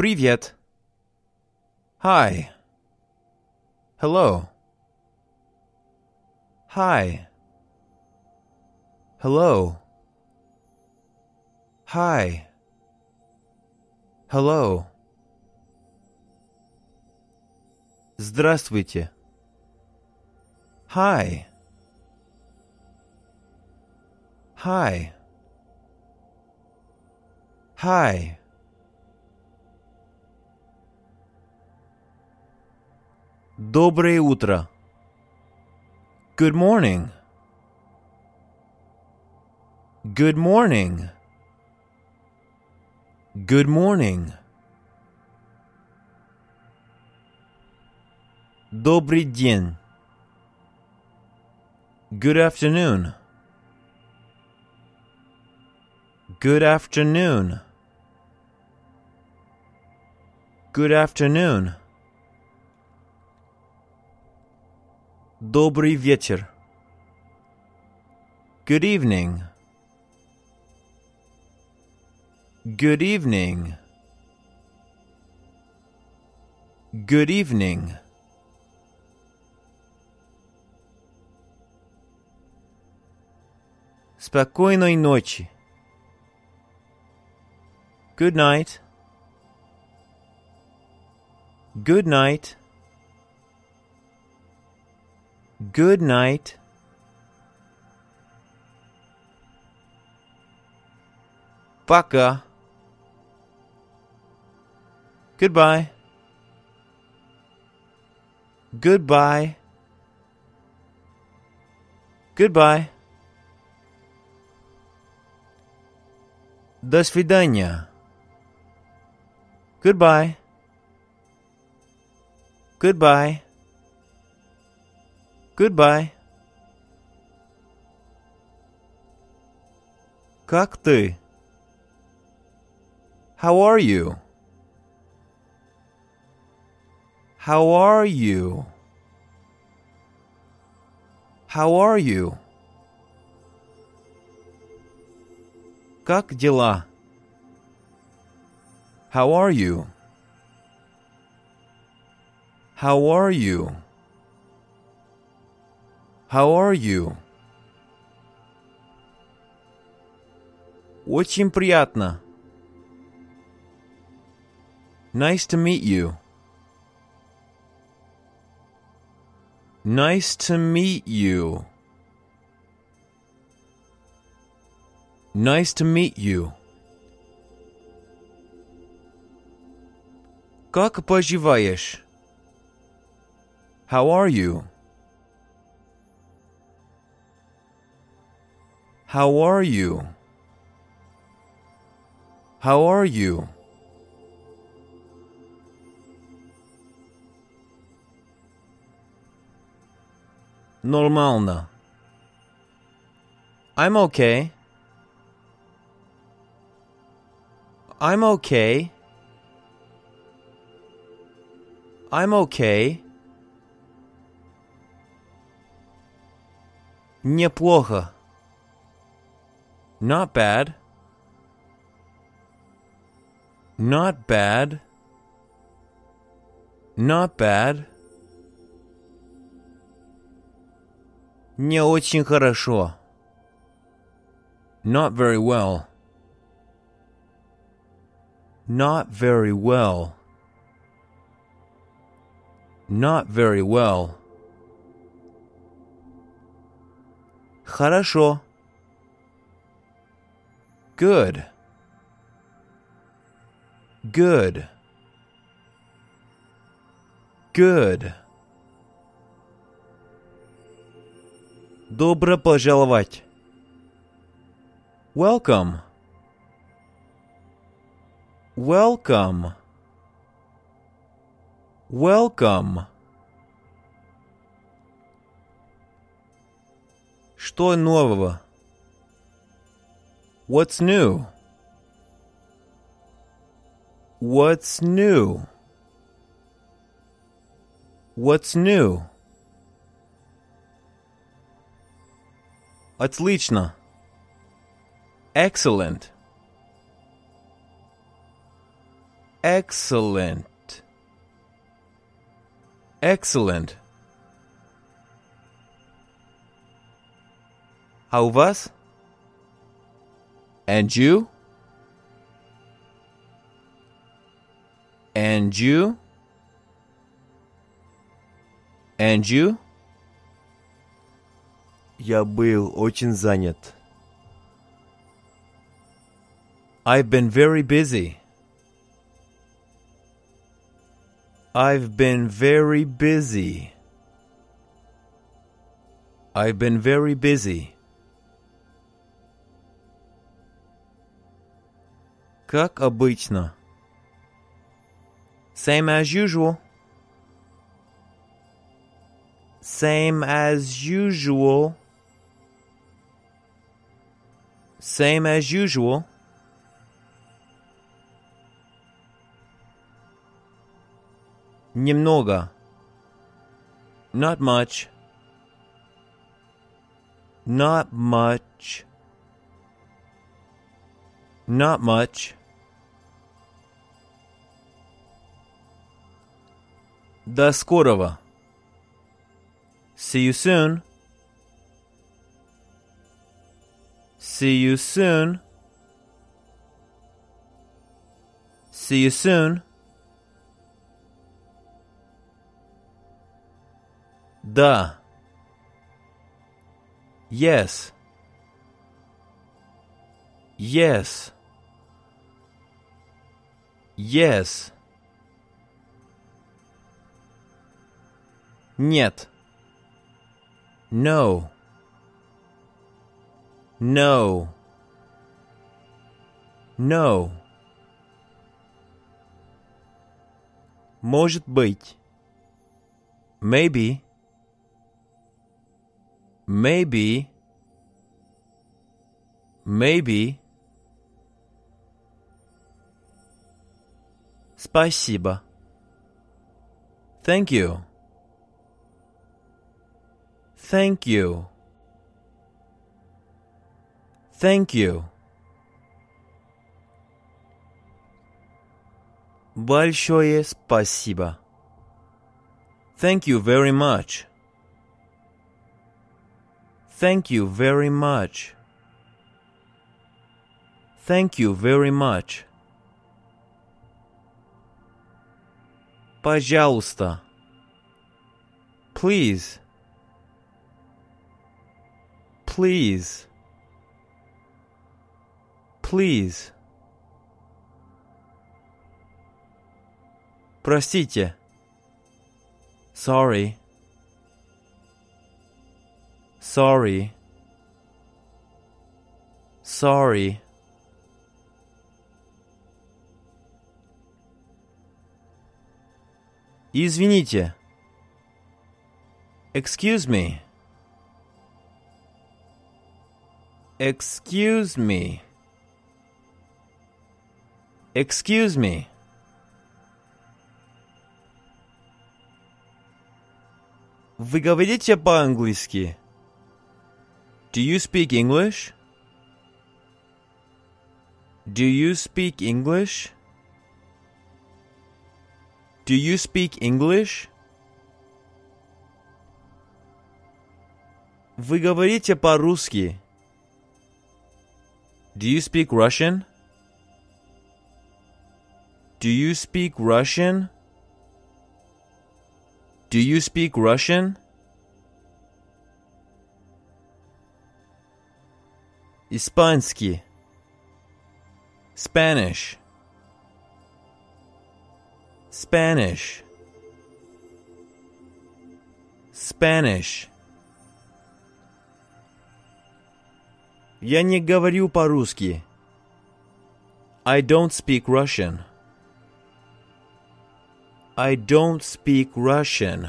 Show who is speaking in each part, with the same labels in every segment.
Speaker 1: Привет. Hi. Hello. Hi. Hello. Hi. Hello. Здравствуйте. Hi. Hi. Hi. Доброе утро. Good morning. Good morning. Good morning. Добрый день. Good afternoon. Good afternoon. Good afternoon. Добрый вечер. Good evening. Good evening. Good evening. Спокойной ночи. Good night. Good night. Good night. Пока. Goodbye. Goodbye. Goodbye. До свидания. Goodbye. Goodbye. Goodbye. Как ты? How are you? How are you? How are you? Как дела? How are you? How are you? How are you? Очень приятно. Nice to meet you. Nice to meet you. Nice to meet you. Как поживаешь? How are you? How are you? How are you? Нормально. I'm okay. I'm okay. I'm okay. Неплохо. Not bad. Not bad. Not bad. Не очень хорошо. Not very well. Not very well. Not very well. Хорошо. Good. Good. Good. Добро пожаловать. Welcome. Welcome. Welcome. Что нового? What's new? What's new? What's new? Отлично. Excellent. Excellent. Excellent. А у вас? And you? And you? And you?
Speaker 2: Я был очень занят.
Speaker 1: I've been very busy. I've been very busy. I've been very busy. Как обычно. Same as usual. Same as usual. Same as usual. Немного. Not much. Not much. Not much. До скорого. See you soon. See you soon. See you soon. Да. Yes. Yes. Yes. Нет. No. No. No. Может быть. Maybe. Maybe. Maybe. Спасибо. Thank you. Thank you. Thank you. Большое спасибо. Thank you very much. Thank you very much. Thank you very much. Пожалуйста. Please. Please. Please. Простите. Sorry. Sorry. Sorry. Извините. Excuse me. Excuse me. Excuse me. Вы говорите по-английски? Do you speak English? Do you speak English? Do you speak English? Вы говорите по-русски? Do you speak Russian? Do you speak Russian? Do you speak Russian? Испанский. Spanish. Spanish. Spanish. Я не говорю по-русски. I don't speak Russian. I don't speak Russian.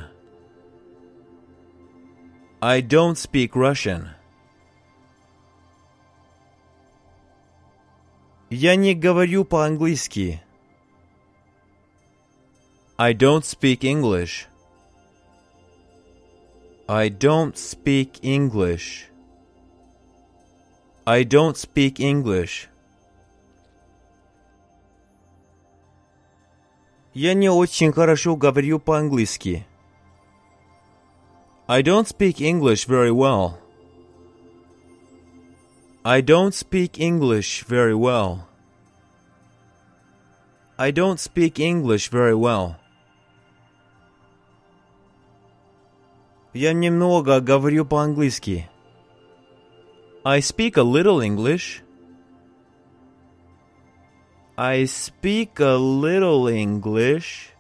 Speaker 1: I don't speak Russian. Я не говорю по-английски. I don't speak English. I don't speak English. I don't speak English. Я не очень хорошо говорю по-английски. I don't speak English very well. I don't speak English very well. I don't speak English very well. Я немного говорю по-английски. I speak a little English. I speak a little English.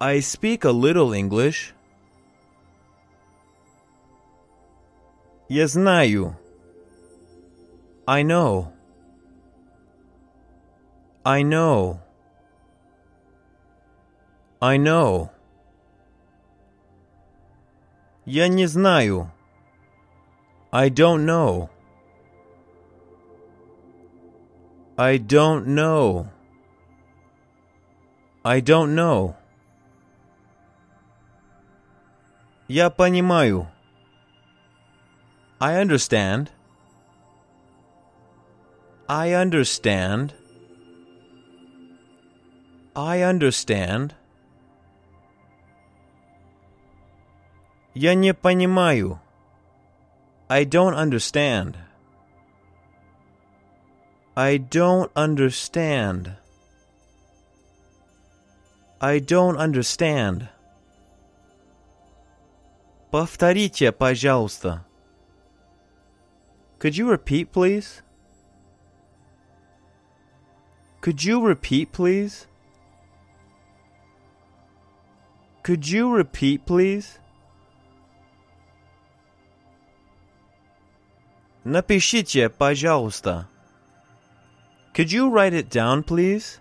Speaker 1: I speak a little English. Я знаю. I know. I know. I know. Я не знаю. I don't know. I don't know. I don't know. Я понимаю. I understand. I understand. I understand. Я не понимаю. I don't understand. I don't understand. I don't understand. Повторите, пожалуйста. Could you repeat, please? Could you repeat, please? Could you repeat, please? Напишите, пожалуйста. Could you write it down, please?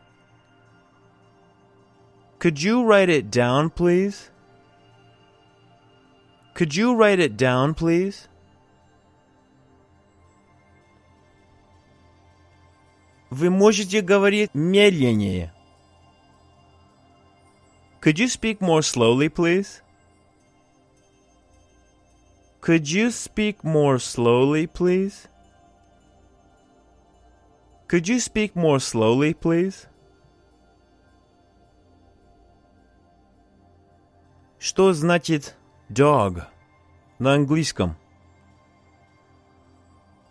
Speaker 1: Could you write it down, please? Could you write it down, please? Вы можете говорить медленнее. Could you speak more slowly, please? Could you speak more slowly, please? Could you speak more slowly, please? Что значит dog на английском?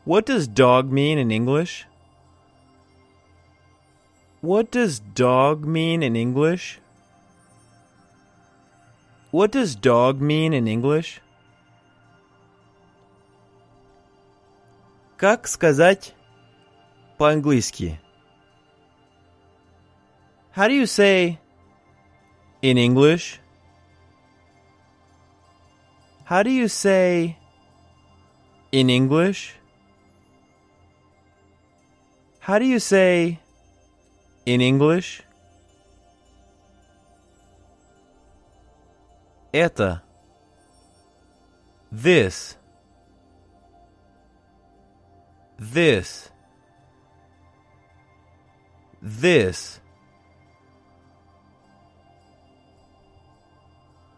Speaker 1: What does dog mean in English? What does dog mean in English? What does dog mean in English? Как сказать по-английски? How do you say in English? How do you say in English? How do you say in English? Это. This. This. This.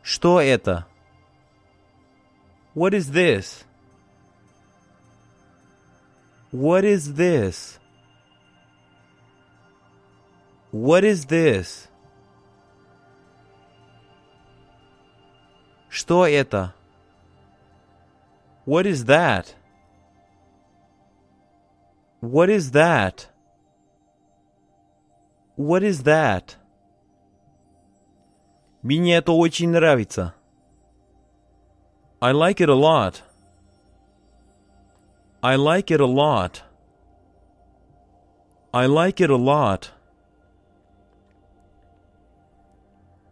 Speaker 1: Что это? What is this? What is this? What is this? Что это? What is that? What is that? What is that? Мне это очень нравится. I like it a lot. I like it a lot. I like it a lot.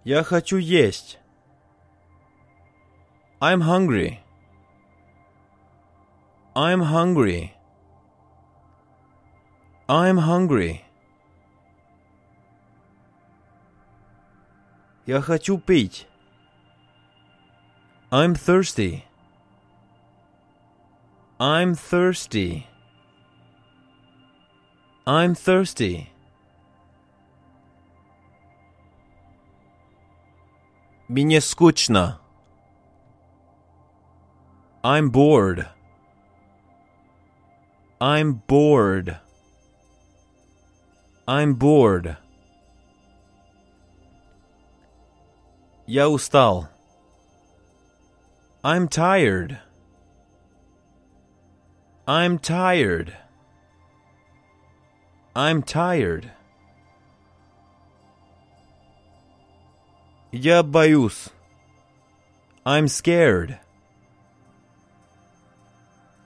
Speaker 1: Я хочу есть. I'm hungry. I'm hungry. I'm hungry. Я хочу пить. I'm thirsty. I'm thirsty. I'm thirsty. Мне скучно. I'm bored. I'm bored. I'm bored. Я устал. I'm tired. I'm tired. I'm tired. Я боюсь. I'm scared.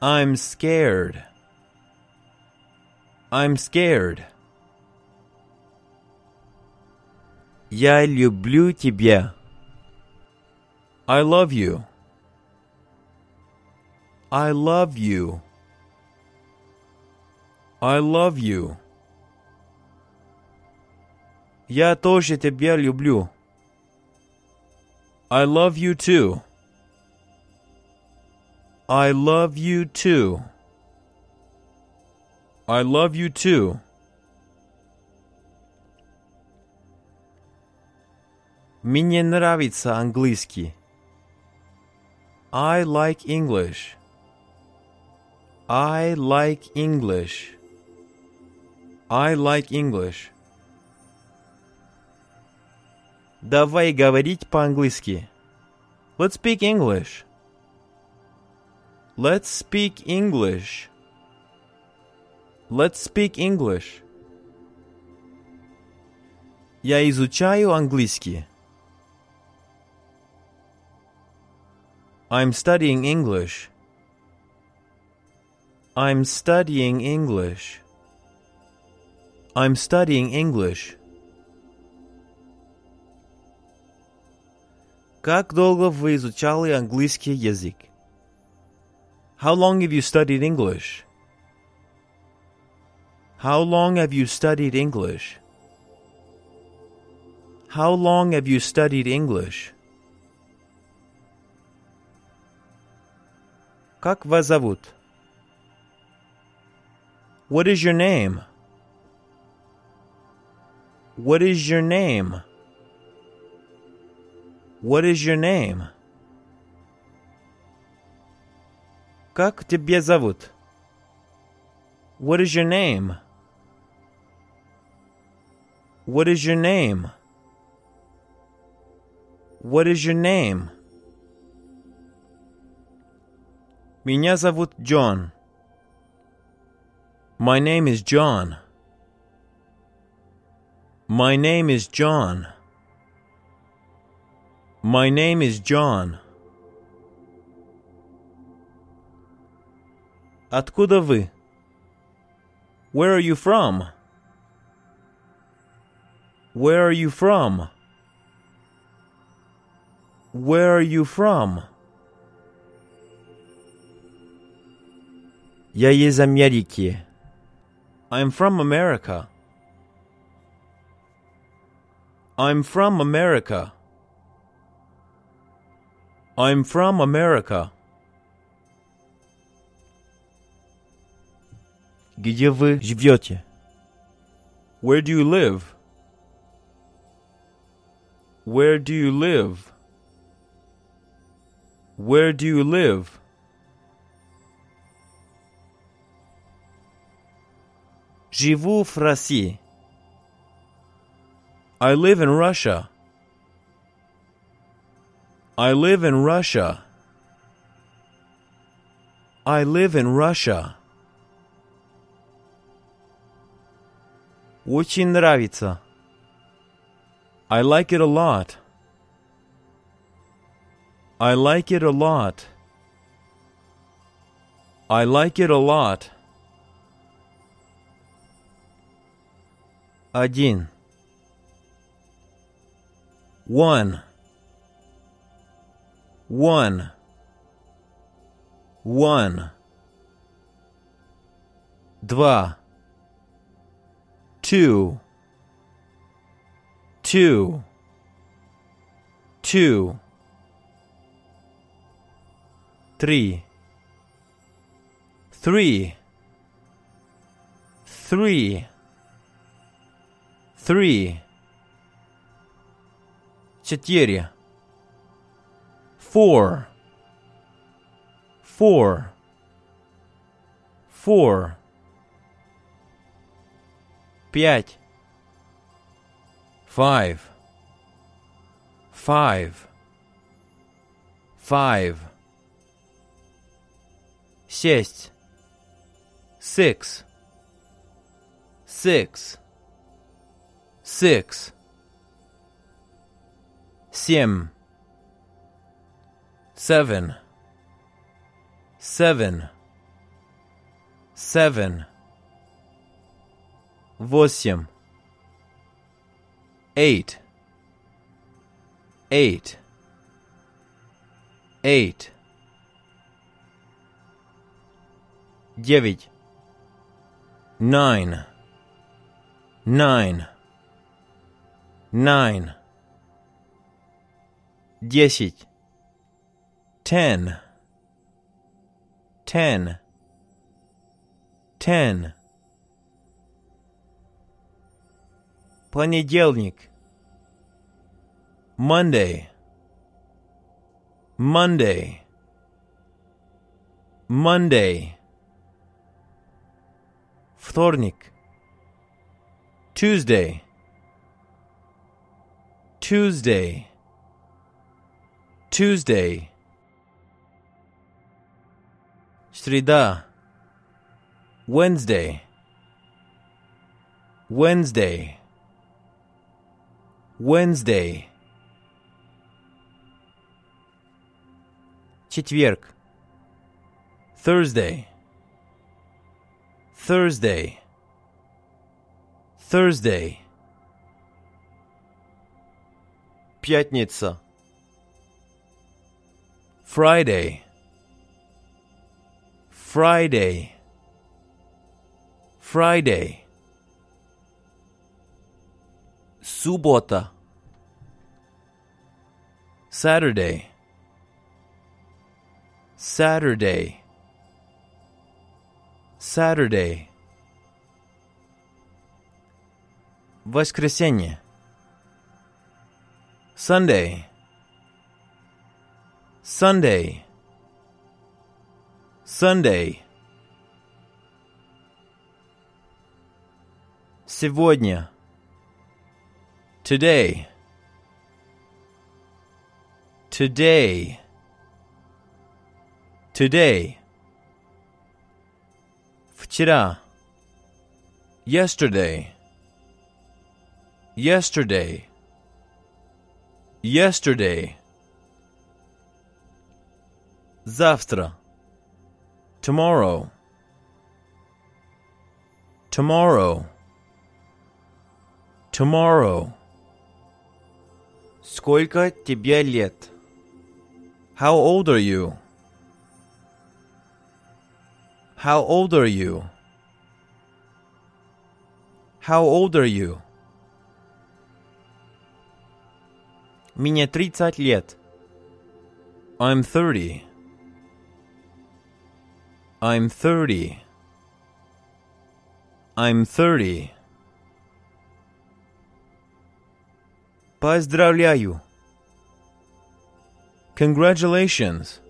Speaker 1: I'm scared. I'm scared.
Speaker 2: Я люблю тебя.
Speaker 1: I love you. I love you. I love you. Я тоже тебя люблю. I love you too. I love you too. I love you too.
Speaker 2: Мне нравится английский.
Speaker 1: I like English. I like English. I like English.
Speaker 2: Давай говорить по-английски.
Speaker 1: Let's speak English. Let's speak English. Let's speak English.
Speaker 2: Я изучаю английский.
Speaker 1: I'm studying English. I'm studying English. I'm studying English.
Speaker 2: Как долго вы изучали английский язык?
Speaker 1: How long have you studied English? How long have you studied English? How long have you studied English?
Speaker 2: Как вас зовут?
Speaker 1: What is your name? What is your name? What is your name?
Speaker 2: Как тебя зовут?
Speaker 1: What is your name? What is your name? What is your name?
Speaker 2: Меня зовут Джон.
Speaker 1: My name is John. My name is John. My name is John.
Speaker 2: Откуда вы?
Speaker 1: Where are you from? Where are you from? Where are you from?
Speaker 2: Я из Америки.
Speaker 1: I'm from America. I'm from America. I'm from America.
Speaker 2: Где вы живете?
Speaker 1: Where do you live? Where do you live? Where do you live?
Speaker 2: Живу в России.
Speaker 1: I live in Russia. I live in Russia. I live in Russia.
Speaker 2: Очень нравится.
Speaker 1: I like it a lot. I like it a lot. I like it a lot.
Speaker 2: Один.
Speaker 1: One. One. One.
Speaker 2: Два.
Speaker 1: Two. Two. Two.
Speaker 2: Три.
Speaker 1: Three. Three. Three.
Speaker 2: Четыре.
Speaker 1: Four. Four. Four.
Speaker 2: Пять.
Speaker 1: Five.
Speaker 2: Five. Five.
Speaker 1: Сесть.
Speaker 2: Six. Six. Six.
Speaker 1: Семь.
Speaker 2: Seven. Seven. Seven.
Speaker 1: Восемь.
Speaker 2: Eight. Eight. Eight.
Speaker 1: Девять.
Speaker 2: Nine. Nine. Nine.
Speaker 1: Десять.
Speaker 2: Ten. Ten. Ten.
Speaker 1: Понедельник.
Speaker 2: Monday. Monday. Monday.
Speaker 1: Вторник.
Speaker 2: Tuesday. Tuesday. Tuesday.
Speaker 1: Среда.
Speaker 2: Wednesday. Wednesday. Wednesday.
Speaker 1: Четверг.
Speaker 2: Thursday. Thursday. Thursday.
Speaker 1: Пятница.
Speaker 2: Friday. Friday. Friday.
Speaker 1: Суббота.
Speaker 2: Saturday. Saturday. Saturday.
Speaker 1: Воскресенье.
Speaker 2: Sunday. Sunday. Sunday.
Speaker 1: Сегодня.
Speaker 2: Today. Today. Today.
Speaker 1: Вчера.
Speaker 2: Yesterday. Yesterday. Yesterday.
Speaker 1: Завтра.
Speaker 2: Tomorrow. Tomorrow. Tomorrow.
Speaker 1: Сколько тебе лет?
Speaker 2: How old are you? How old are you? How old are you?
Speaker 1: Мне 30 лет.
Speaker 2: I'm 30. I'm 30. I'm 30.
Speaker 1: Поздравляю.
Speaker 2: Congratulations.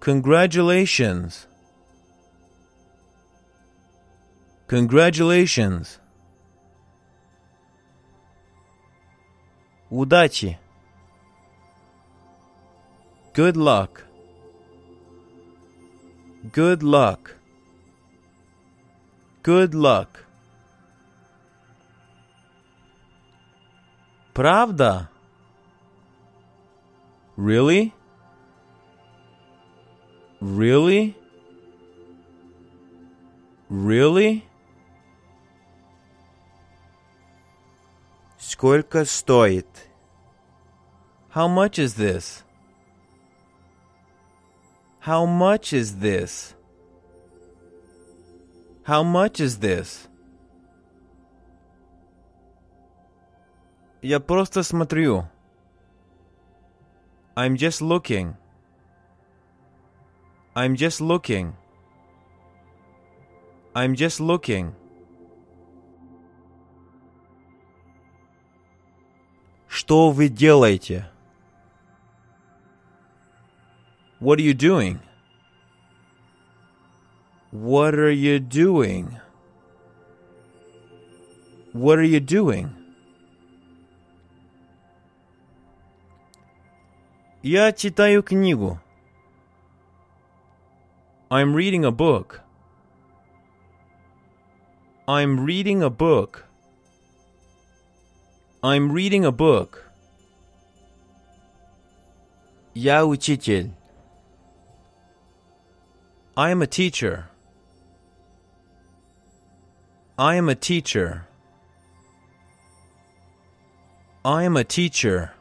Speaker 2: Congratulations. Congratulations.
Speaker 1: Удачи.
Speaker 2: Good luck. Good luck. Good luck.
Speaker 1: Правда?
Speaker 2: Really? Really? Really?
Speaker 1: Сколько стоит?
Speaker 2: How much is this? How much is this? How much is this?
Speaker 1: Я просто смотрю.
Speaker 2: I'm just looking. I'm just looking. I'm just looking.
Speaker 1: Что вы делаете?
Speaker 2: What are you doing? What are you doing? What are you doing?
Speaker 1: Я читаю книгу.
Speaker 2: I'm reading a book. I'm reading a book. I'm reading a book.
Speaker 1: Я учитель.
Speaker 2: I am a teacher. I am a teacher. I am a teacher.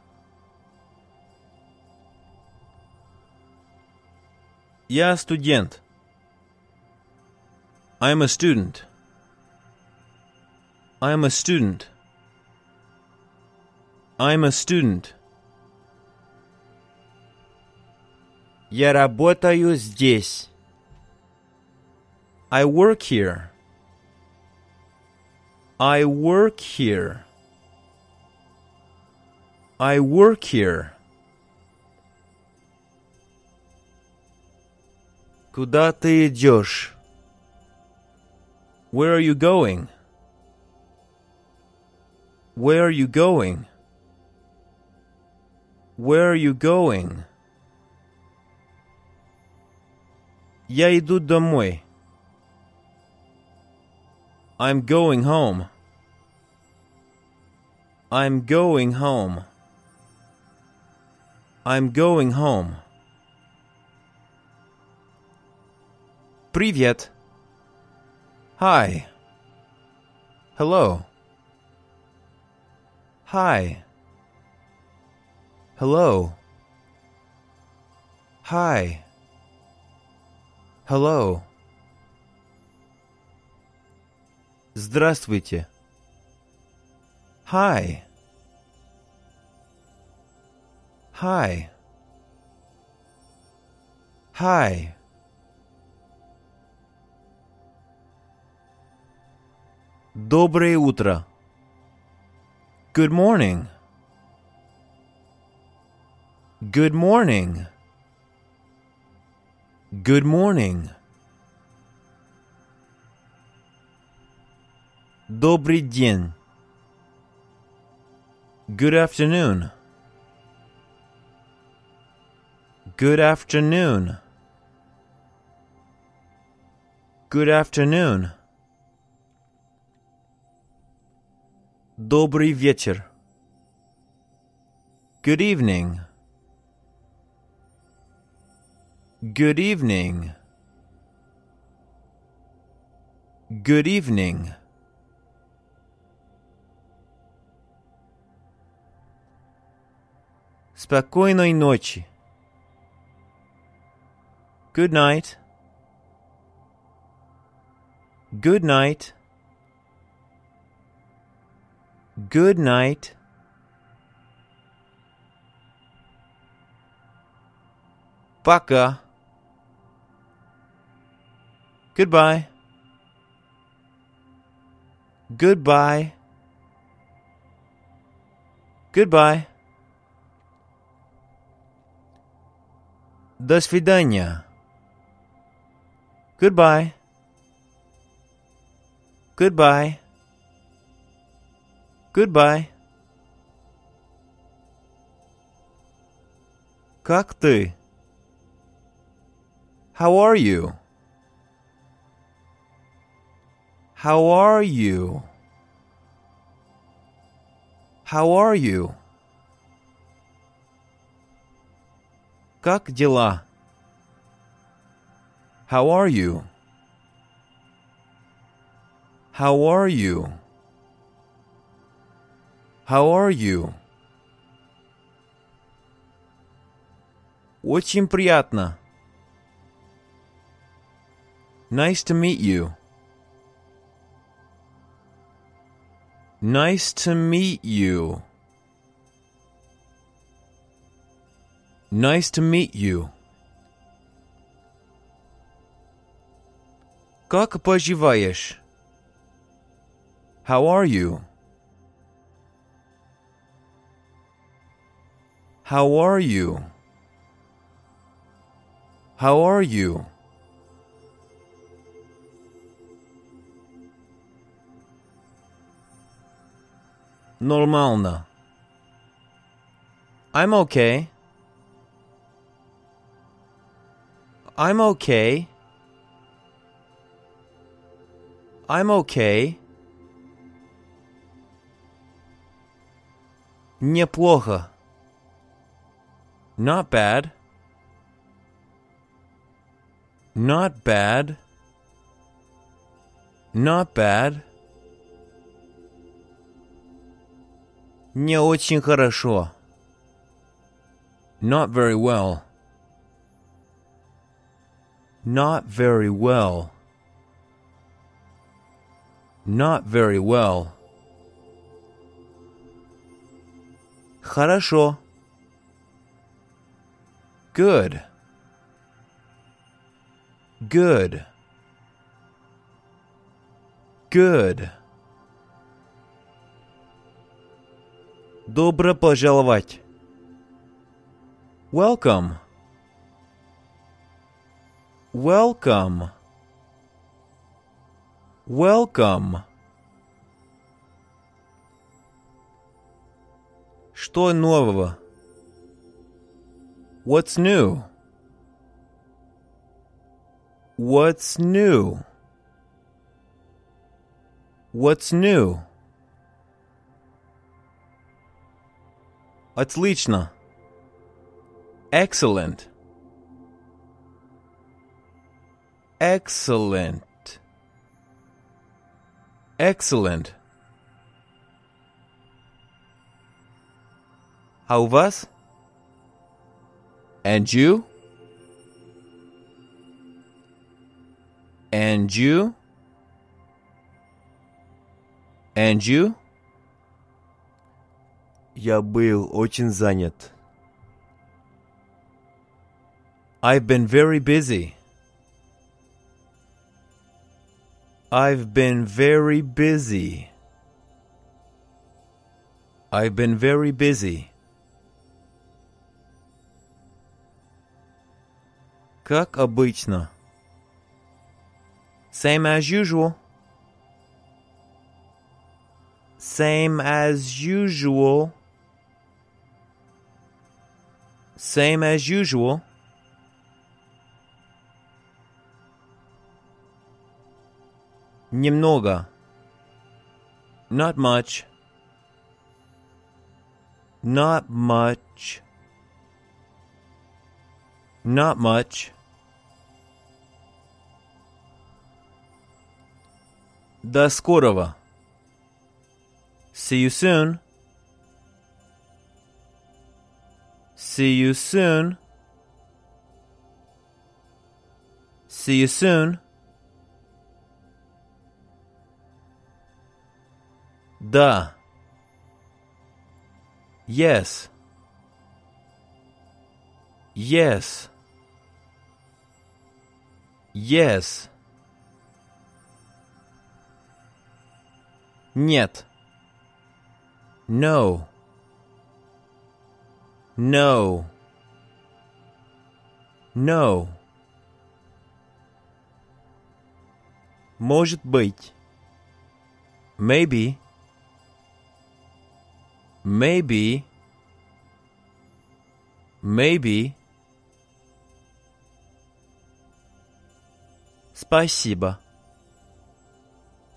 Speaker 1: Я студент.
Speaker 2: I am a student. I am a student. I am a student.
Speaker 1: Я работаю здесь.
Speaker 2: I work here. I work here. I work here.
Speaker 1: Куда ты идешь?
Speaker 2: Where are you going? Where are you going? Where are you going?
Speaker 1: Я иду домой.
Speaker 2: I'm going home. I'm going home. I'm going home.
Speaker 1: Привет.
Speaker 2: Hi. Hello. Hi. Hello. Hi. Hello.
Speaker 1: Здравствуйте.
Speaker 2: Hi. Hi. Hi.
Speaker 1: Доброе утро.
Speaker 2: Good morning. Good morning. Good morning.
Speaker 1: Добрый день.
Speaker 2: Good afternoon. Good afternoon. Good afternoon.
Speaker 1: Добрый вечер.
Speaker 2: Good evening. Good evening. Good evening.
Speaker 1: Спокойной ночи.
Speaker 2: Good night. Good night. Good night.
Speaker 1: Пока.
Speaker 2: Goodbye. Goodbye. Goodbye.
Speaker 1: До свидания.
Speaker 2: Goodbye. Goodbye. Goodbye.
Speaker 1: Как ты?
Speaker 2: How are you? How are you? How are you?
Speaker 1: Как дела?
Speaker 2: How are you? How are you? How are you?
Speaker 1: Очень приятно.
Speaker 2: Nice to meet you. Nice to meet you. Nice to meet you.
Speaker 1: Как поживаешь?
Speaker 2: How are you? How are you? How are you?
Speaker 1: Нормально.
Speaker 2: I'm okay.
Speaker 1: I'm okay. I'm okay. Неплохо. Not bad. Not bad. Not bad. Не очень хорошо.
Speaker 2: Not very well.
Speaker 1: Not very well.
Speaker 2: Not very well.
Speaker 1: Хорошо.
Speaker 2: Good.
Speaker 1: Good. Good. Добро пожаловать.
Speaker 2: Welcome.
Speaker 1: Welcome. Welcome. Что нового?
Speaker 2: What's new?
Speaker 1: What's new?
Speaker 2: What's new?
Speaker 1: Отлично.
Speaker 2: Excellent.
Speaker 1: Excellent.
Speaker 2: Excellent.
Speaker 1: А у вас?
Speaker 2: And you?
Speaker 1: And you?
Speaker 2: And you?
Speaker 1: Я был очень занят.
Speaker 2: I've been very busy.
Speaker 1: I've been very busy.
Speaker 2: I've been very busy.
Speaker 1: Как обычно. Same as usual. Same as usual. Same as usual. Немного.
Speaker 2: Not much.
Speaker 1: Not much.
Speaker 2: Not much.
Speaker 1: До скорого.
Speaker 2: See you soon.
Speaker 1: See you soon.
Speaker 2: See you soon.
Speaker 1: Да.
Speaker 2: Yes.
Speaker 1: Yes.
Speaker 2: Yes.
Speaker 1: Нет.
Speaker 2: No.
Speaker 1: No.
Speaker 2: No.
Speaker 1: Может быть.
Speaker 2: Maybe. Maybe. Maybe.
Speaker 1: Спасибо.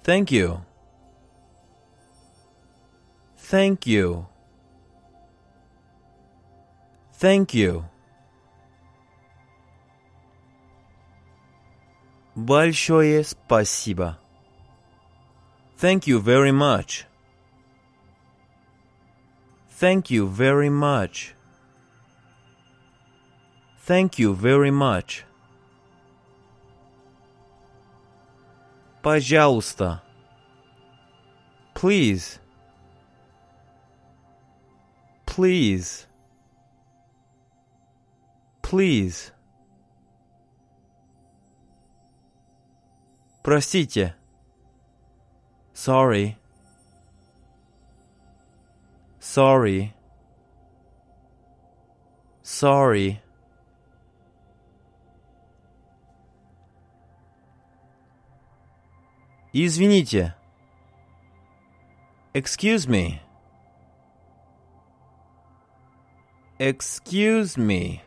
Speaker 2: Thank you.
Speaker 1: Thank you.
Speaker 2: Thank you.
Speaker 1: Большое спасибо.
Speaker 2: Thank you very much.
Speaker 1: Thank you very much.
Speaker 2: Thank you very much.
Speaker 1: Пожалуйста.
Speaker 2: Please.
Speaker 1: Please.
Speaker 2: Please.
Speaker 1: Простите.
Speaker 2: Sorry.
Speaker 1: Sorry. Sorry. Извините.
Speaker 2: Excuse me.
Speaker 1: Excuse me.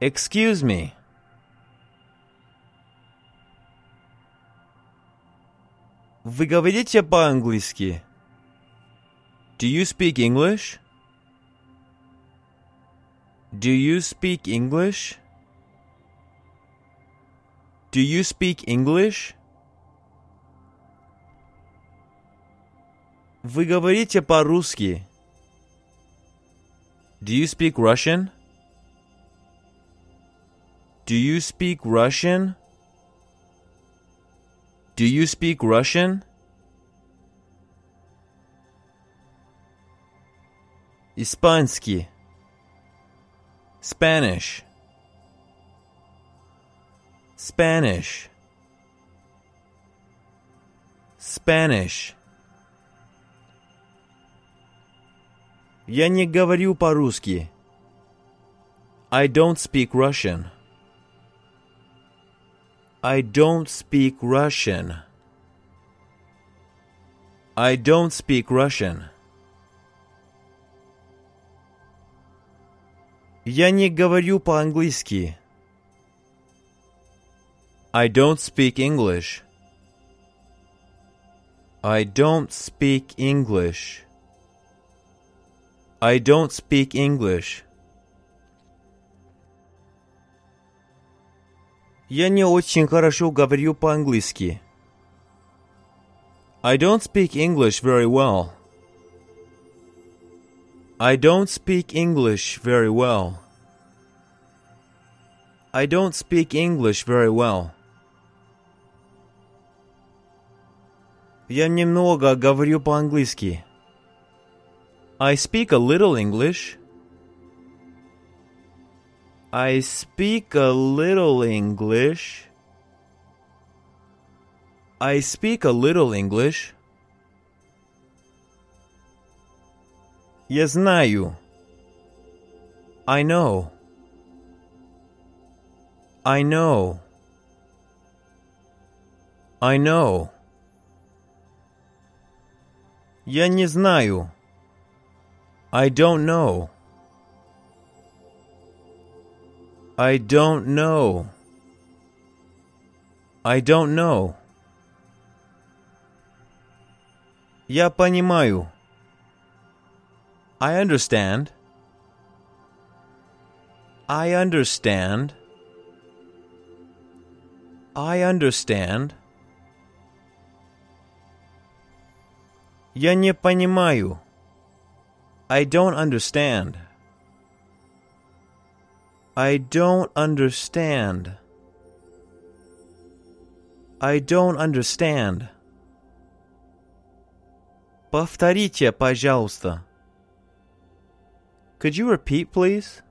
Speaker 2: Excuse me.
Speaker 1: Вы говорите по-английски?
Speaker 2: Do you speak English? Do you speak English? Do you speak English?
Speaker 1: Вы говорите по-русски?
Speaker 2: Do you speak Russian? Do you speak Russian? Do you speak Russian?
Speaker 1: Испанский.
Speaker 2: Spanish. Spanish. Spanish.
Speaker 1: Я не говорю по-русски.
Speaker 2: I don't speak Russian. I don't speak Russian. I don't speak Russian.
Speaker 1: Я не говорю по-английски.
Speaker 2: I don't speak English. I don't speak English. I don't speak English.
Speaker 1: Я не очень хорошо говорю по-английски.
Speaker 2: I don't speak English very well. I don't speak English very well. I don't speak English very well.
Speaker 1: Я немного говорю по-английски.
Speaker 2: I speak a little English.
Speaker 1: I speak a little English.
Speaker 2: I speak a little English.
Speaker 1: Я знаю.
Speaker 2: I know. I know. I know.
Speaker 1: Я не знаю.
Speaker 2: I don't know. I don't know. I don't know.
Speaker 1: Я понимаю.
Speaker 2: I understand. I understand. I understand.
Speaker 1: Я не понимаю.
Speaker 2: I don't understand. I don't understand. I don't understand.
Speaker 1: Повторите, пожалуйста.
Speaker 2: Could you repeat, please?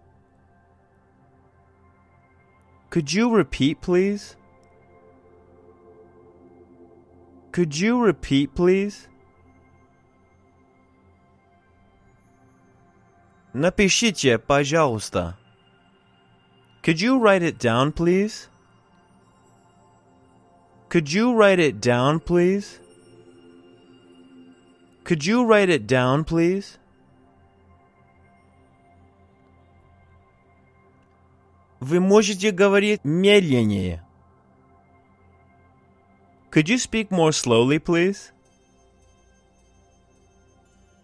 Speaker 2: Could you repeat, please? Could you repeat, please?
Speaker 1: Напишите, пожалуйста.
Speaker 2: Could you write it down, please? Could you write it down, please? Could you write it down, please?
Speaker 1: Вы можете говорить медленнее.
Speaker 2: Could you speak more slowly, please?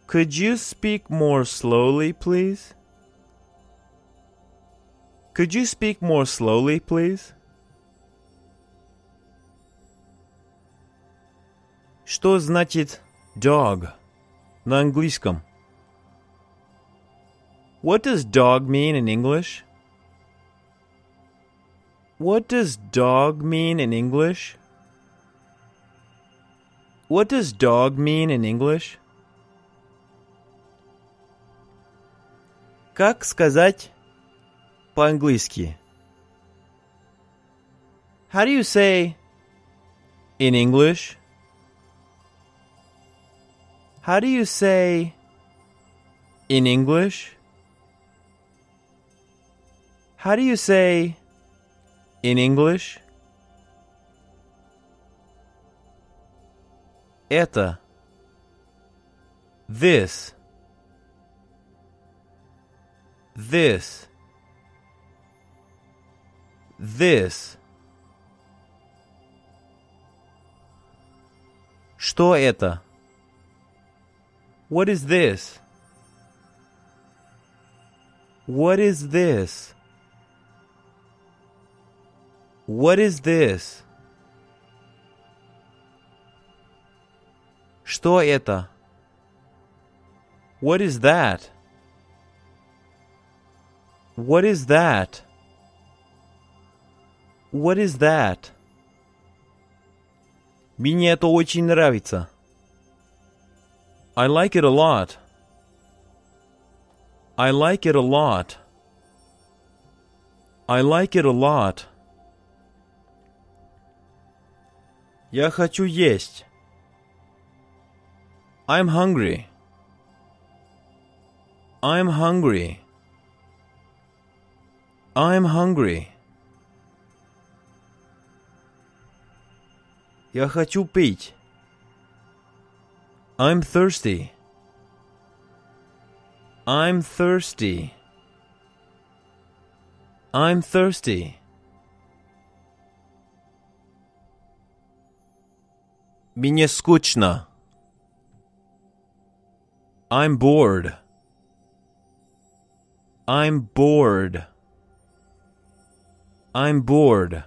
Speaker 2: Could you speak more slowly, please? Could you speak more slowly, please?
Speaker 1: Что значит dog на английском?
Speaker 2: What does dog mean in English? What does dog mean in English? What does dog mean in English?
Speaker 1: Как сказать по-английски?
Speaker 2: How do you say in English? How do you say in English? How do you say in English?
Speaker 1: Это.
Speaker 2: This. This.
Speaker 1: This. Что это? What is this? What is this? What is this? Что это? What is that? What is that? What is that? Мне это очень нравится. I like it a lot. I like it a lot. I like it a lot. Я хочу есть. I'm hungry. I'm hungry. I'm hungry. Я хочу пить. I'm thirsty. I'm thirsty. I'm thirsty. Мне скучно. I'm bored. I'm bored. I'm bored.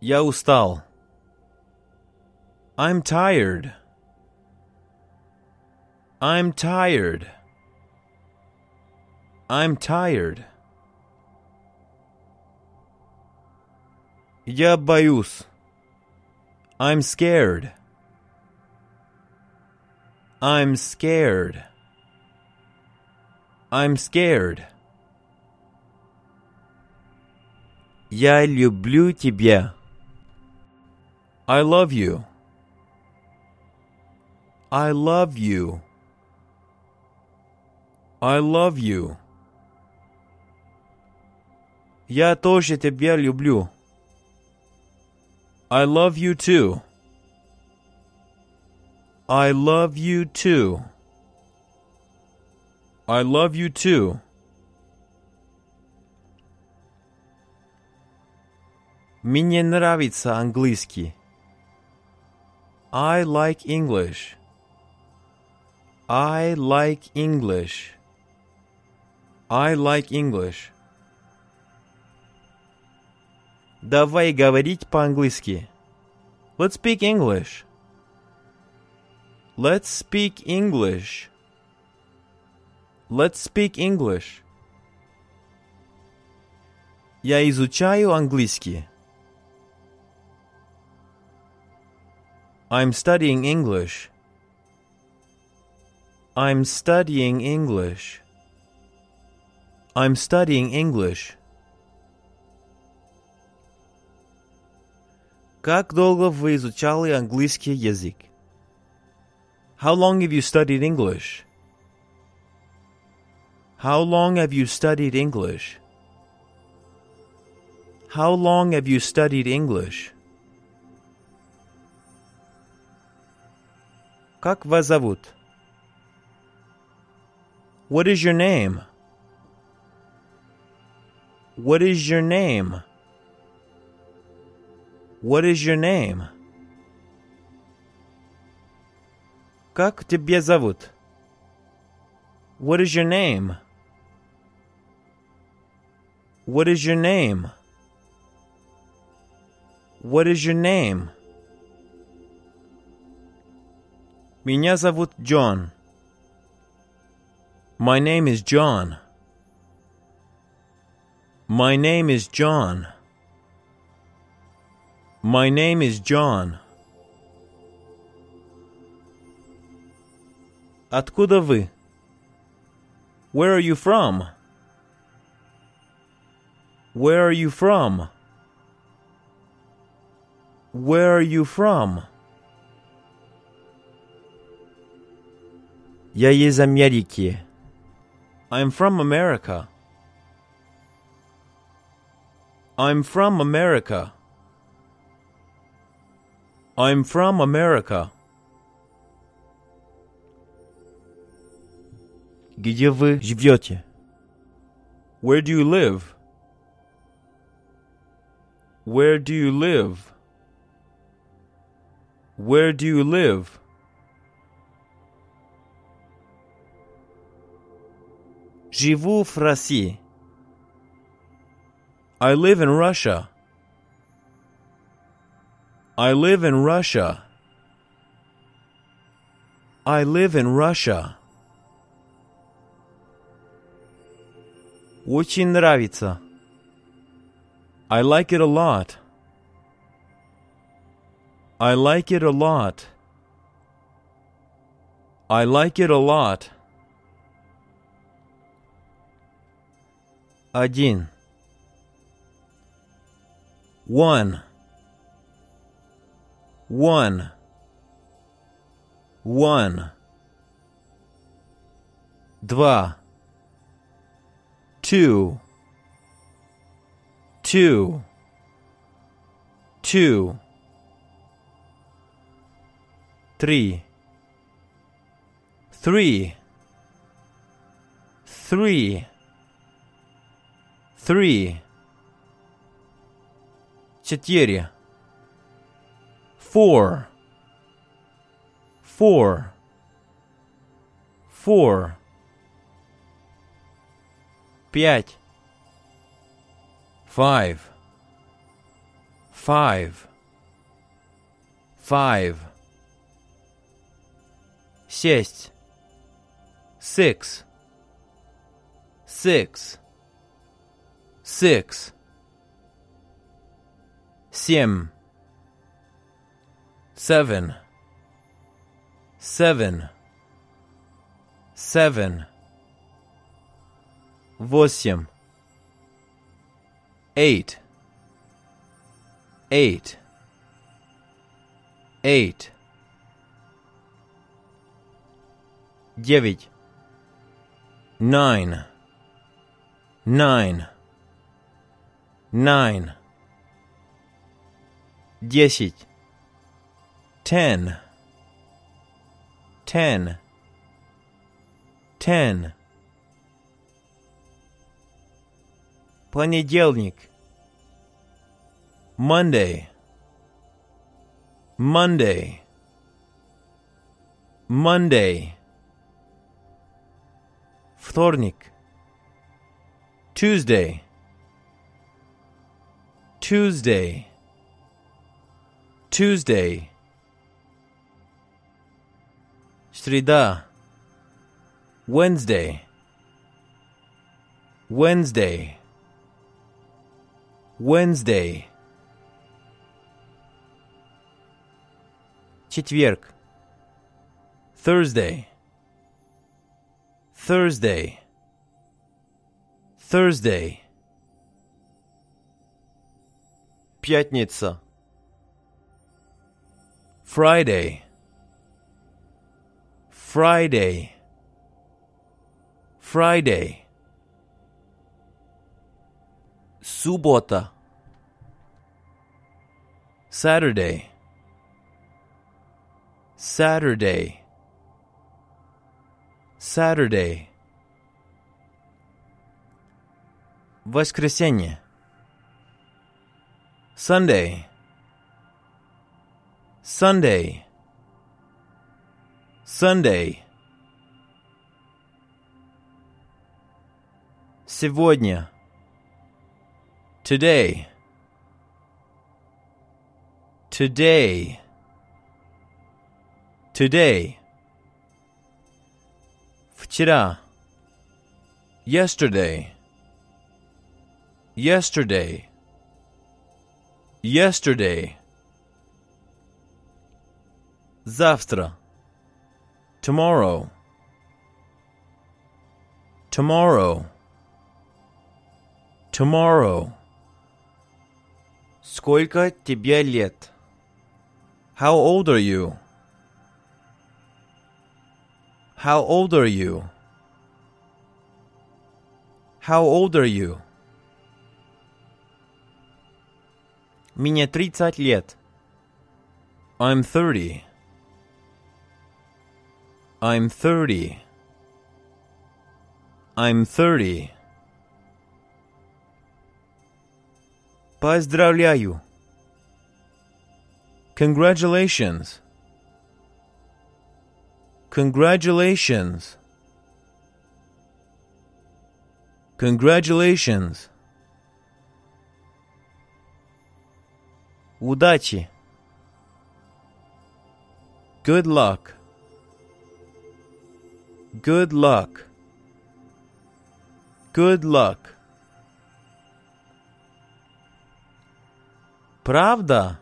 Speaker 1: Я устал. I'm tired. I'm tired. I'm tired. Я боюсь. I'm scared. I'm scared. I'm scared. Я люблю тебя. I love you. I love you. I love you. Я тоже тебя люблю. I love you too. I love you too. I love you too. Мне нравится английский. I like English. I like English. I like English. Давай говорить по-английски. Let's speak English. Let's speak English. Let's speak English. Я изучаю английский. I'm studying English. I'm studying English. I'm studying English. Как долго вы изучали английский язык? How long have you studied English? How long have you studied English? How long have you studied English? Как вас зовут? What is your name? What is your name? What is your name? Как тебя зовут? What is your name? What is your name? What is your name? Меня зовут Джон. My name is John. My name is John. My name is John. Откуда вы? Where are you from? Where are you from? Where are you from? Я из Америки. I'm from America. I'm from America. I'm from America. Где вы живете? Where do you live? Where do you live? Where do you live?
Speaker 2: Живу в России.
Speaker 1: I live in Russia. I live in Russia. I live in Russia.
Speaker 2: Очень нравится.
Speaker 1: I like it a lot. I like it a lot. I like it a lot.
Speaker 2: 1.
Speaker 1: 1. 1. 1.
Speaker 2: Два.
Speaker 1: 2. 2. 2.
Speaker 2: 3.
Speaker 1: 3. 3 Three.
Speaker 2: Четыре.
Speaker 1: Four. Four. Four.
Speaker 2: Пять.
Speaker 1: Five. Five. Five.
Speaker 2: Шесть.
Speaker 1: Six. Six. Six.
Speaker 2: Семь.
Speaker 1: Seven. Seven. Seven.
Speaker 2: Восемь.
Speaker 1: Eight. Eight. Eight.
Speaker 2: Девять.
Speaker 1: Nine. Nine. Nine.
Speaker 2: Десять.
Speaker 1: Ten. Ten. Ten.
Speaker 2: Понедельник.
Speaker 1: Monday. Monday. Monday.
Speaker 2: Вторник.
Speaker 1: Tuesday. Tuesday. Tuesday.
Speaker 2: Среда.
Speaker 1: Wednesday. Wednesday. Wednesday.
Speaker 2: Четверг.
Speaker 1: Thursday. Thursday. Thursday.
Speaker 2: Пятница.
Speaker 1: Friday. Friday. Friday.
Speaker 2: Суббота.
Speaker 1: Saturday. Saturday. Saturday.
Speaker 2: Воскресенье.
Speaker 1: Sunday. Sunday. Sunday.
Speaker 2: Сегодня.
Speaker 1: Today. Today. Today.
Speaker 2: Вчера.
Speaker 1: Yesterday. Yesterday. Yesterday.
Speaker 2: Завтра.
Speaker 1: Tomorrow. Tomorrow. Tomorrow.
Speaker 2: Сколько тебе лет?
Speaker 1: How old are you? How old are you? How old are you?
Speaker 2: Мне 30 лет.
Speaker 1: I'm 30. I'm 30. I'm 30. Поздравляю. Congratulations. Congratulations. Congratulations. Удачи. Good luck. Good luck. Good luck. Правда?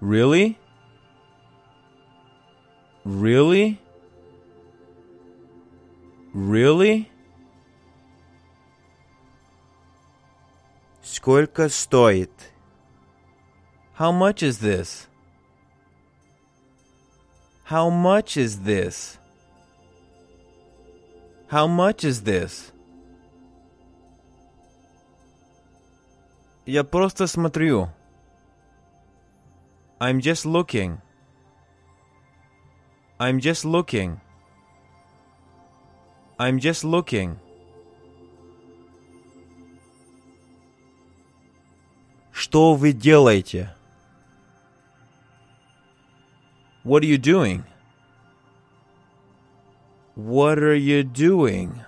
Speaker 1: Really? Really? Really?
Speaker 2: Сколько стоит?
Speaker 1: How much is this? How much is this? How much is this? Я просто смотрю. I'm just looking. I'm just looking. I'm just looking.
Speaker 2: Что вы делаете?
Speaker 1: What are you doing? What are you doing?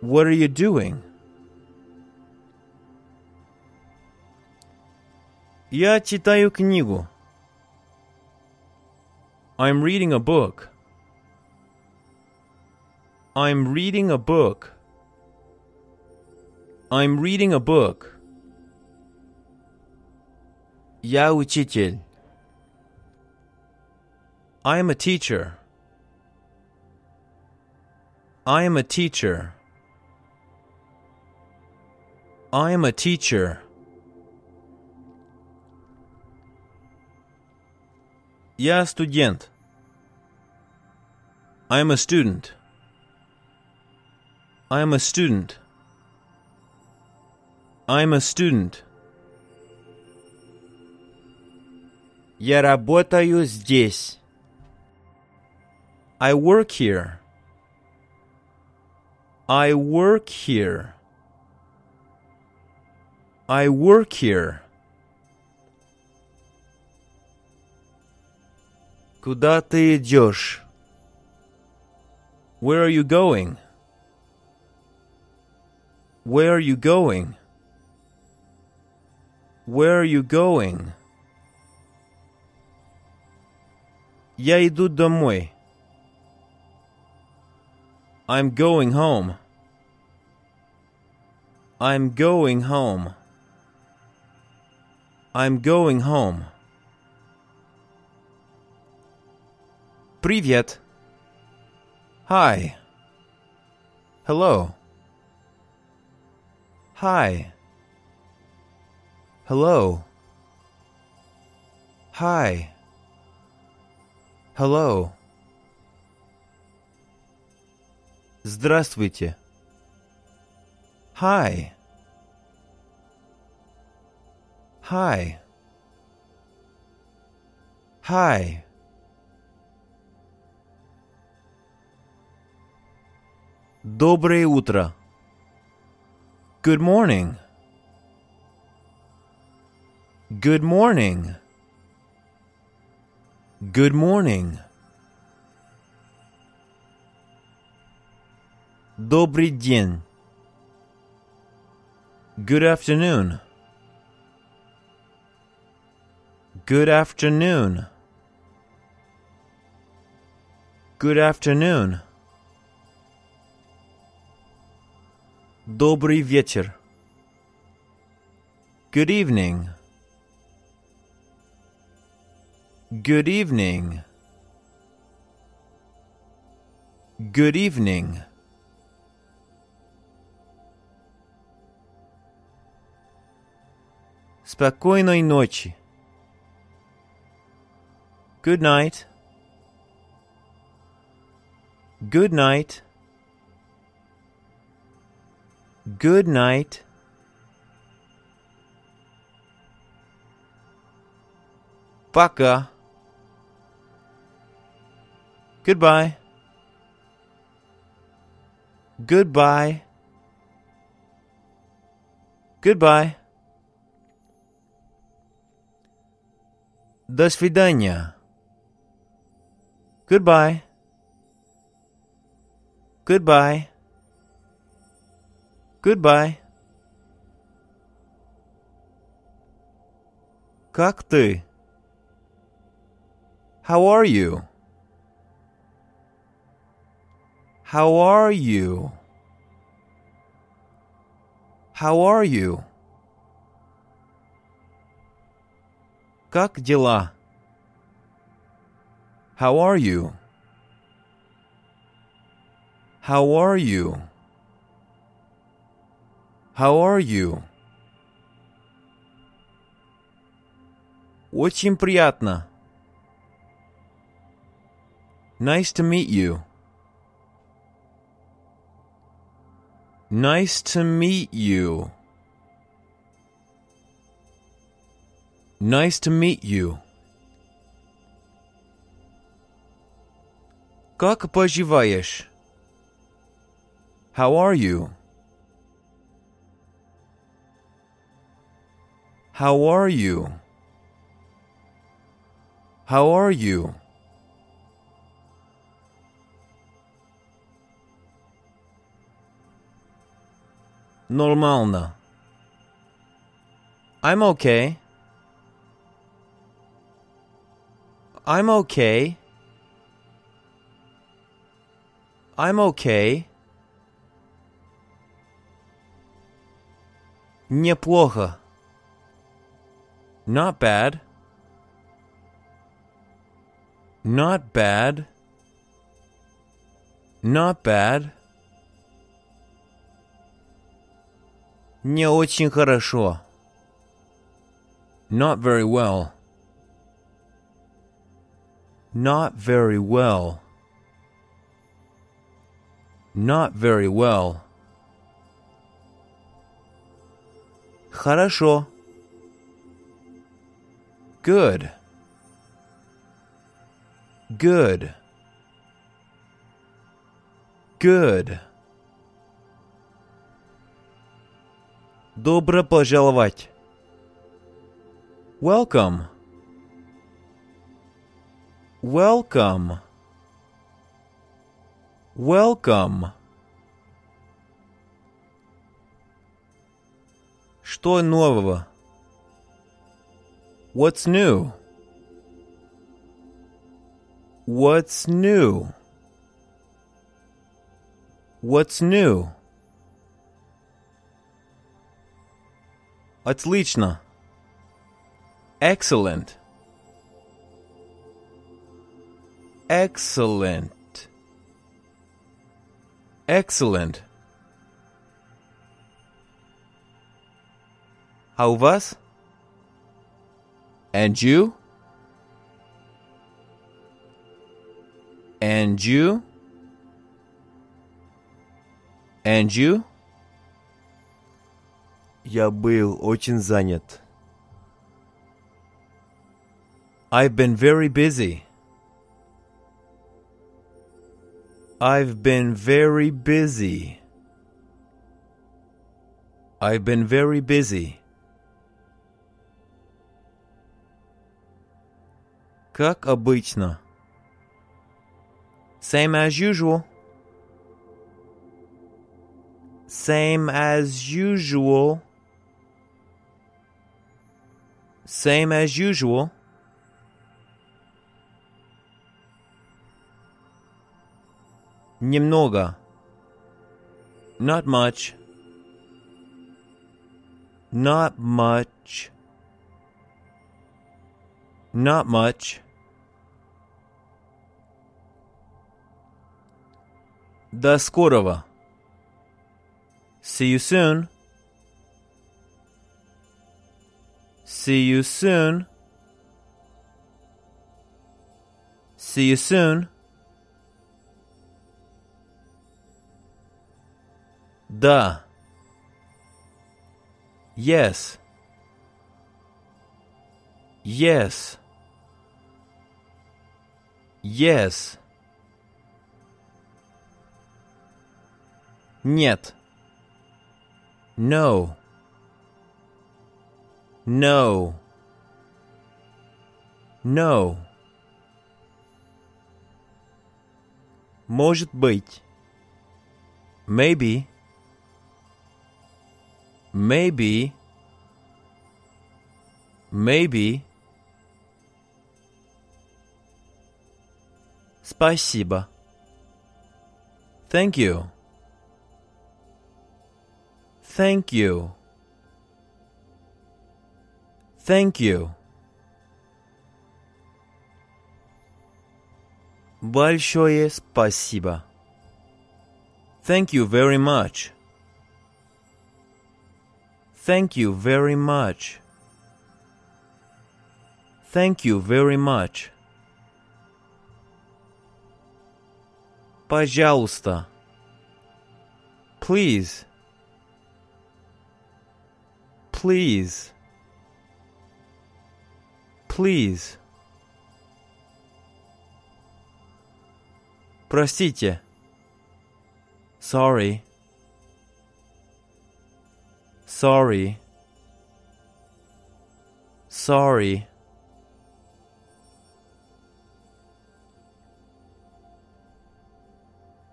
Speaker 1: What are you doing? Я читаю книгу. I'm reading a book. I'm reading a book. I'm reading a book.
Speaker 2: Я учитель.
Speaker 1: I am a teacher. I am a teacher. I am a teacher. Я студент. I am a student. I am a student. I am a student.
Speaker 2: Я работаю здесь.
Speaker 1: I work here. I work here. I work here.
Speaker 2: Куда ты идешь?
Speaker 1: Where are you going? Where are you going? Where are you going? Я иду домой. I'm going home. I'm going home. I'm going home. Привет. Hi. Hello. Hi. Hello. Hi. Hello. Здравствуйте. Hi. Hi. Hi. Доброе утро. Good morning. Good morning. Good morning. Добрый день. Good afternoon. Good afternoon. Good afternoon. Добрый вечер. Good evening. Good evening. Good evening. Спокойной ночи. Good night. Good night. Good night. Пока. Goodbye. Goodbye. Goodbye. До свидания. Goodbye. Goodbye. Goodbye. Как ты? How are you? How are you? How are you? Как дела? How are you? How are you? How are you? Очень приятно. Nice to meet you. Nice to meet you. Nice to meet you. Как поживаешь? How are you? How are you? How are you? Нормально. I'm okay. I'm okay. I'm okay. Неплохо. Not bad. Not bad. Not bad. Не очень хорошо. Not very well. Not very well. Not very well. Хорошо. Good. Good. Good. Добро пожаловать. Welcome. Welcome. Welcome. Что нового? What's new? What's new? What's new? Отлично. Excellent. Excellent. Excellent. А у вас? And you? And you? And you? Я был очень занят. I've been very busy. I've been very busy. I've been very busy. Как обычно. Same as usual. Same as usual. Same as usual. Немного. Not much. Not much. Not much. До скорого. See you soon. See you soon. See you soon. Да. Yes. Yes. Yes. Нет. No. No. No. Может быть. Maybe. Maybe. Maybe. Спасибо. Thank you. Thank you. Thank you. Большое спасибо. Thank you very much. Thank you very much. Thank you very much. Пожалуйста. Please. Please. Please. Простите. Sorry. Sorry. Sorry.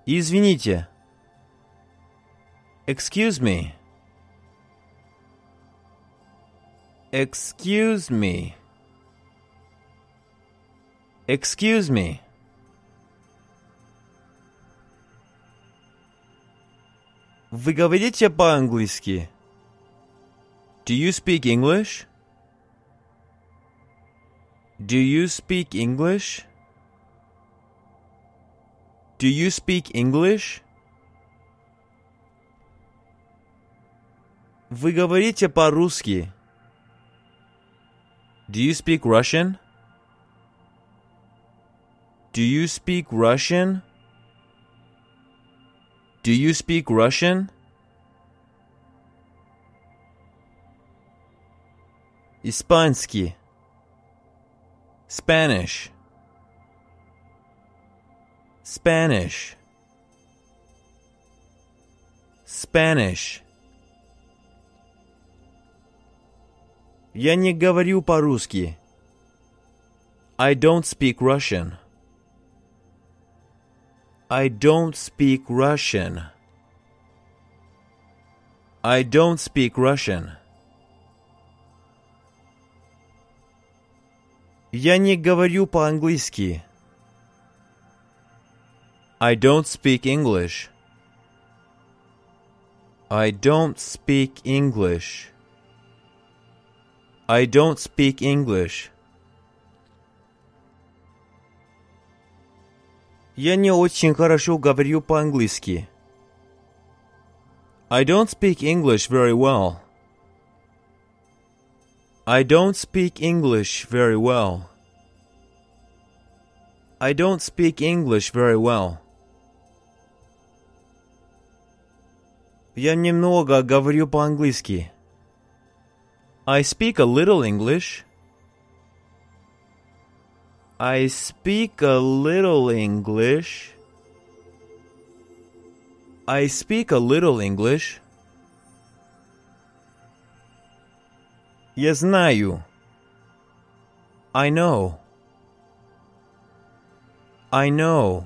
Speaker 1: Извините. Excuse me. Excuse me. Excuse me. Вы говорите по-английски? Do you speak English? Do you speak English? Do you speak English? Вы говорите по-русски? Do you speak Russian? Do you speak Russian? Do you speak Russian? Испанский. Spanish. Spanish. Spanish. Я не говорю по-русски. I don't speak Russian. I don't speak Russian. I don't speak Russian. Я не говорю по-английски. I don't speak English. I don't speak English. I don't speak English. Я не очень хорошо говорю по-английски. I don't speak English very well. I don't speak English very well. I don't speak English very well. Я немного говорю по-английски. I speak a little English. I speak a little English. I speak a little English. Я знаю. I know. I know.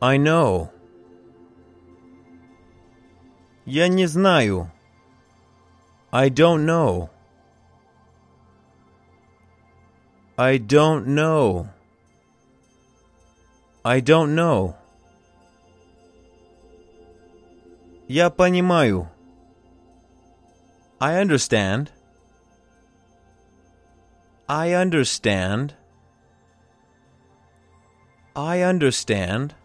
Speaker 1: I know. Я не знаю. I don't know. I don't know. I don't know. Я понимаю. I understand. I understand. I understand.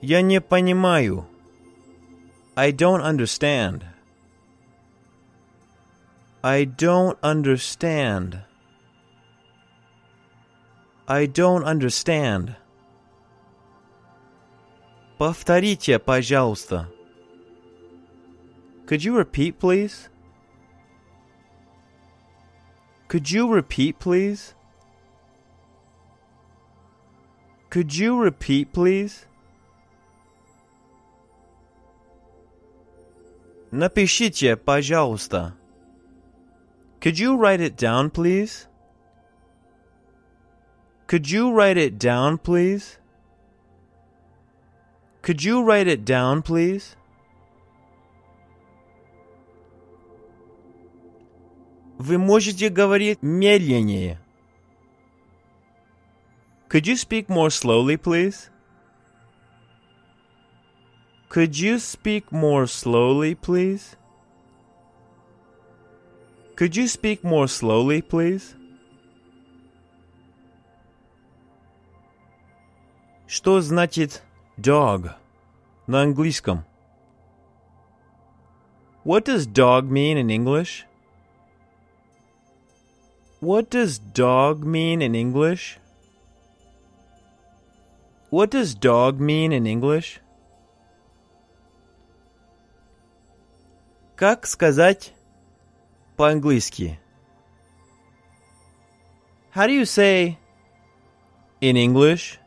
Speaker 1: Я не понимаю. I don't understand. I don't understand. I don't understand. Повторите, пожалуйста. Could you repeat, please? Could you repeat, please? Could you repeat, please? Напишите, пожалуйста. Could you write it down, please? Could you write it down, please? Could you write it down, please? Вы можете говорить медленнее. Could you speak more slowly, please? Could you speak more slowly, please? Could you speak more slowly, please? Что значит dog на английском? What does dog mean in English? What does dog mean in English? What does dog mean in English? Как сказать по-английски? How do you say in English?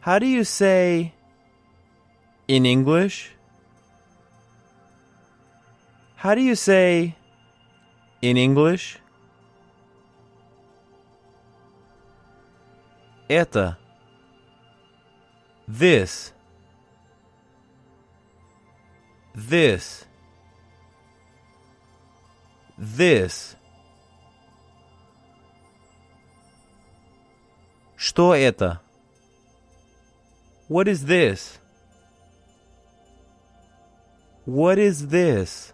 Speaker 1: How do you say in English? How do you say in English? Это. This. This. This. Что это? What is this? What is this?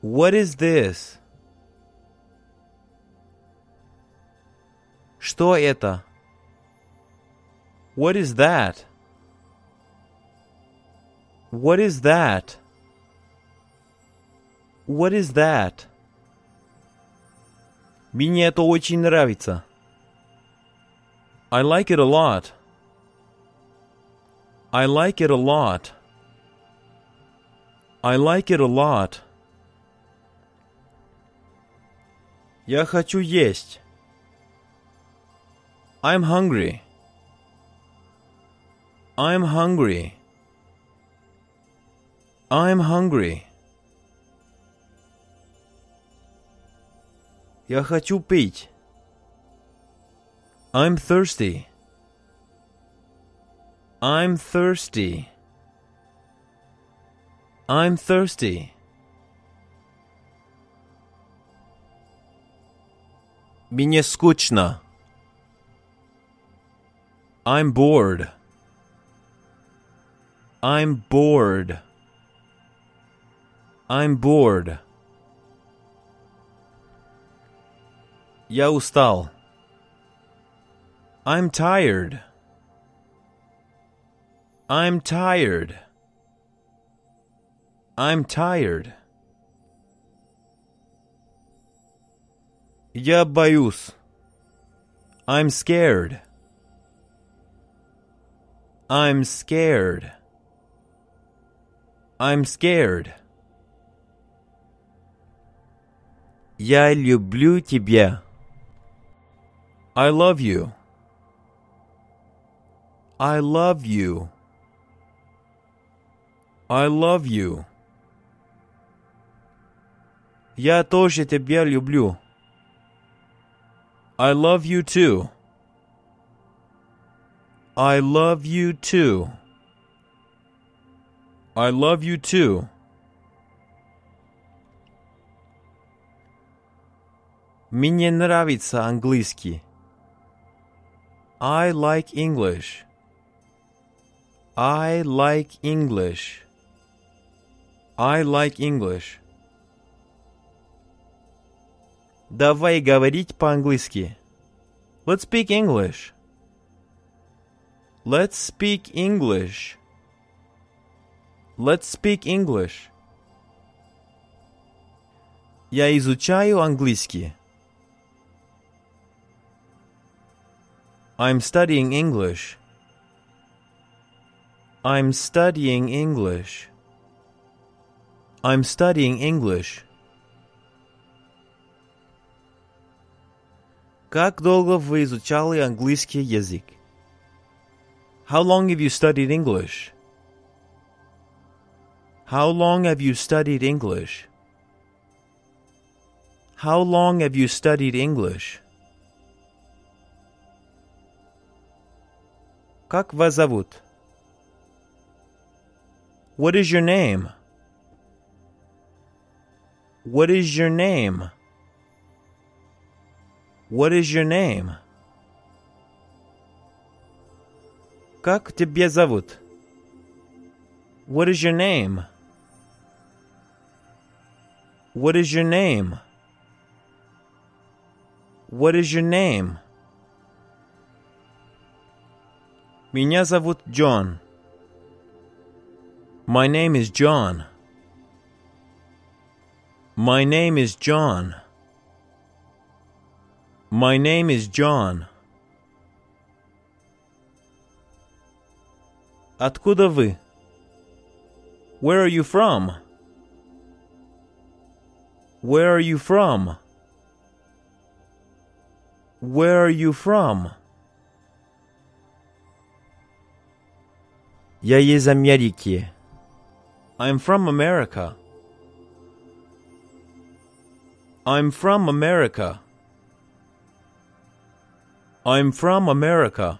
Speaker 1: What is this? Что это? What is that? What is that? What is that? Мне это очень нравится. I like it a lot. I like it a lot. I like it a lot. Я хочу есть. I'm hungry. I'm hungry. I'm hungry. Я хочу пить. I'm thirsty. I'm thirsty. I'm thirsty. Мне скучно. I'm bored. I'm bored. I'm bored. Я устал. I'm tired. I'm tired. I'm tired. Я боюсь. I'm scared. I'm scared. I'm scared. Я люблю тебя. I love you. I love you. I love you. Я тоже тебя люблю. I love you too. I love you too. I love you too. Мне нравится английский. I like English. I like English. I like English. Давай говорить по-английски. Let's speak English. Let's speak English. Let's speak English. Я изучаю английский. I'm studying English. I'm studying English. I'm studying English. Как долго вы изучали английский язык? How long have you studied English? How long have you studied English? How long have you studied English? Как вас зовут? What is your name? What is your name? What is your name? Как тебя зовут? What is your name? What is your name? What is your name? Меня зовут John. My name is John. My name is John. My name is John. Откуда вы? Where are you from? Where are you from? Where are you from?
Speaker 2: Я из Америки.
Speaker 1: I'm from America. I'm from America. I'm from America.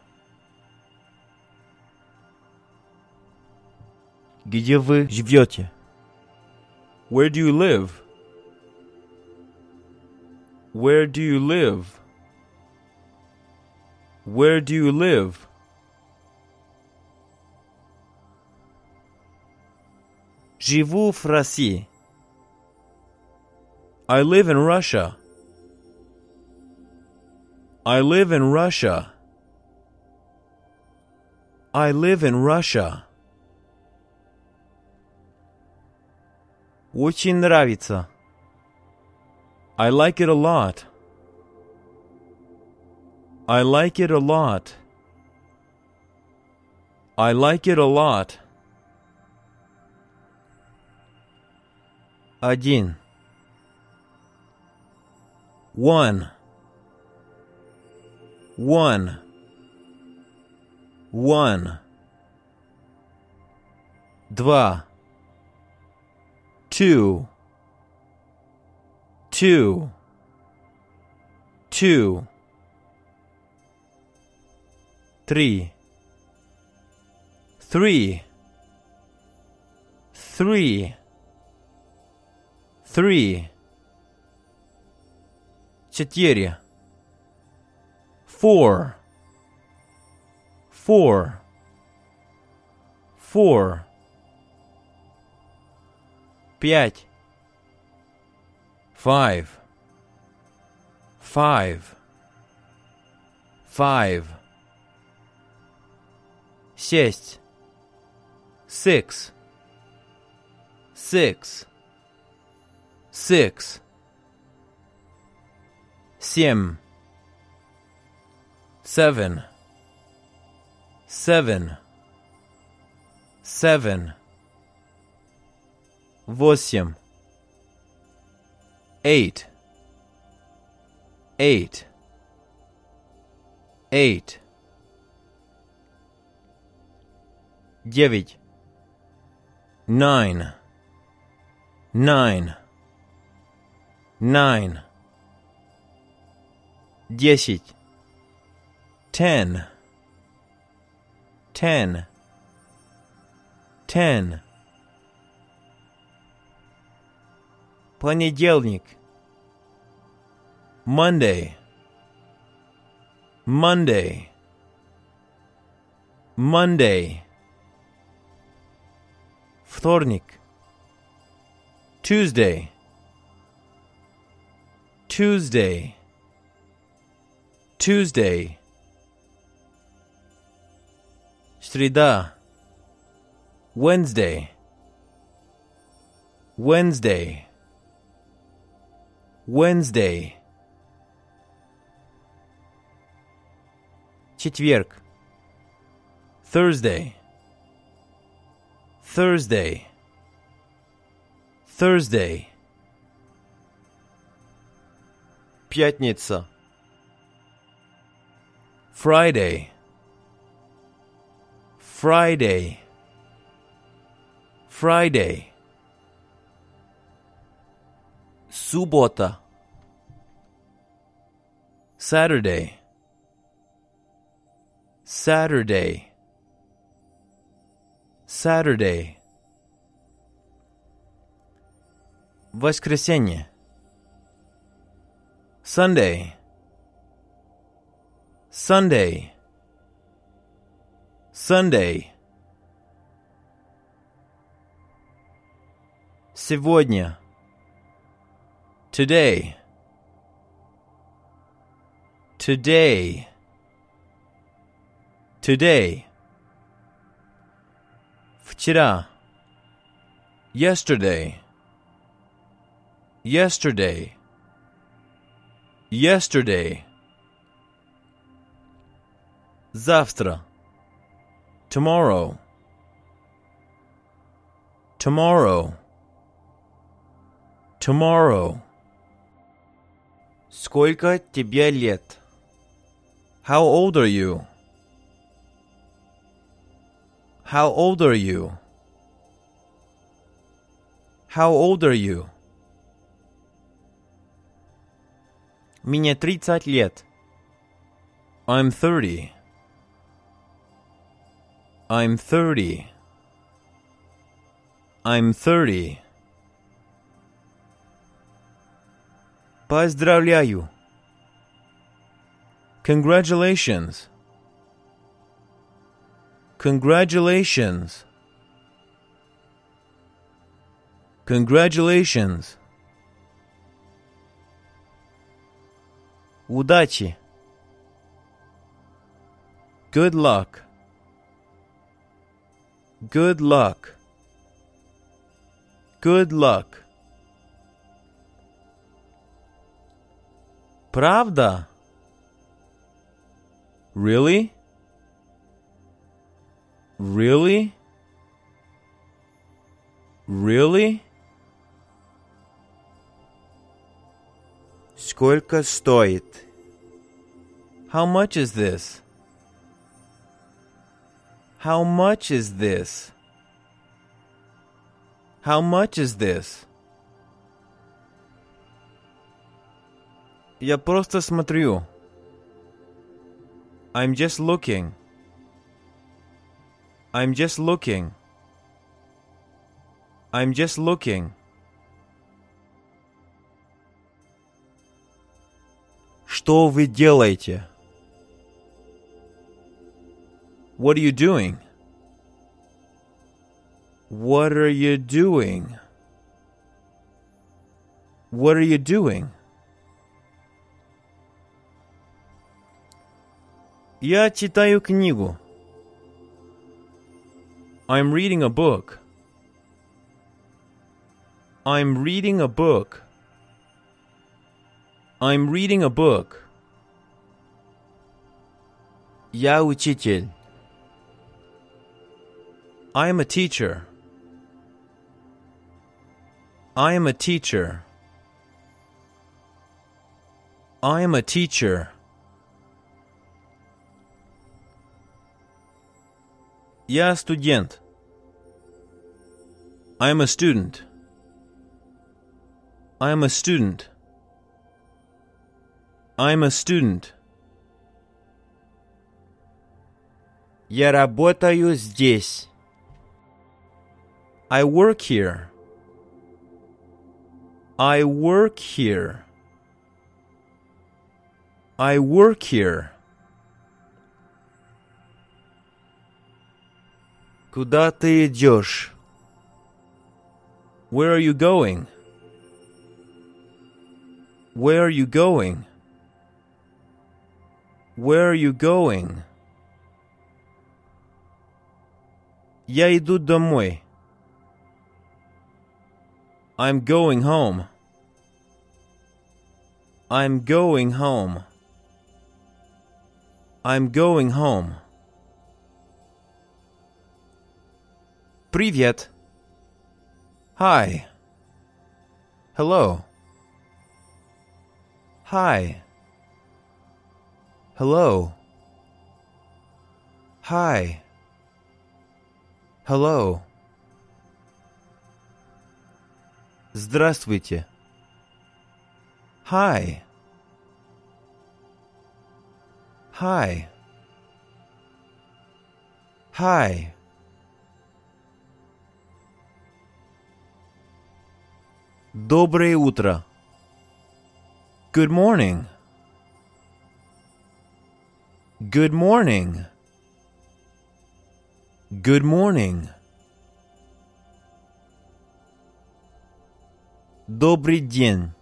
Speaker 2: Где вы живете?
Speaker 1: Where do you live? Where do you live? Where do you live?
Speaker 2: Живу в России.
Speaker 1: I live in Russia. I live in Russia. I live in Russia.
Speaker 2: Очень нравится.
Speaker 1: I like it a lot. I like it a lot. I like it a lot.
Speaker 2: Один.
Speaker 1: One. One. One.
Speaker 2: Два.
Speaker 1: Two. Two. Two.
Speaker 2: Три.
Speaker 1: Three. Three. Three.
Speaker 2: Четыре.
Speaker 1: Four. Four. Four.
Speaker 2: Пять.
Speaker 1: Five. Five. Five.
Speaker 2: Шесть.
Speaker 1: Six. Six. Six.
Speaker 2: Семь.
Speaker 1: Seven. Seven. Seven.
Speaker 2: Восемь.
Speaker 1: Eight. Eight. Eight.
Speaker 2: Девять.
Speaker 1: Nine. Nine. Nine.
Speaker 2: Десять.
Speaker 1: Ten. Ten. Ten.
Speaker 2: Понедельник.
Speaker 1: Monday. Monday. Monday.
Speaker 2: Вторник.
Speaker 1: Tuesday. Tuesday, Tuesday,
Speaker 2: Среда.
Speaker 1: Wednesday, Wednesday, Wednesday,
Speaker 2: Четверг,
Speaker 1: Thursday, Thursday, Thursday.
Speaker 2: Пятница.
Speaker 1: Friday. Friday. Friday. Суббота. Saturday. Saturday. Saturday. Воскресенье. Sunday. Sunday. Sunday. Сегодня. Today. Today. Today. Вчера. Yesterday. Yesterday. Yesterday. Завтра. Tomorrow. Tomorrow. Tomorrow. Сколько тебе лет? How old are you? How old are you? How old are you? Мне 30 лет. I'm 30. I'm 30. I'm 30. Поздравляю. Congratulations. Congratulations. Congratulations. Удачи. Good luck. Good luck. Good luck. Правда? Really? Really? Really?
Speaker 2: Сколько стоит?
Speaker 1: How much is this? How much is this? How much is this? Я просто смотрю. I'm just looking. I'm just looking. I'm just looking.
Speaker 2: Что вы делаете?
Speaker 1: What are you doing? What are you doing? What are you doing? Я читаю книгу. I'm reading a book. I'm reading a book. I'm reading a book.
Speaker 2: Я учитель.
Speaker 1: I am a teacher. I am a teacher. I am a teacher. Я студент. I am a student. I am a student. I am a student.
Speaker 2: Я работаю здесь.
Speaker 1: I work here. I work here. I work here.
Speaker 2: Куда ты идешь?
Speaker 1: Where are you going? Where are you going? Where are you going? Я иду домой. I'm going home. I'm going home. I'm going home. Привет. Hi. Hello. Hi. Hello. Hi. Hello. Здравствуйте. Hi. Hi. Hi. Доброе утро. Good morning. Good morning. Good morning. Добрый день.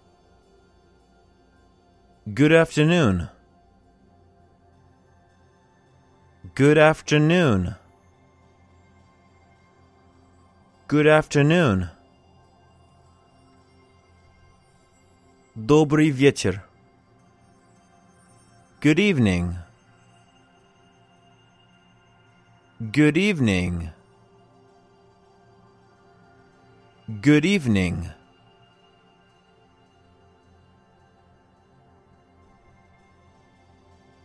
Speaker 1: Good afternoon. Good afternoon. Good afternoon. Добрый вечер. Good evening. Good evening. Good evening.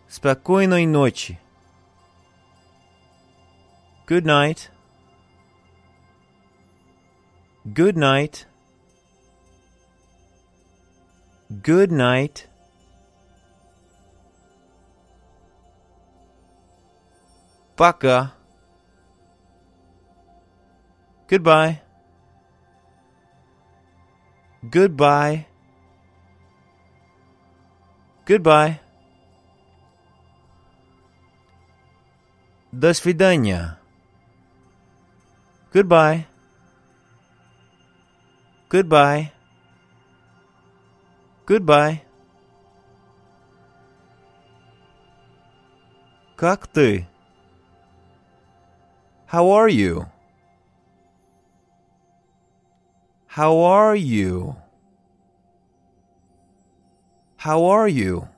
Speaker 1: Спокойной ночи. Good night. Good night. Good night. Пока. Goodbye. Goodbye. Goodbye. До свидания. Goodbye. Goodbye. Goodbye. Как ты? How are you? How are you? How are you?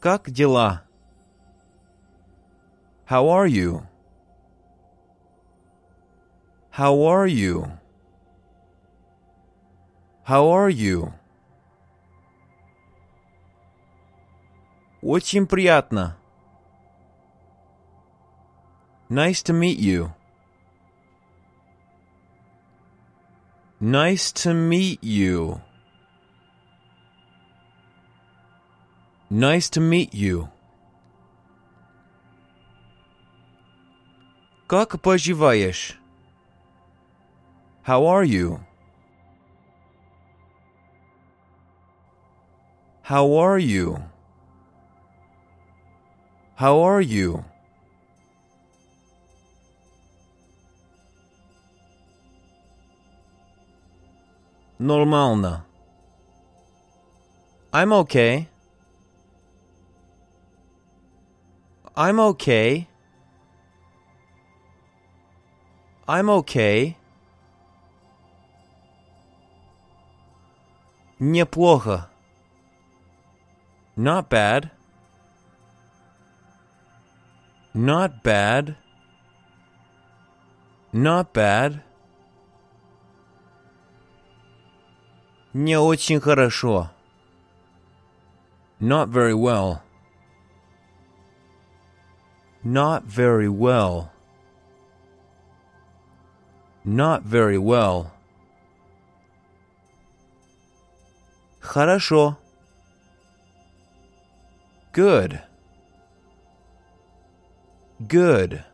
Speaker 1: Как дела? How are you? How are you? How are you? Очень приятно. Nice to meet you. Nice to meet you. Nice to meet you. Как поживаешь? How are you? How are you? How are you? Нормально. I'm okay. I'm okay. I'm okay. Неплохо. Not bad. Not bad. Not bad. Не очень хорошо. Not very well. Not very well. Not very well. Хорошо. Good. Good.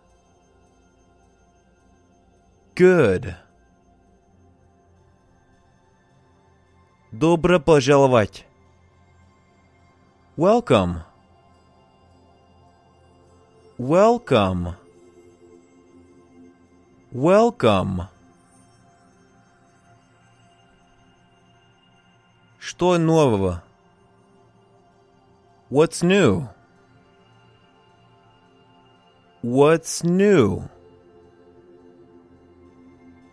Speaker 1: Good. Добро пожаловать. Welcome. Welcome. Welcome. Что нового? What's new? What's new?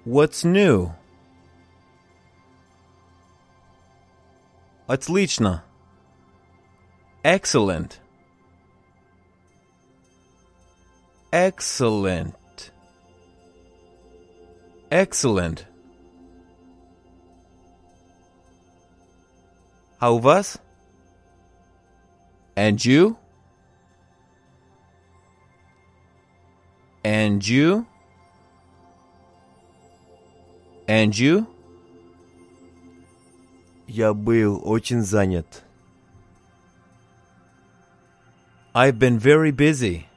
Speaker 1: What's new? Отлично. Excellent. Excellent. Excellent. А у вас? And you? And you? And you?
Speaker 2: Я был очень занят.
Speaker 1: I've been very busy.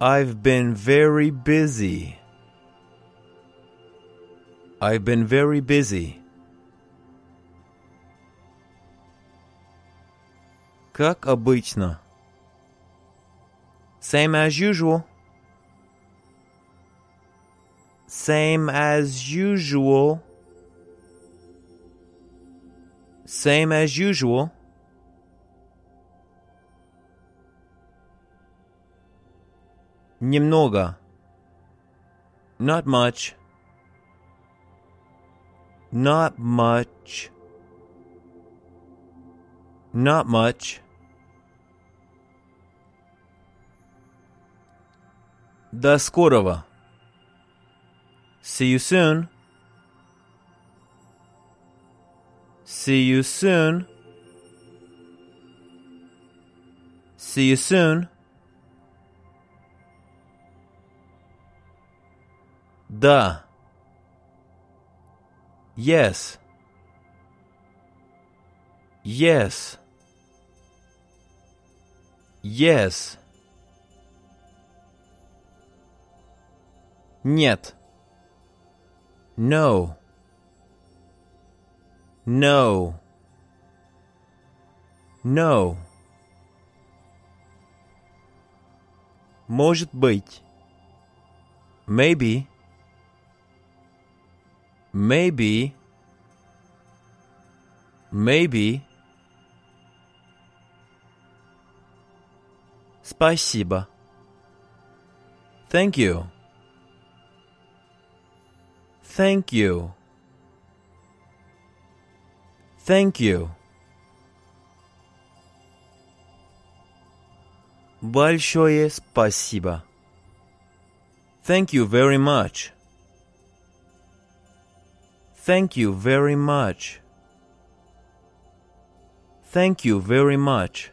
Speaker 1: I've been very busy. I've been very busy.
Speaker 2: Как обычно.
Speaker 1: Same as usual.
Speaker 2: Same as usual.
Speaker 1: Same as usual.
Speaker 2: Немного.
Speaker 1: Not much.
Speaker 2: Not much.
Speaker 1: Not much.
Speaker 2: До скорого.
Speaker 1: See you soon. See you soon. See you soon.
Speaker 2: Да.
Speaker 1: Yes. Yes. Yes.
Speaker 2: Нет.
Speaker 1: No. No. No.
Speaker 2: Может быть.
Speaker 1: Maybe. Maybe. Maybe.
Speaker 2: Спасибо.
Speaker 1: Thank you. Thank you. Thank you.
Speaker 2: Большое спасибо.
Speaker 1: Thank you very much. Thank you very much. Thank you very much.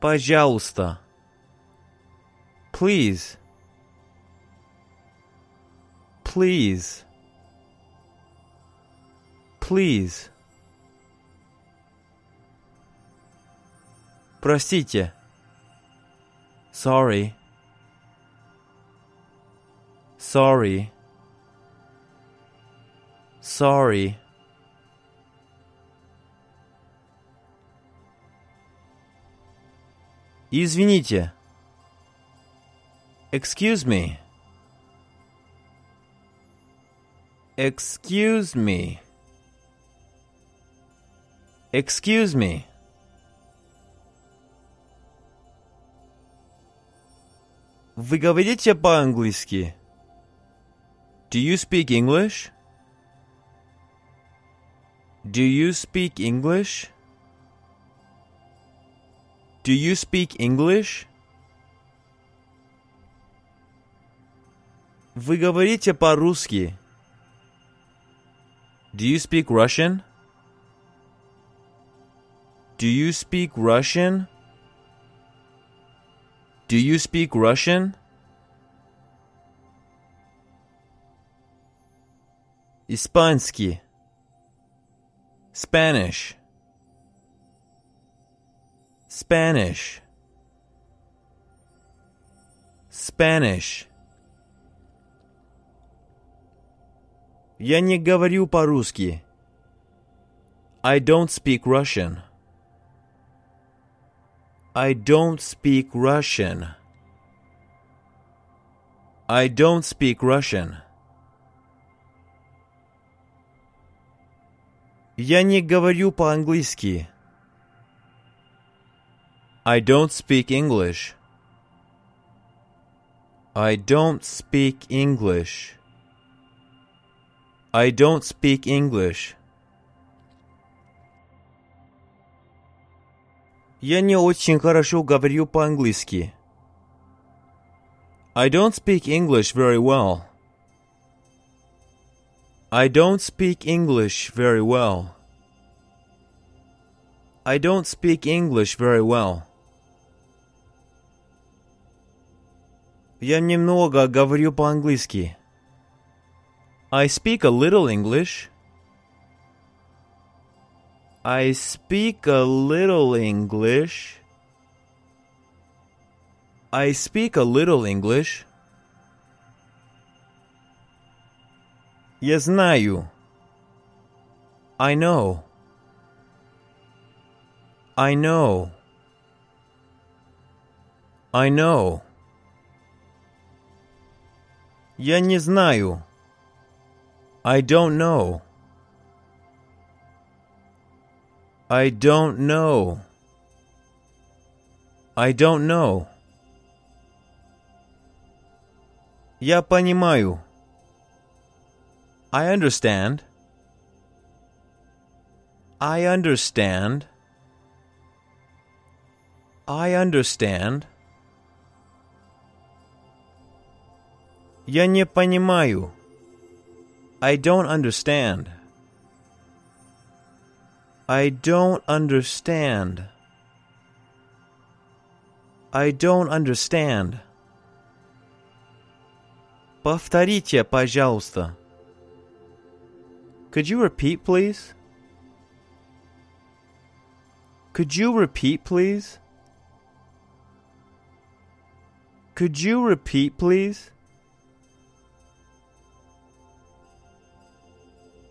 Speaker 2: Пожалуйста.
Speaker 1: Please. Please. Please.
Speaker 2: Простите.
Speaker 1: Sorry. Sorry. Sorry.
Speaker 2: Извините.
Speaker 1: Excuse me. Excuse me. Excuse me.
Speaker 2: Вы говорите по-английски?
Speaker 1: Do you speak English? Do you speak English? Do you speak English?
Speaker 2: Вы говорите по-русски?
Speaker 1: Do you speak Russian? Do you speak Russian? Do you speak Russian?
Speaker 2: Испанский.
Speaker 1: Spanish. Spanish. Spanish.
Speaker 2: Я не говорю по-русски.
Speaker 1: I don't speak Russian. I don't speak Russian. I don't speak Russian.
Speaker 2: Я не говорю по-английски.
Speaker 1: I don't speak English. I don't speak English. I don't speak English.
Speaker 2: Я не очень хорошо говорю по-английски.
Speaker 1: I don't speak English very well. I don't speak English very well. I don't speak English very well. Я немного говорю по-английски. I speak a little English. I speak a little English. I speak a little English. Я знаю. I know. I know. I know. Я не знаю. I don't know. I don't know. I don't know. Я понимаю. I understand. I understand. I understand. Я не понимаю. I don't understand. I don't understand. I don't understand. Повторите, пожалуйста. Could you repeat, please? Could you repeat, please? Could you repeat, please?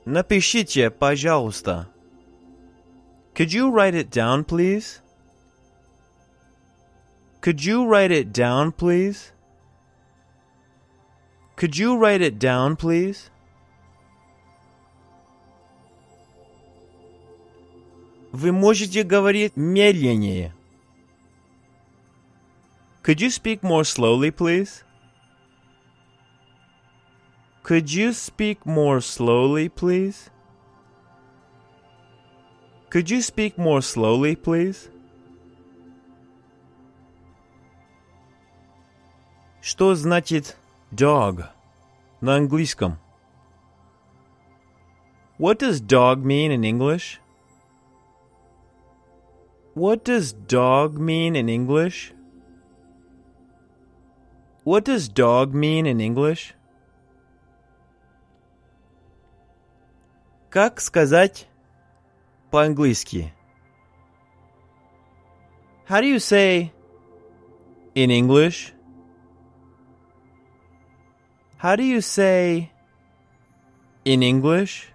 Speaker 1: Напишите, пожалуйста. Could you write it down, please? Could you write it down, please? Could you write it down, please? Вы можете говорить медленнее. Could you speak more slowly, please? Could you speak more slowly, please? Could you speak more slowly, please? Что значит dog на английском? What does dog mean in English? What does dog mean in English? What does dog mean in English? Как сказать по-английски? How do you say in English? How do you say in English?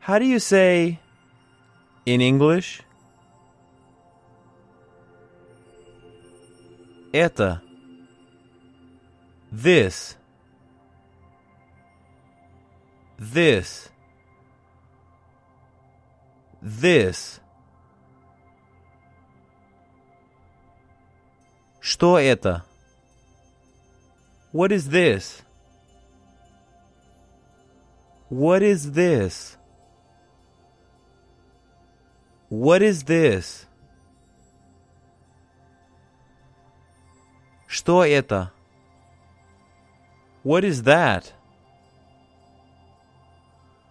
Speaker 1: How do you say in English? Это. This. This. This. Что это? What is this? What is this? What is this? Что это? What is that?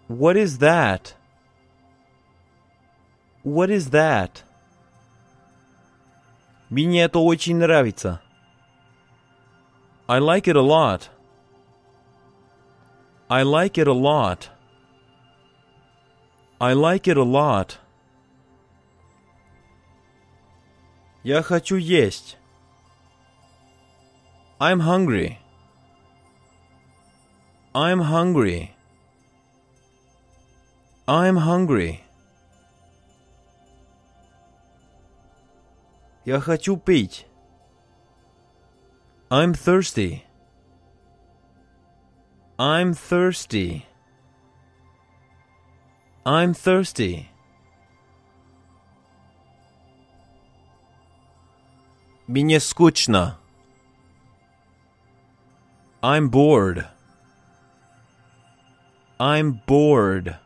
Speaker 1: What is that? What is that? Мне это очень нравится. I like it a lot. I like it a lot. I like it a lot. Я хочу есть. I'm hungry. I'm hungry. I'm hungry. Я хочу пить. I'm thirsty. I'm thirsty. I'm thirsty. Мне скучно. I'm bored. I'm bored.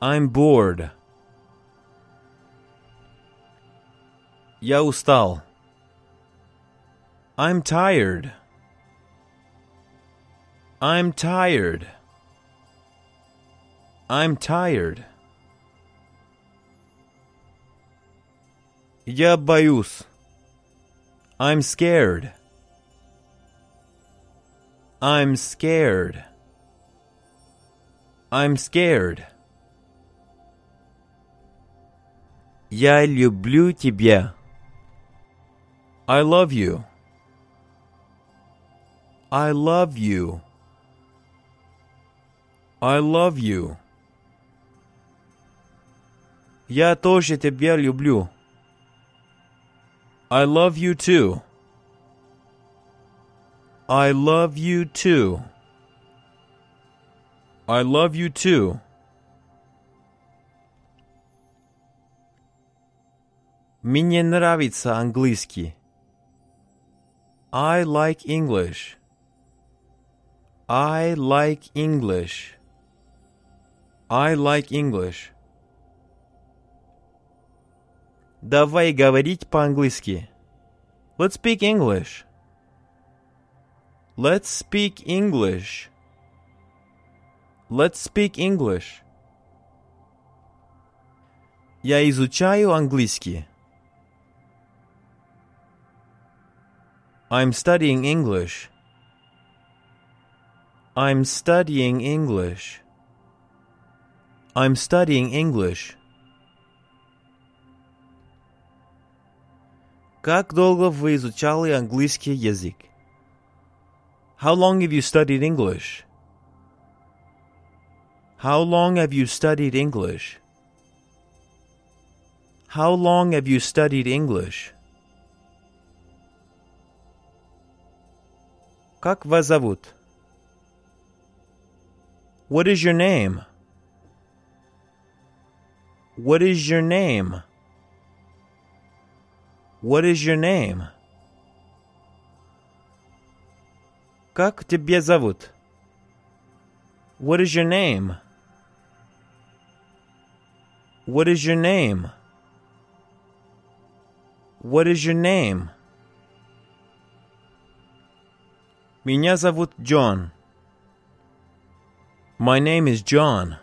Speaker 1: I'm bored. Я устал. I'm tired. I'm tired. I'm tired. Я боюсь. I'm scared. I'm scared. I'm scared. Я люблю тебя. I love you. I love you. I love you. Я тоже тебя люблю. I love you too. I love you too. I love you too. Мне нравится английский. I like English. I like English. I like English. Давай говорить по-английски. Let's speak English. Let's speak English. Let's speak English. Я изучаю английский. I'm studying English. I'm studying English. I'm studying English. Как долго вы изучали английский язык? How long have you studied English? How long have you studied English? How long have you studied English? Как вас зовут? What is your name? What is your name? What is your name? Как тебя зовут? What is your name? What is your name? What is your name? Меня зовут Джон. My name is John.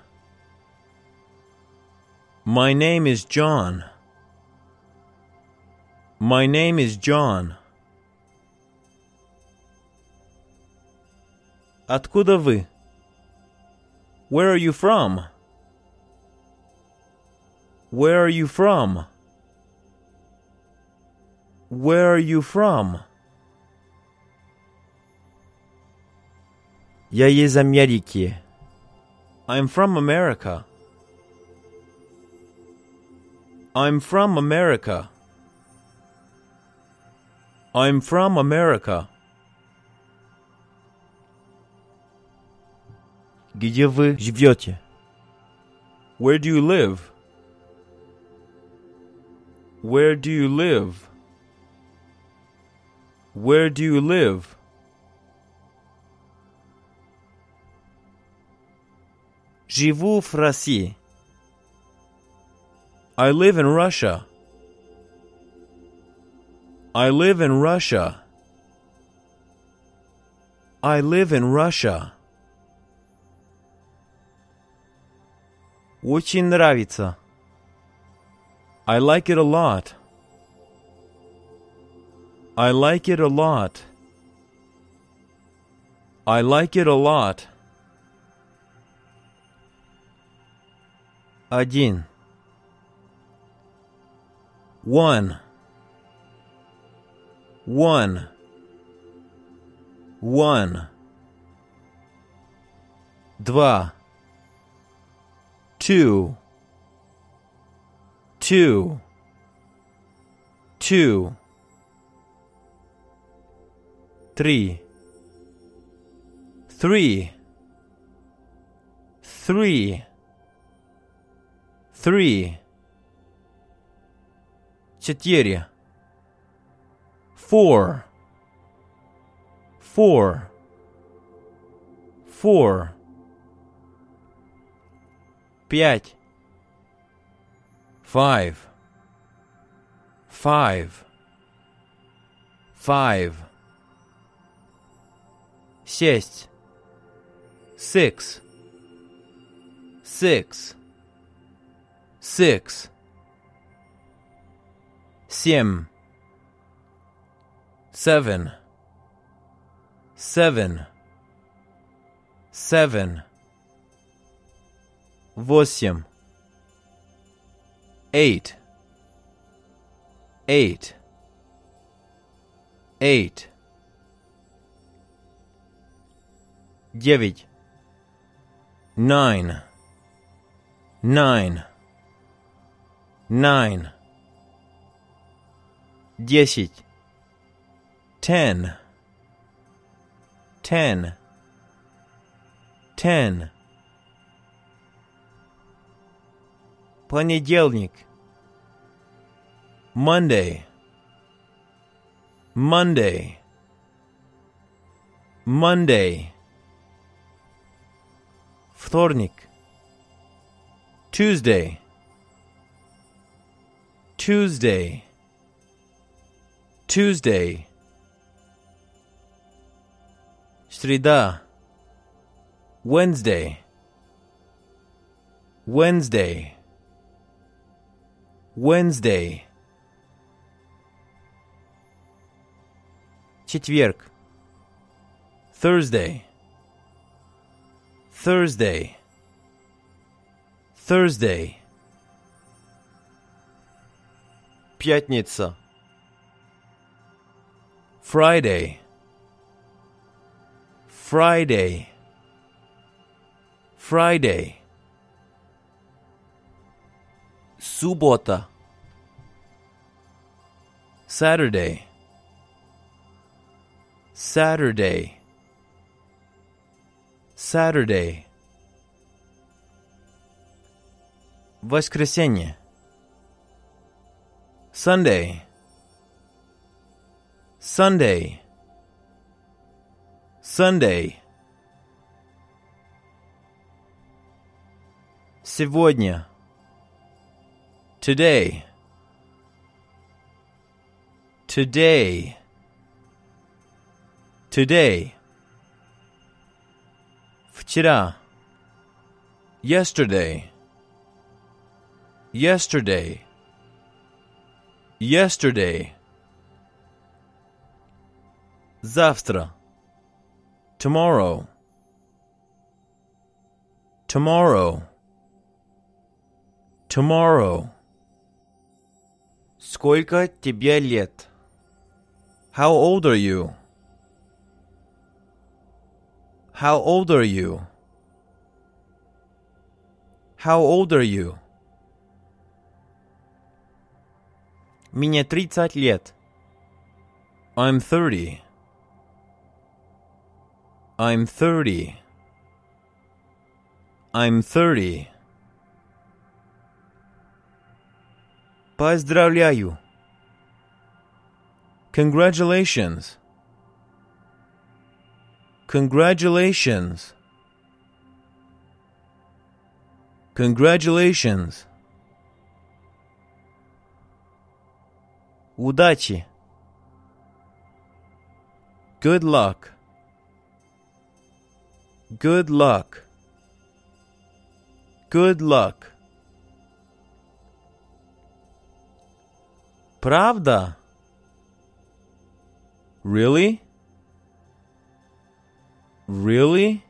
Speaker 1: My name is John. My name is John. Откуда вы? Where are you from? Where are you from? Where are you from? Я из Америки. I'm from America. I'm from America. I'm from America. Где вы живете? Where do you live? Where do you live? Where do you live? Живу в России. I live in Russia. I live in Russia. I live in Russia. Очень нравится. I like it a lot. I like it a lot. I like it a lot. Один. One. One. One. Два. Two. Two. Two. Three. Three. Three. Three. Четыре. Four. Four. Four. Пять. Five. Five. Five. Шесть. Six. Six. Six. Семь. Seven. Seven. Seven. Восемь. Eight. Eight. Eight. Девять. Nine. Nine. Nine. Десять. Ten. Ten. Ten. Понедельник. Monday. Monday. Monday. Вторник. Tuesday. Tuesday, Tuesday, Среда. Wednesday, Wednesday, Wednesday, Четверг, Thursday, Thursday, Thursday. Пятница. Friday. Friday. Friday. Суббота. Saturday. Saturday. Saturday. Воскресенье. Sunday. Sunday. Sunday. Сегодня. Today. Today. Today. Вчера. Yesterday. Yesterday. Yesterday. Завтра. Tomorrow. Tomorrow. Tomorrow. Сколько тебе лет? How old are you? How old are you? How old are you? Мне тридцать лет. I'm thirty. I'm thirty. I'm thirty. Поздравляю. Congratulations. Congratulations. Congratulations. Удачи. Good luck. Good luck. Good luck. Правда? Really? Really?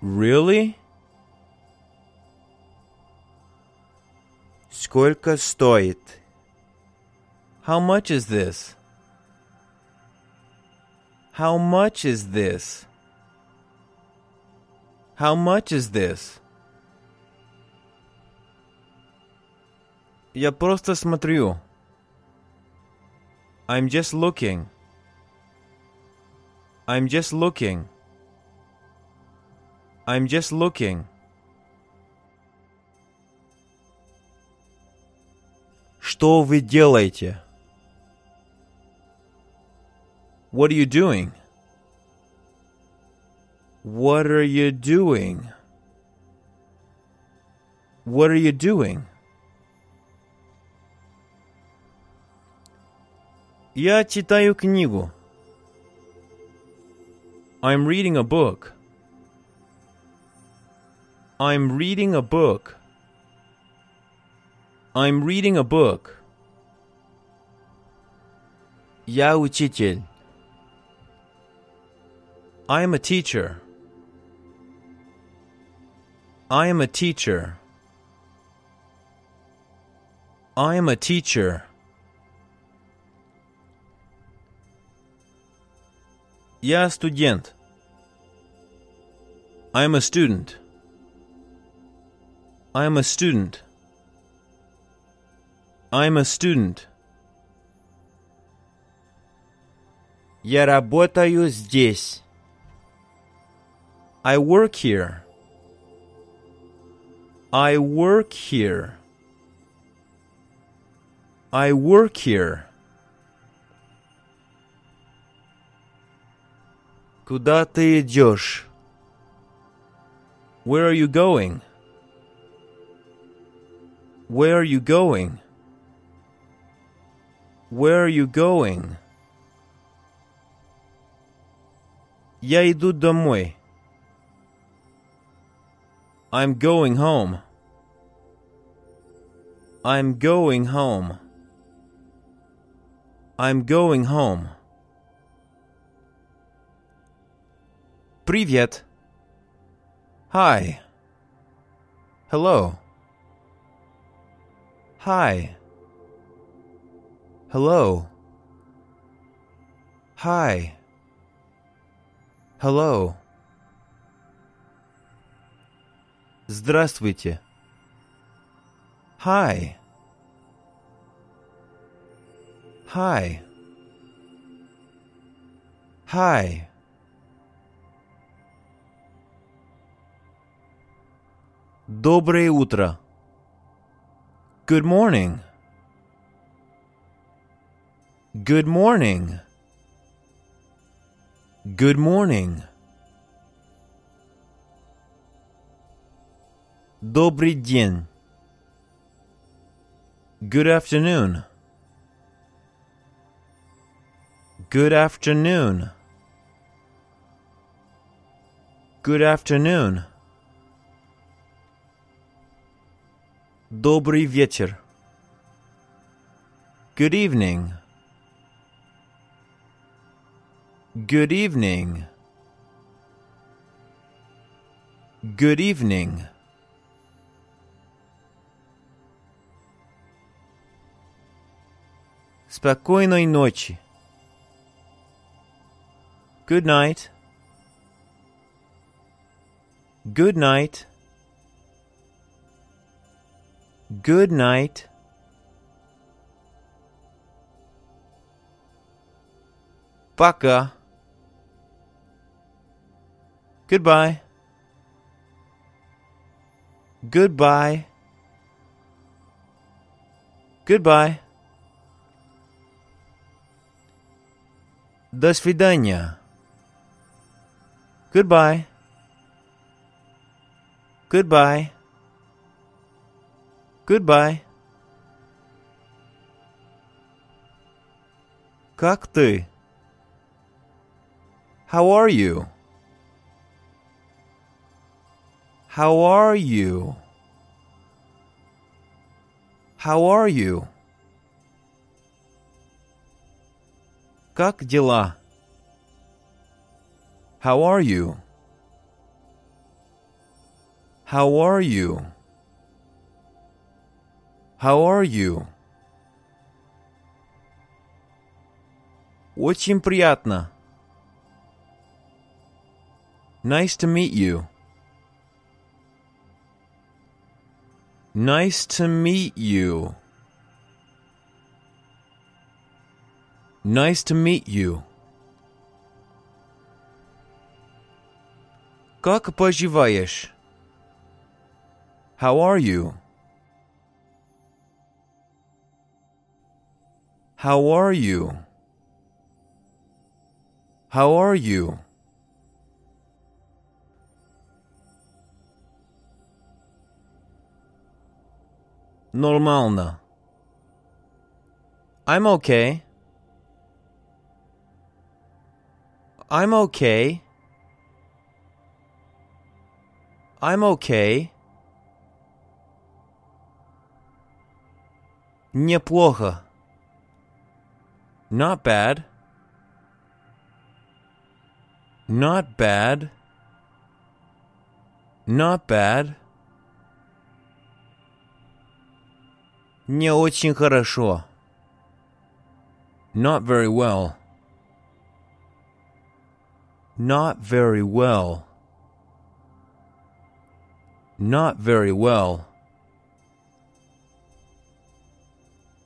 Speaker 1: Really? Сколько стоит? How much is this? How much is this? How much is this? Я просто смотрю. I'm just looking. I'm just looking. I'm just looking. Что вы делаете? What are you doing? What are you doing? What are you doing? Я читаю книгу. I'm reading a book. I'm reading a book. I'm reading a book.
Speaker 2: Я учитель.
Speaker 1: I am a teacher. I am a teacher. I am a teacher. Я студент. I am a student. I am a student. I am a student.
Speaker 2: Я работаю здесь.
Speaker 1: I work here. I work here. I work here.
Speaker 2: Куда ты идешь?
Speaker 1: Where are you going? Where are you going? Where are you going?
Speaker 2: Я иду домой.
Speaker 1: I'm going home. I'm going home. I'm going home.
Speaker 2: Привет.
Speaker 1: Hi. Hello. Hi. Hello. Hi. Hello.
Speaker 2: Здравствуйте.
Speaker 1: Hi. Hi. Hi.
Speaker 2: Доброе утро.
Speaker 1: Good morning. Good morning. Good morning.
Speaker 2: Добрый день.
Speaker 1: Good afternoon. Good afternoon. Good afternoon.
Speaker 2: Добрый вечер.
Speaker 1: Good evening. Good evening. Good evening.
Speaker 2: Спокойной ночи.
Speaker 1: Good night. Good night. Good night.
Speaker 2: Пока.
Speaker 1: Goodbye. Goodbye. Goodbye.
Speaker 2: До свидания.
Speaker 1: Goodbye. Goodbye. Goodbye.
Speaker 2: Как ты?
Speaker 1: How are you? How are you? How are you?
Speaker 2: Как дела?
Speaker 1: How are you? How are you? How are you?
Speaker 2: Очень приятно.
Speaker 1: Nice to meet you. Nice to meet you. Nice to meet you.
Speaker 2: Как поживаешь?
Speaker 1: How are you? How are you? How are you?
Speaker 2: Нормально.
Speaker 1: I'm okay. I'm okay. I'm okay. Неплохо. Not bad. Not bad. Not bad. Не очень хорошо. Not very well. Not very well. Not very well.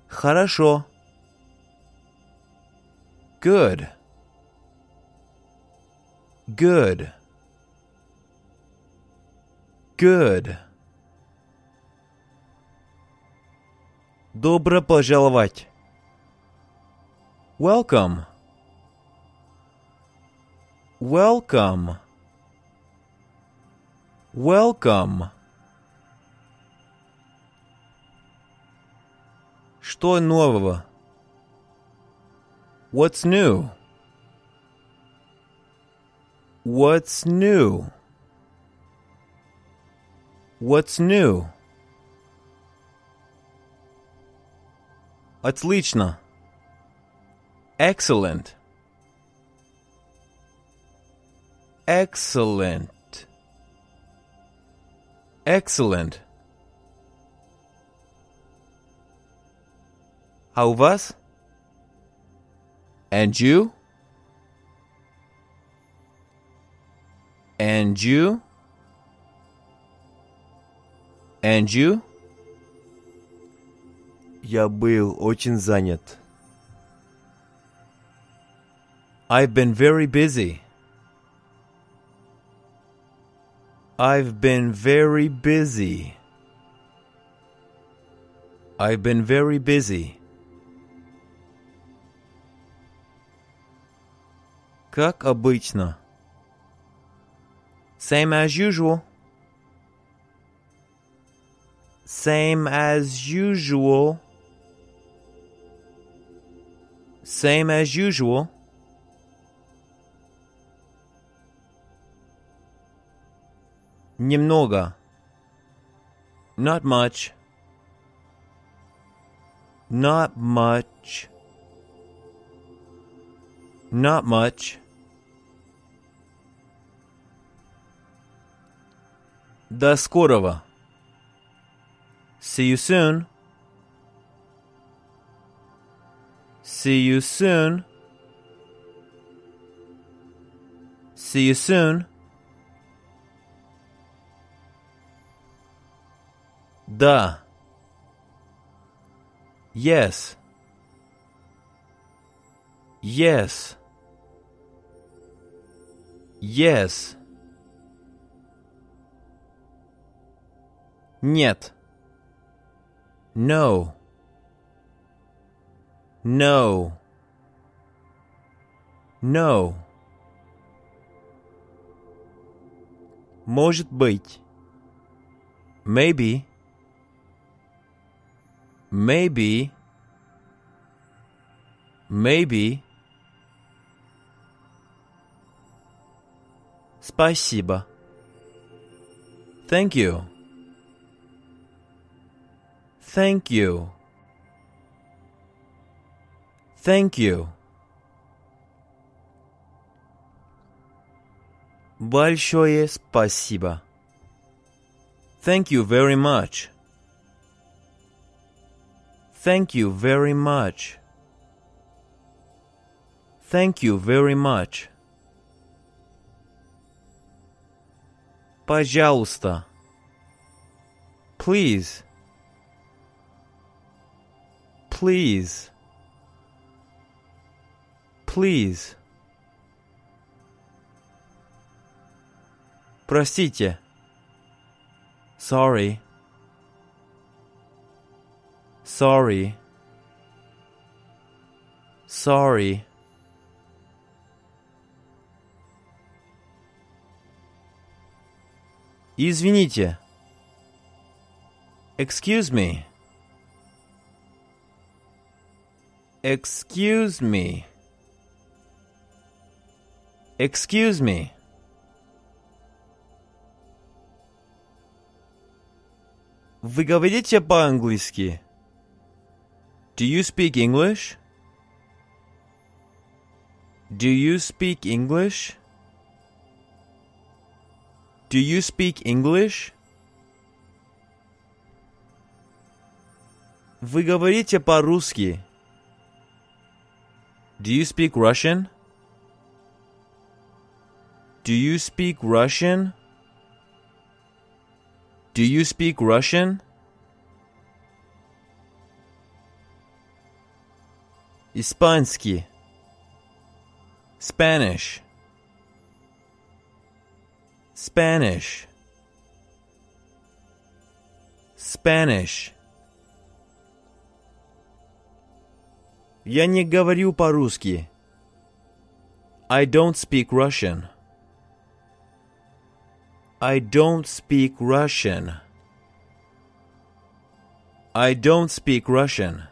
Speaker 1: Хорошо. Good. Good. Good. Добро пожаловать. Welcome. Welcome. Welcome. Что нового? What's new? What's new? What's new? Отлично. Excellent. Excellent. Excellent. А у вас? And you? And you? And you? Я был очень занят. I've been very busy. I've been very busy. I've been very busy. Как обычно. Same as usual. Same as usual. Same as usual. Немного. Not much. Not much. Not much. До скорого. See you soon. See you soon. See you soon. Да. Yes. Yes. Yes. Нет. No. No. No. Может быть. Maybe. Maybe. Maybe. Спасибо. Thank you. Thank you. Thank you. Большое спасибо. Thank you very much. Thank you very much. Thank you very much. Пожалуйста. Please. Please. Please. Простите. Sorry. Sorry. Sorry. Извините. Excuse me. Excuse me. Excuse me. Вы говорите по-английски? Do you speak English? Do you speak English? Do you speak English? Вы говорите по-русски? Do you speak Russian? Do you speak Russian? Do you speak Russian? Испанский. Spanish. Spanish. Spanish. Я не говорю по-русски. I don't speak Russian. I don't speak Russian. I don't speak Russian.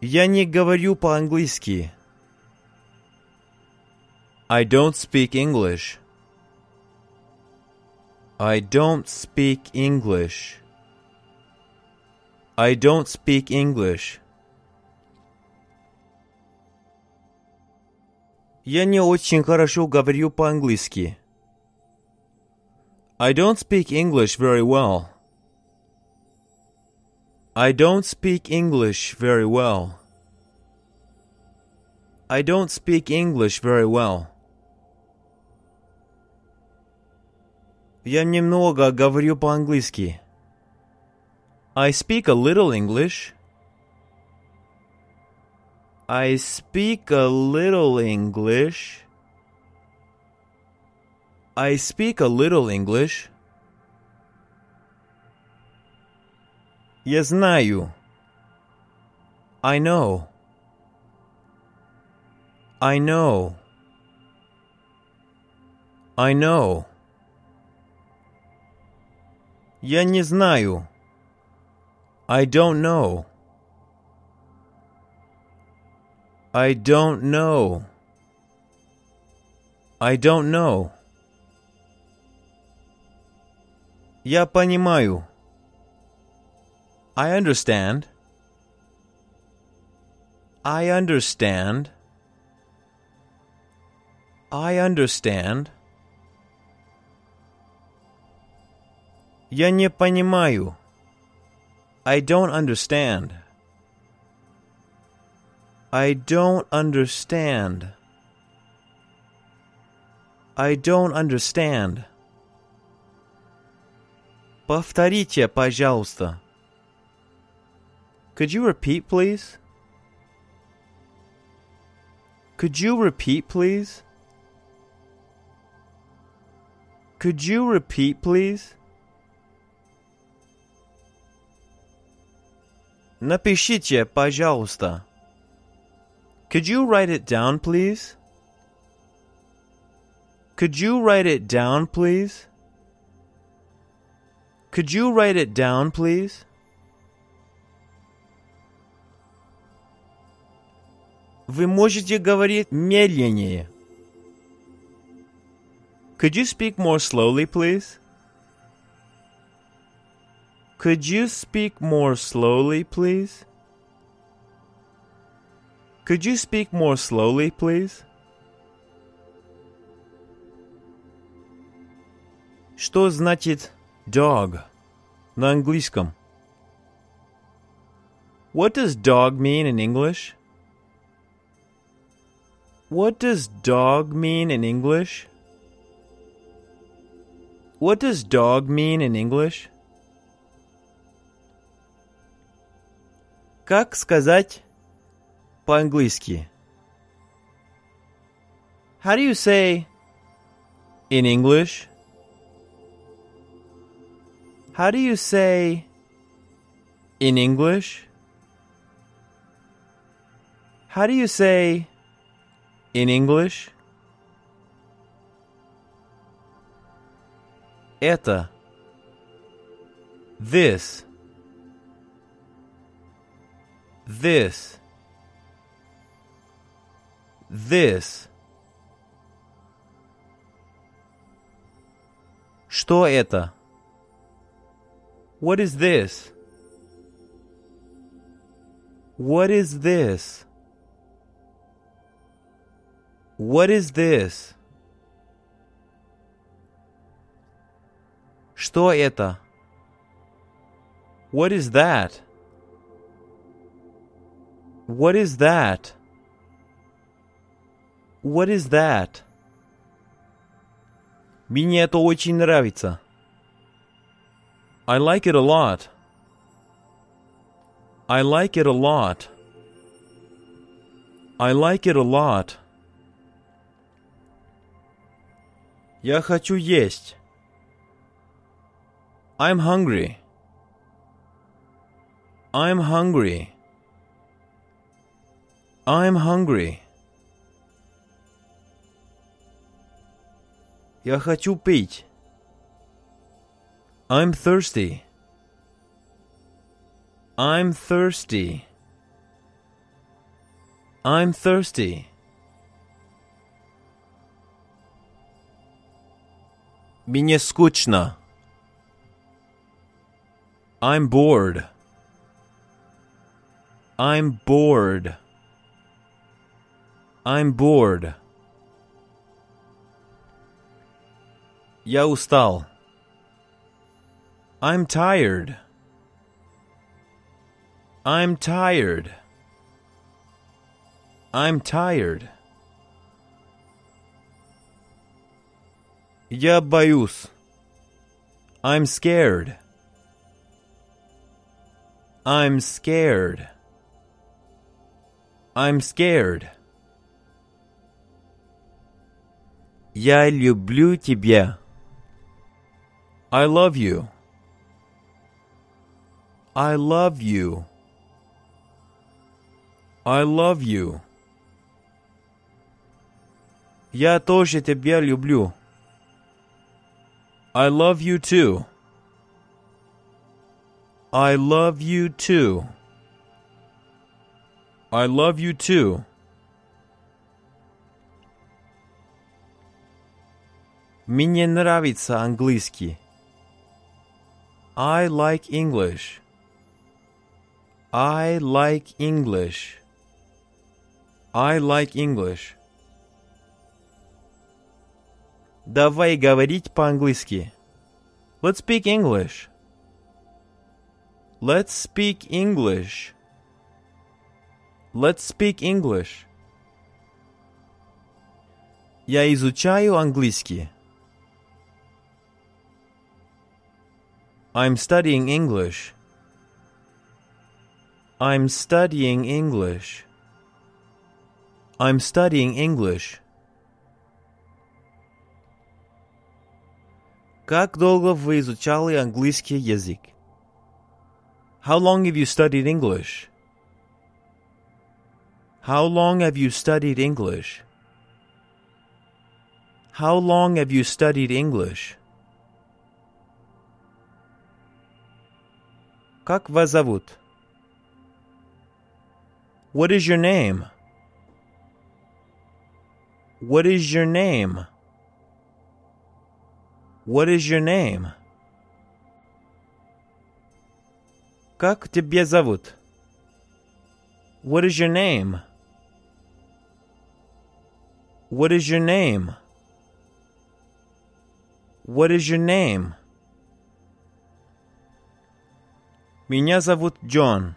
Speaker 1: Я не говорю по-английски. I don't speak English. I don't speak English. I don't speak English. Я не очень хорошо говорю по-английски. I don't speak English very well. I don't speak English very well. I don't speak English very well. Я немного говорю по-английски. I speak a little English. I speak a little English. I speak a little English. Я знаю. I know. I know. I know. Я не знаю. I don't know. I don't know. I don't know. Я понимаю. I understand. I understand. I understand. Я не понимаю. I don't understand. I don't understand. I don't understand. Повторите, пожалуйста. Could you repeat, please? Could you repeat, please? Could you repeat, please? Напишите, пожалуйста. Could you write it down, please? Could you write it down, please? Could you write it down, please? Вы можете говорить медленнее. Could you speak more slowly, please? Could you speak more slowly, please? Could you speak more slowly, please? Что значит dog на английском? What does dog mean in English? What does dog mean in English? What does dog mean in English? Как сказать по-английски? How do you say in English? How do you say in English? How do you say in English? Это. This. This. This. Что это? What is this? What is this? What is this? Что это? What is that? What is that? What is that? Мне это очень нравится. I like it a lot. I like it a lot. I like it a lot. Я хочу есть. I'm hungry. I'm hungry. I'm hungry. Я хочу пить. I'm thirsty. I'm thirsty. I'm thirsty. Мне скучно. I'm bored. I'm bored. I'm bored. Я устал. I'm tired. I'm tired. I'm tired. Я боюсь. I'm scared. I'm scared. I'm scared. Я люблю тебя. I love you. I love you. I love you. Я тоже тебя люблю. I love you too. I love you too. I love you too. Мне нравится английский. I like English. I like English. I like English. Давай говорить по-английски. Let's speak English. Let's speak English. Let's speak English. Я изучаю английский. I'm studying English. I'm studying English. I'm studying English. Как долго вы изучали английский язык? How long have you studied English? How long have you studied English? How long have you studied English? Как вас зовут? What is your name? What is your name? What is your name? Как тебя зовут? What is your name? What is your name? What is your name? Меня зовут Джон.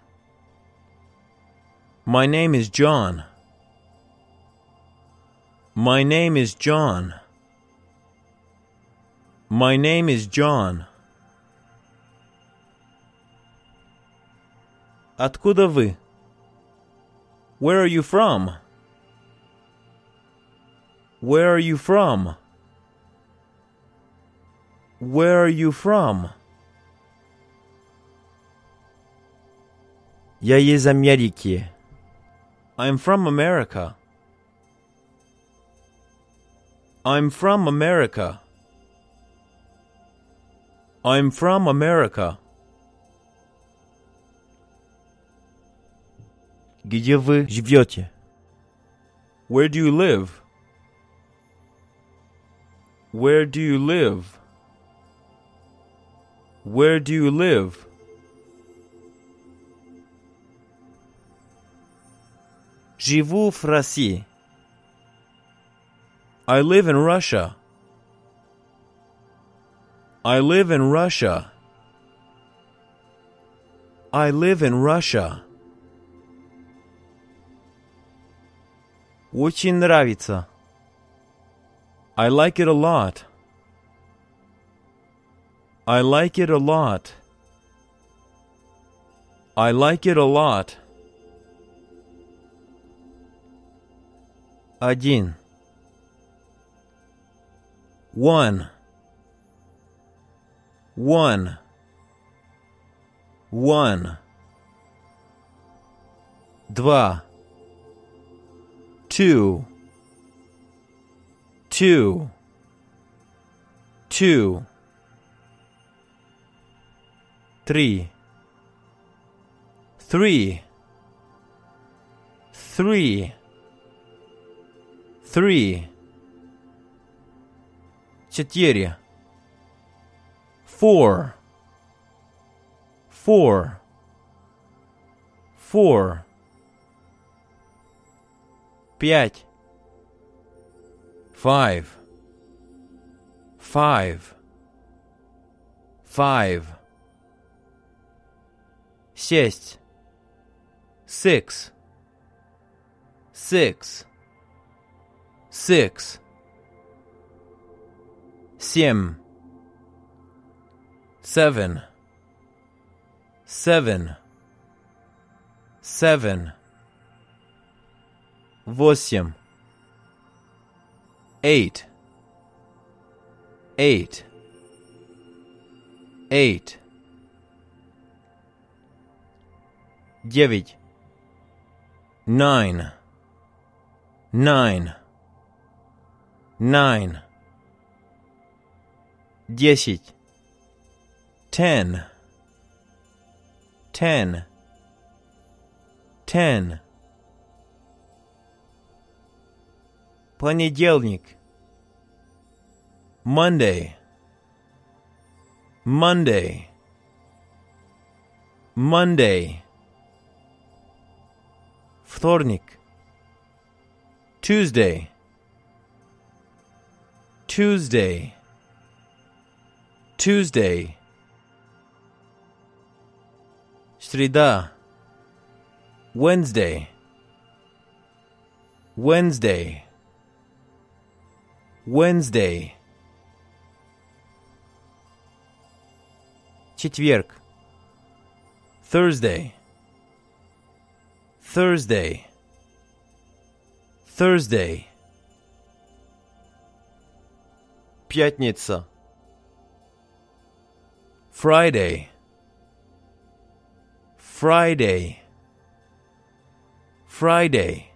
Speaker 1: My name is John. My name is John. My name is John. Откуда вы? Where are you from? Where are you from? Where are you from? Я из Америки. I'm from America. I'm from America. I'm from America. Где вы живете? Where do you live? Where do you live? Where do you live?
Speaker 2: Живу в России.
Speaker 1: I live in Russia. I live in Russia. I live in Russia.
Speaker 2: Очень нравится.
Speaker 1: I like it a lot. I like it a lot. I like it a lot.
Speaker 2: 1.
Speaker 1: 1. 1. 1.
Speaker 2: Два.
Speaker 1: 2. 2. 2.
Speaker 2: 3.
Speaker 1: 3. 3 Three.
Speaker 2: Четыре.
Speaker 1: Four. Four. Four.
Speaker 2: Пять.
Speaker 1: Five. Five. Five.
Speaker 2: Шесть.
Speaker 1: Six. Six. Six.
Speaker 2: Семь.
Speaker 1: Seven. Seven. Seven.
Speaker 2: Восемь.
Speaker 1: Eight. Eight. Eight.
Speaker 2: Девять.
Speaker 1: Nine. Nine. Nine.
Speaker 2: Десять.
Speaker 1: Ten. Ten. Ten.
Speaker 2: Понедельник.
Speaker 1: Monday. Monday. Monday.
Speaker 2: Вторник.
Speaker 1: Tuesday. Tuesday, Tuesday.
Speaker 2: Среда.
Speaker 1: Wednesday, Wednesday, Wednesday.
Speaker 2: Четверг,
Speaker 1: Thursday, Thursday, Thursday.
Speaker 2: Пятница.
Speaker 1: Friday. Friday. Friday.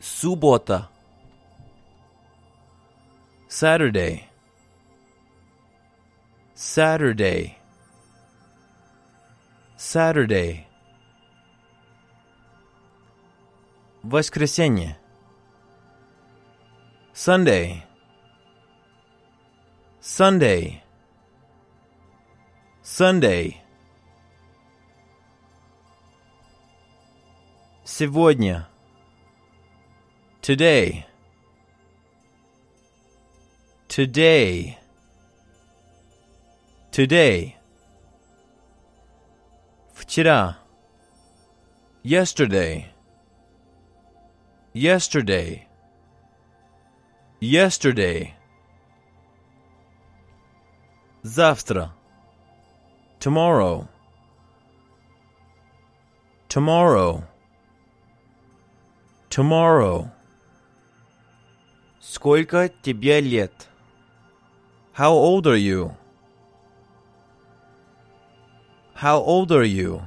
Speaker 2: Суббота.
Speaker 1: Saturday. Saturday. Saturday.
Speaker 2: Воскресенье.
Speaker 1: Sunday. Sunday. Sunday.
Speaker 2: Сегодня.
Speaker 1: Today. Today. Today.
Speaker 2: Вчера.
Speaker 1: Yesterday. Yesterday. Yesterday.
Speaker 2: Завтра.
Speaker 1: Tomorrow. Tomorrow. Tomorrow.
Speaker 2: Сколько тебе лет?
Speaker 1: How old are you? How old are you?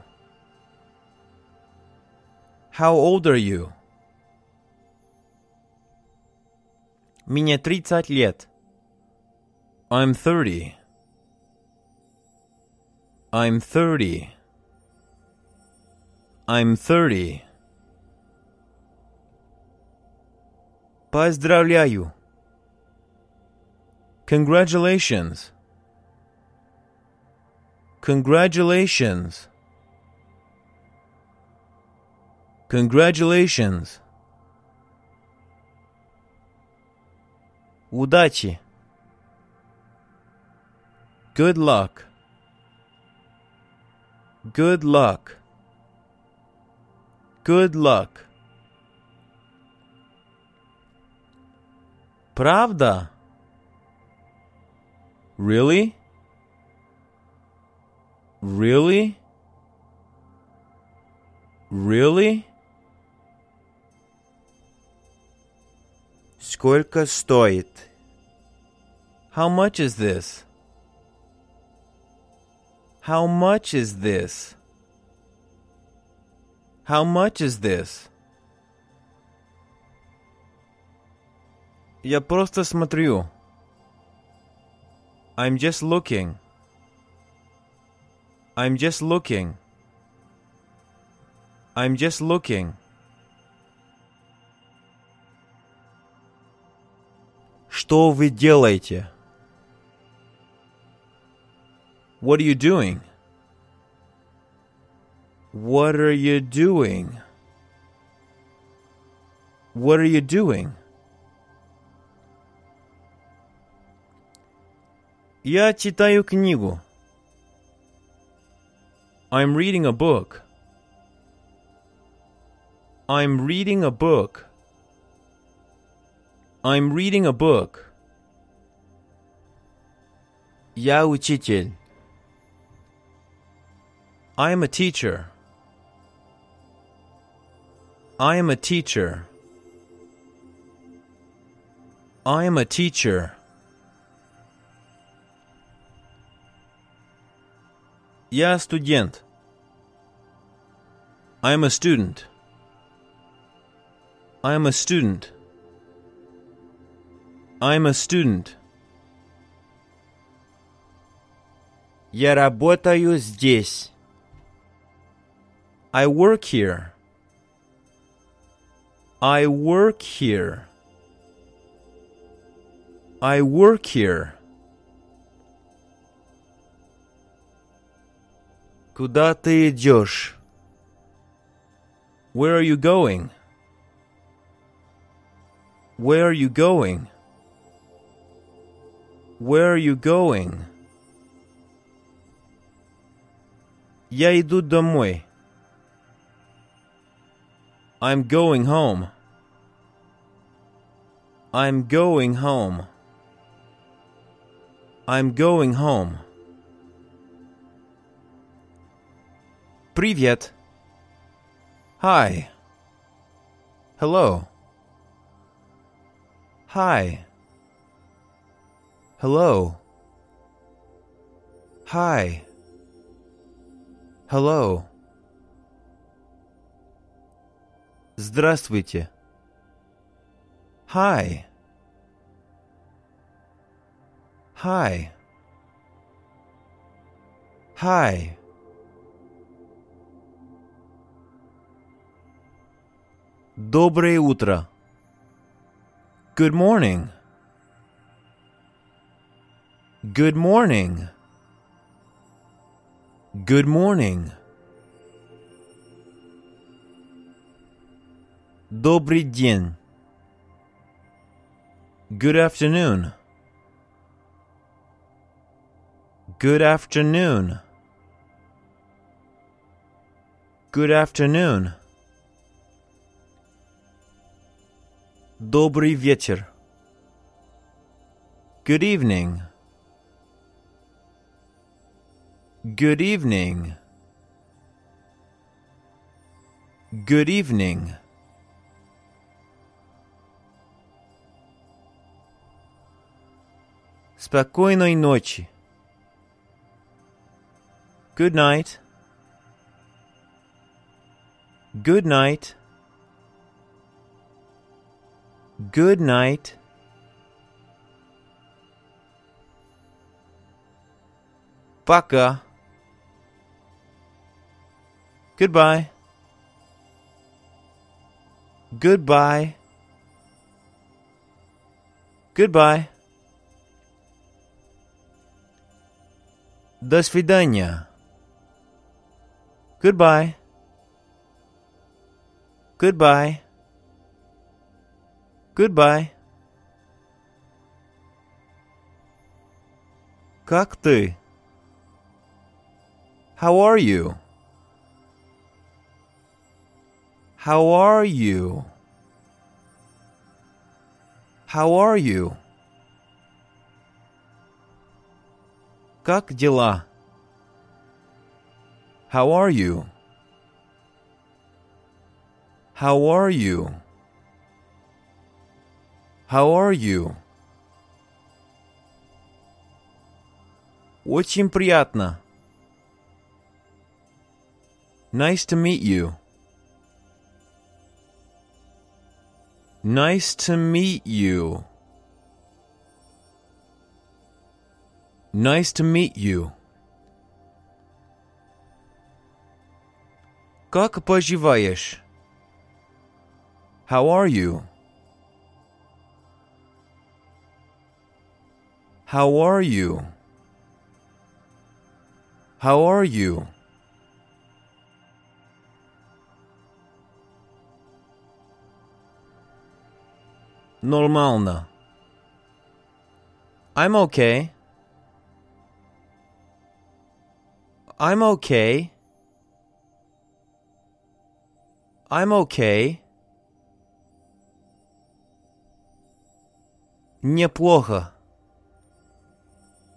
Speaker 1: How old are you?
Speaker 2: Мне 30 лет.
Speaker 1: I'm 30. I'm 30. I'm 30.
Speaker 2: Поздравляю.
Speaker 1: Congratulations. Congratulations. Congratulations. Удачи. Good luck. Good luck. Good luck. Правда? Really? Really? Really?
Speaker 2: Сколько стоит?
Speaker 1: How much is this? How much is this? How much is this? Я просто смотрю. I'm just looking. I'm just looking. I'm just looking.
Speaker 2: Что вы делаете?
Speaker 1: What are you doing? What are you doing? What are you doing? Я читаю книгу. I'm reading a book. I'm reading a book. I'm reading a book.
Speaker 2: Я учитель.
Speaker 1: I am a teacher. I am a teacher. I am a teacher. Я студент. I am a student. I am a student. I am a student.
Speaker 2: Я работаю здесь.
Speaker 1: I work here. I work here. I work here.
Speaker 2: Куда ты идешь?
Speaker 1: Where are you going? Where are you going? Where are you going? Я иду домой. I'm going home. I'm going home. I'm going home. Привет. Hi. Hello. Hi. Hello. Hi. Hello. Здравствуйте. Hi. Hi. Hi. Доброе утро. Good morning. Good morning. Good morning. Добрый день. Good afternoon. Good afternoon. Good afternoon. Добрый вечер. Good evening. Good evening. Good evening. Спокойной ночи. Good night. Good night. Good night. Пока. Goodbye. Goodbye. Goodbye. До свидания. Goodbye. Goodbye. Goodbye. Как ты? How are you? How are you? How are you? Как дела? How are you? How are you? How are you? Очень приятно. Nice to meet you. Nice to meet you. Nice to meet you. Как поживаешь? How are you? How are you? How are you? Нормально. I'm okay. I'm okay. I'm okay. Неплохо.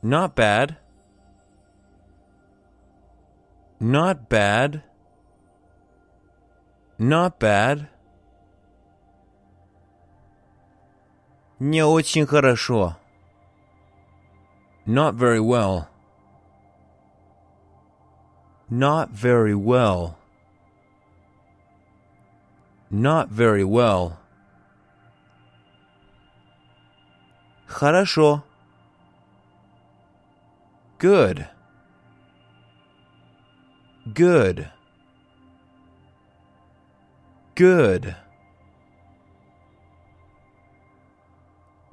Speaker 1: Not bad. Not bad. Not bad. Не очень хорошо. Not very well. Not very well. Not very well. Хорошо. Good. Good. Good.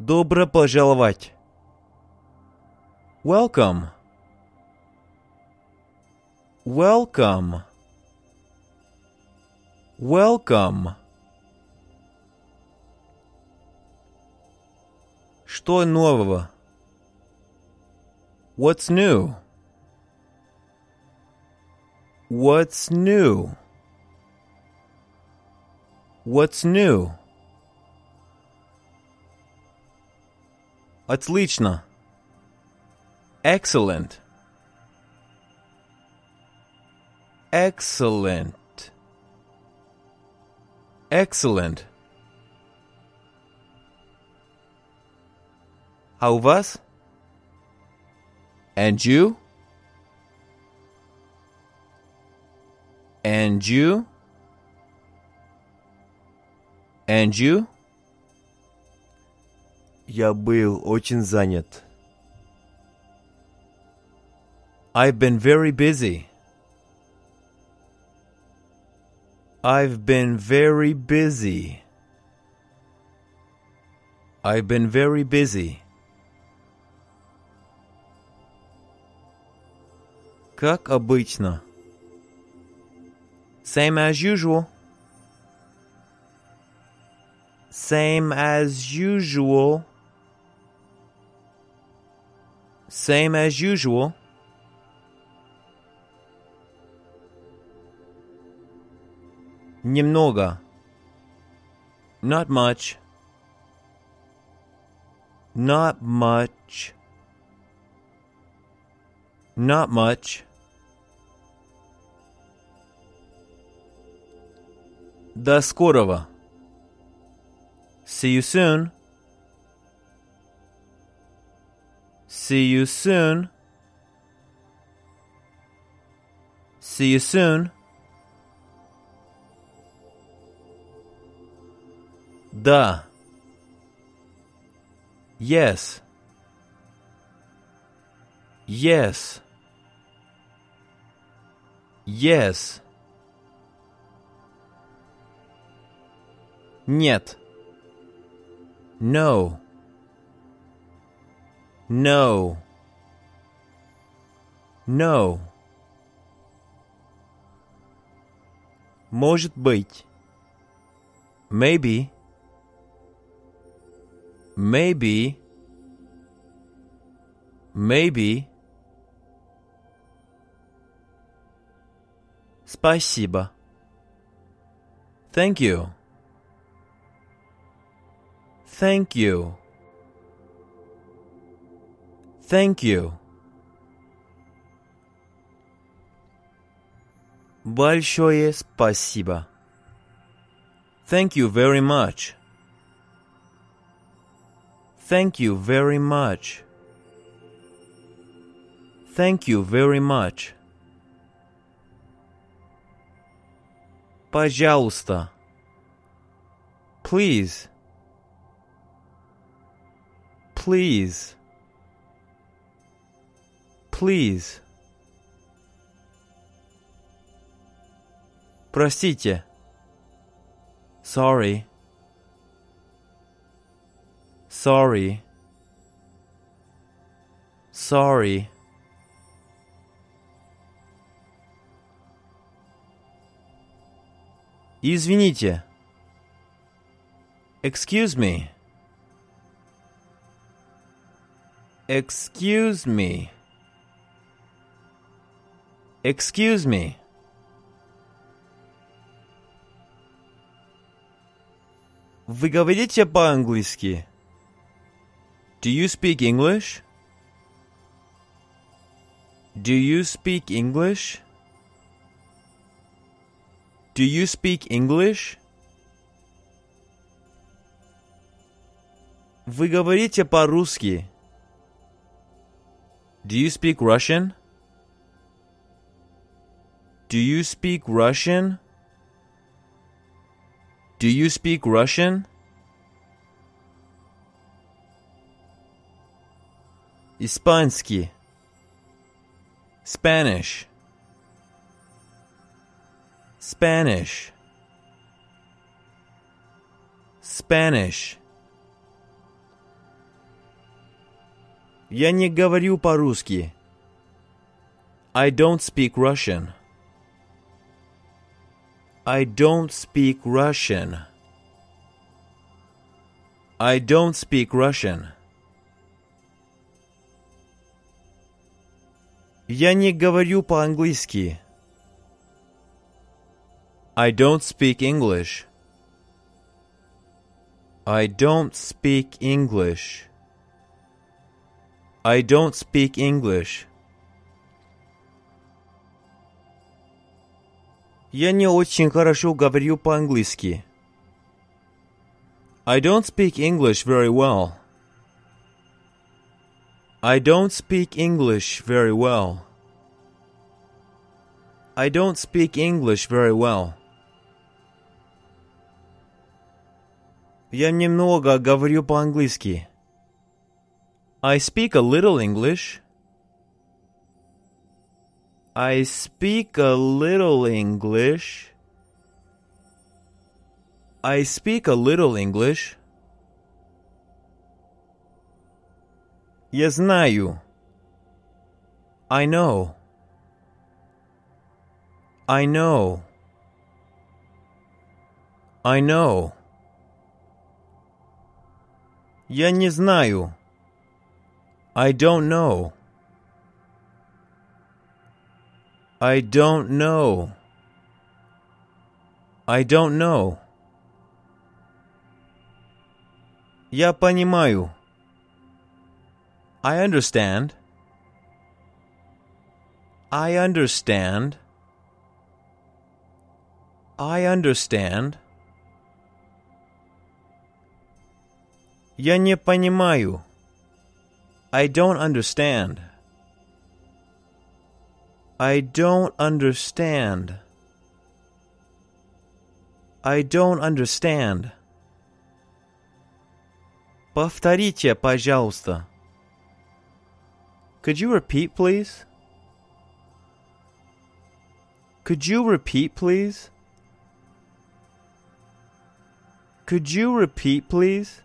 Speaker 1: Добро пожаловать. Welcome. Welcome. Welcome. Что нового? What's new? What's new? What's new? Отлично. Excellent. Excellent. Excellent. А у вас? And you? And you? And you? Я был очень занят. I've been very busy. I've been very busy. I've been very busy. Как обычно. Same as usual. Same as usual. Same as usual. Немного. Not much. Not much. Not much. До скорого. See you soon. See you soon. See you soon. Да. Yes. Yes. Yes. Нет. No. No. No. Может быть. Maybe. Maybe. Maybe. Спасибо. Thank you. Thank you. Thank you. Большое спасибо. Thank you very much. Thank you very much. Thank you very much. Пожалуйста. Please. Please. Please. Простите. Sorry. Sorry. Sorry. Извините. Excuse me. Excuse me. Excuse me. Вы говорите по-английски? Do you speak English? Do you speak English? Do you speak English? Вы говорите по-русски? Do you speak Russian? Do you speak Russian? Do you speak Russian? Испанский. Spanish. Spanish. Spanish. Я не говорю по-русски. I don't speak Russian. I don't speak Russian. I don't speak Russian. Я не говорю по-английски. I don't speak English. I don't speak English. I don't speak English. Я не очень хорошо говорю по-английски. I don't speak English very well. I don't speak English very well. I don't speak English very well. Я немного говорю по-английски. I speak a little English. I speak a little English. I speak a little English. Я знаю. I know. I know. I know. Я не знаю. I don't know. I don't know. I don't know. Я понимаю. I understand. I understand. I understand. Я не понимаю. I don't understand. I don't understand. I don't understand. Повторите, пожалуйста. Could you repeat, please? Could you repeat, please? Could you repeat, please?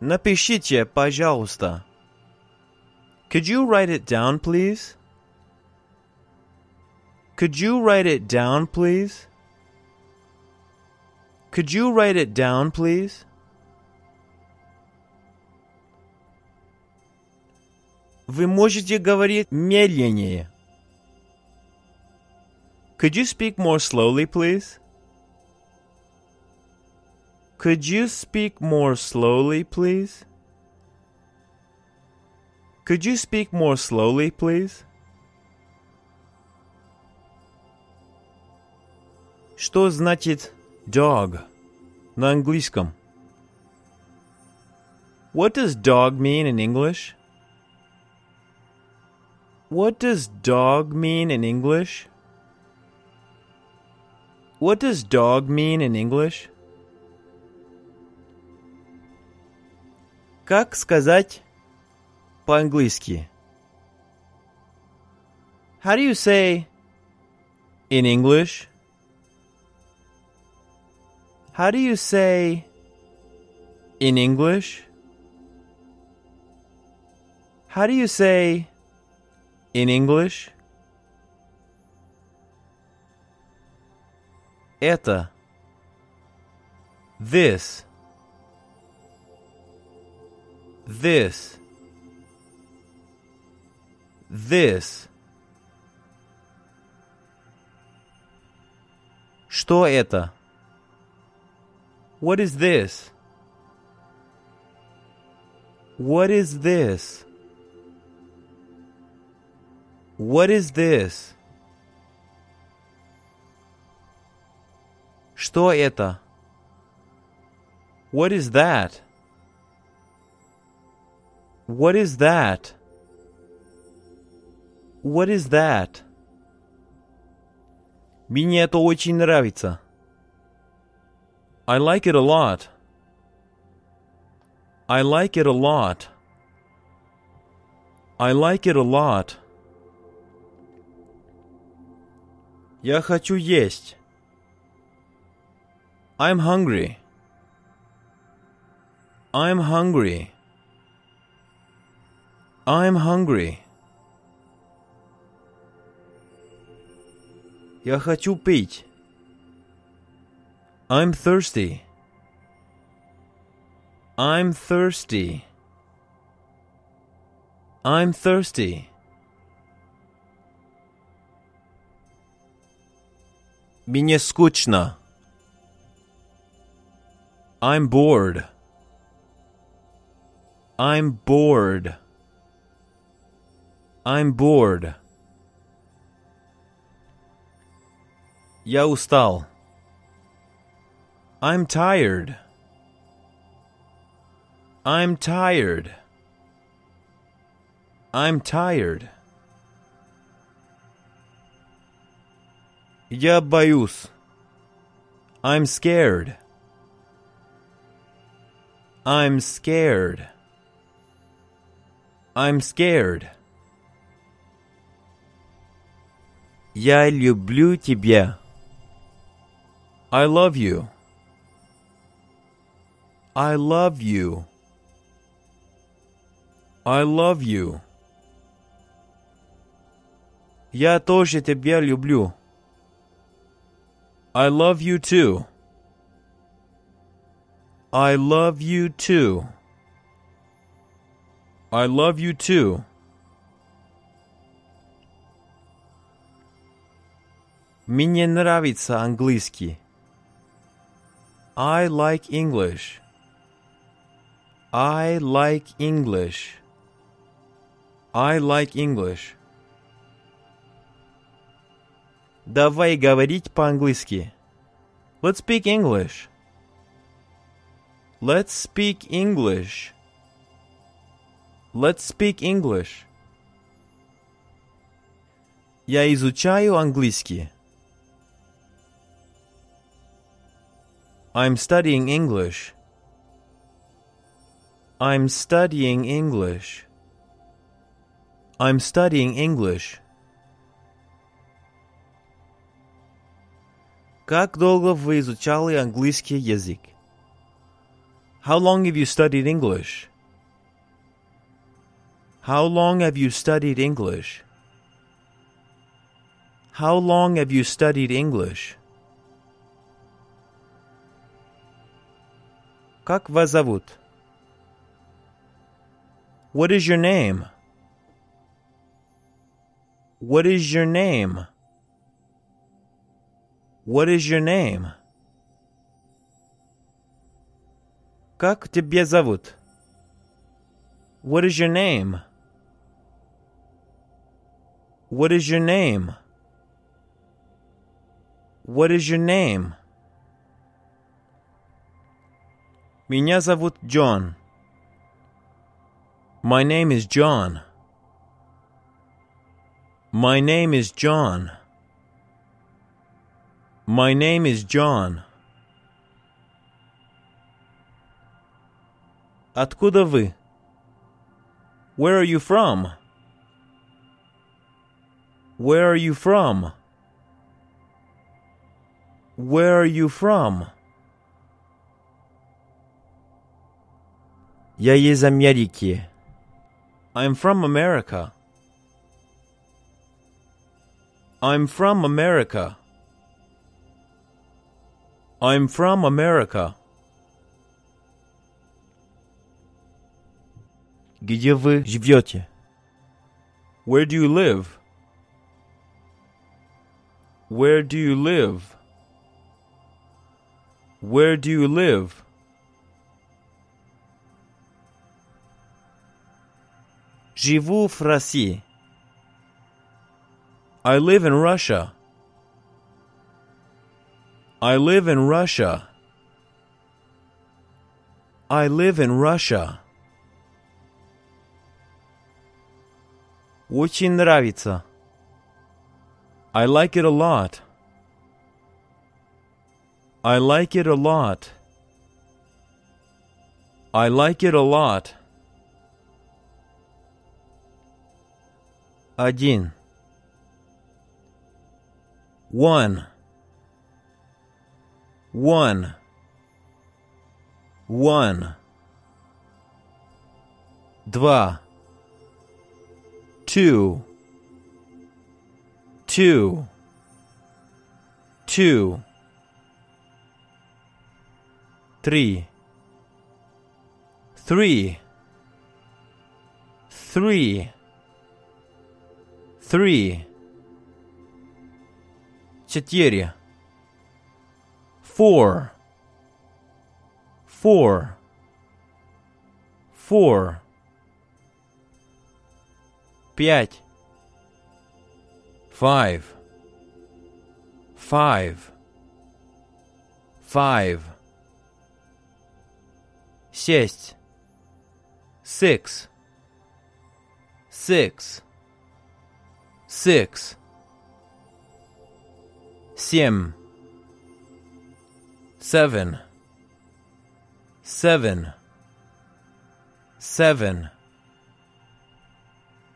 Speaker 1: Напишите, пожалуйста. Could you write it down, please? Could you write it down, please? Could you write it down, please? Вы можете говорить медленнее. Could you speak more slowly, please? Could you speak more slowly, please? Could you speak more slowly, please? Что значит dog на английском? What does dog mean in English? What does dog mean in English? What does dog mean in English? Как сказать по-английски? How do you say in English? How do you say in English? How do you say in English? Это. This. This. This. Что это? What is this? What is this? What is this? Что это? What is that? What is that? What is that? Мне это очень нравится. I like it a lot. I like it a lot. I like it a lot. Я хочу есть. I'm hungry. I'm hungry. I'm hungry. Я хочу пить. I'm thirsty. I'm thirsty. I'm thirsty. Мне скучно. I'm bored. I'm bored. I'm bored. Я устал. I'm tired. I'm tired. I'm tired. Я боюсь. I'm scared. I'm scared. I'm scared. Я люблю тебя. I love you. I love you. I love you. Я тоже тебя люблю. I love you too. I love you too. I love you too. Мне нравится английский. I like English. I like English. I like English. Давай говорить по-английски. Let's speak English. Let's speak English. Let's speak English. Я изучаю английский. I'm studying English. I'm studying English. I'm studying English. Как долго вы изучали английский язык? How long have you studied English? How long have you studied English? How long have you studied English? Как вас зовут? What is your name? What is your name? What is your name? Как тебя зовут? What is your name? What is your name? What is your name? Меня зовут Джон. My name is John. My name is John. My name is John. Откуда вы? Where are you from? Where are you from? Where are you from?
Speaker 2: Я из Америки.
Speaker 1: I'm from America. I'm from America. I'm from America.
Speaker 2: Где вы живете?
Speaker 1: Where do you live? Where do you live? Where do you live?
Speaker 2: Живу в России.
Speaker 1: I live in Russia. I live in Russia. I live in Russia.
Speaker 2: Очень нравится.
Speaker 1: I like it a lot. I like it a lot. I like it a lot.
Speaker 2: 1.
Speaker 1: 1. 1. 1.
Speaker 2: Два.
Speaker 1: 2. 2. 2.
Speaker 2: 3.
Speaker 1: 3. 3. Three.
Speaker 2: Четыре.
Speaker 1: Four. Four. Four.
Speaker 2: Пять.
Speaker 1: Five. Five. Five.
Speaker 2: Шесть.
Speaker 1: Six. Six. Six.
Speaker 2: Семь.
Speaker 1: Seven. Seven. Seven.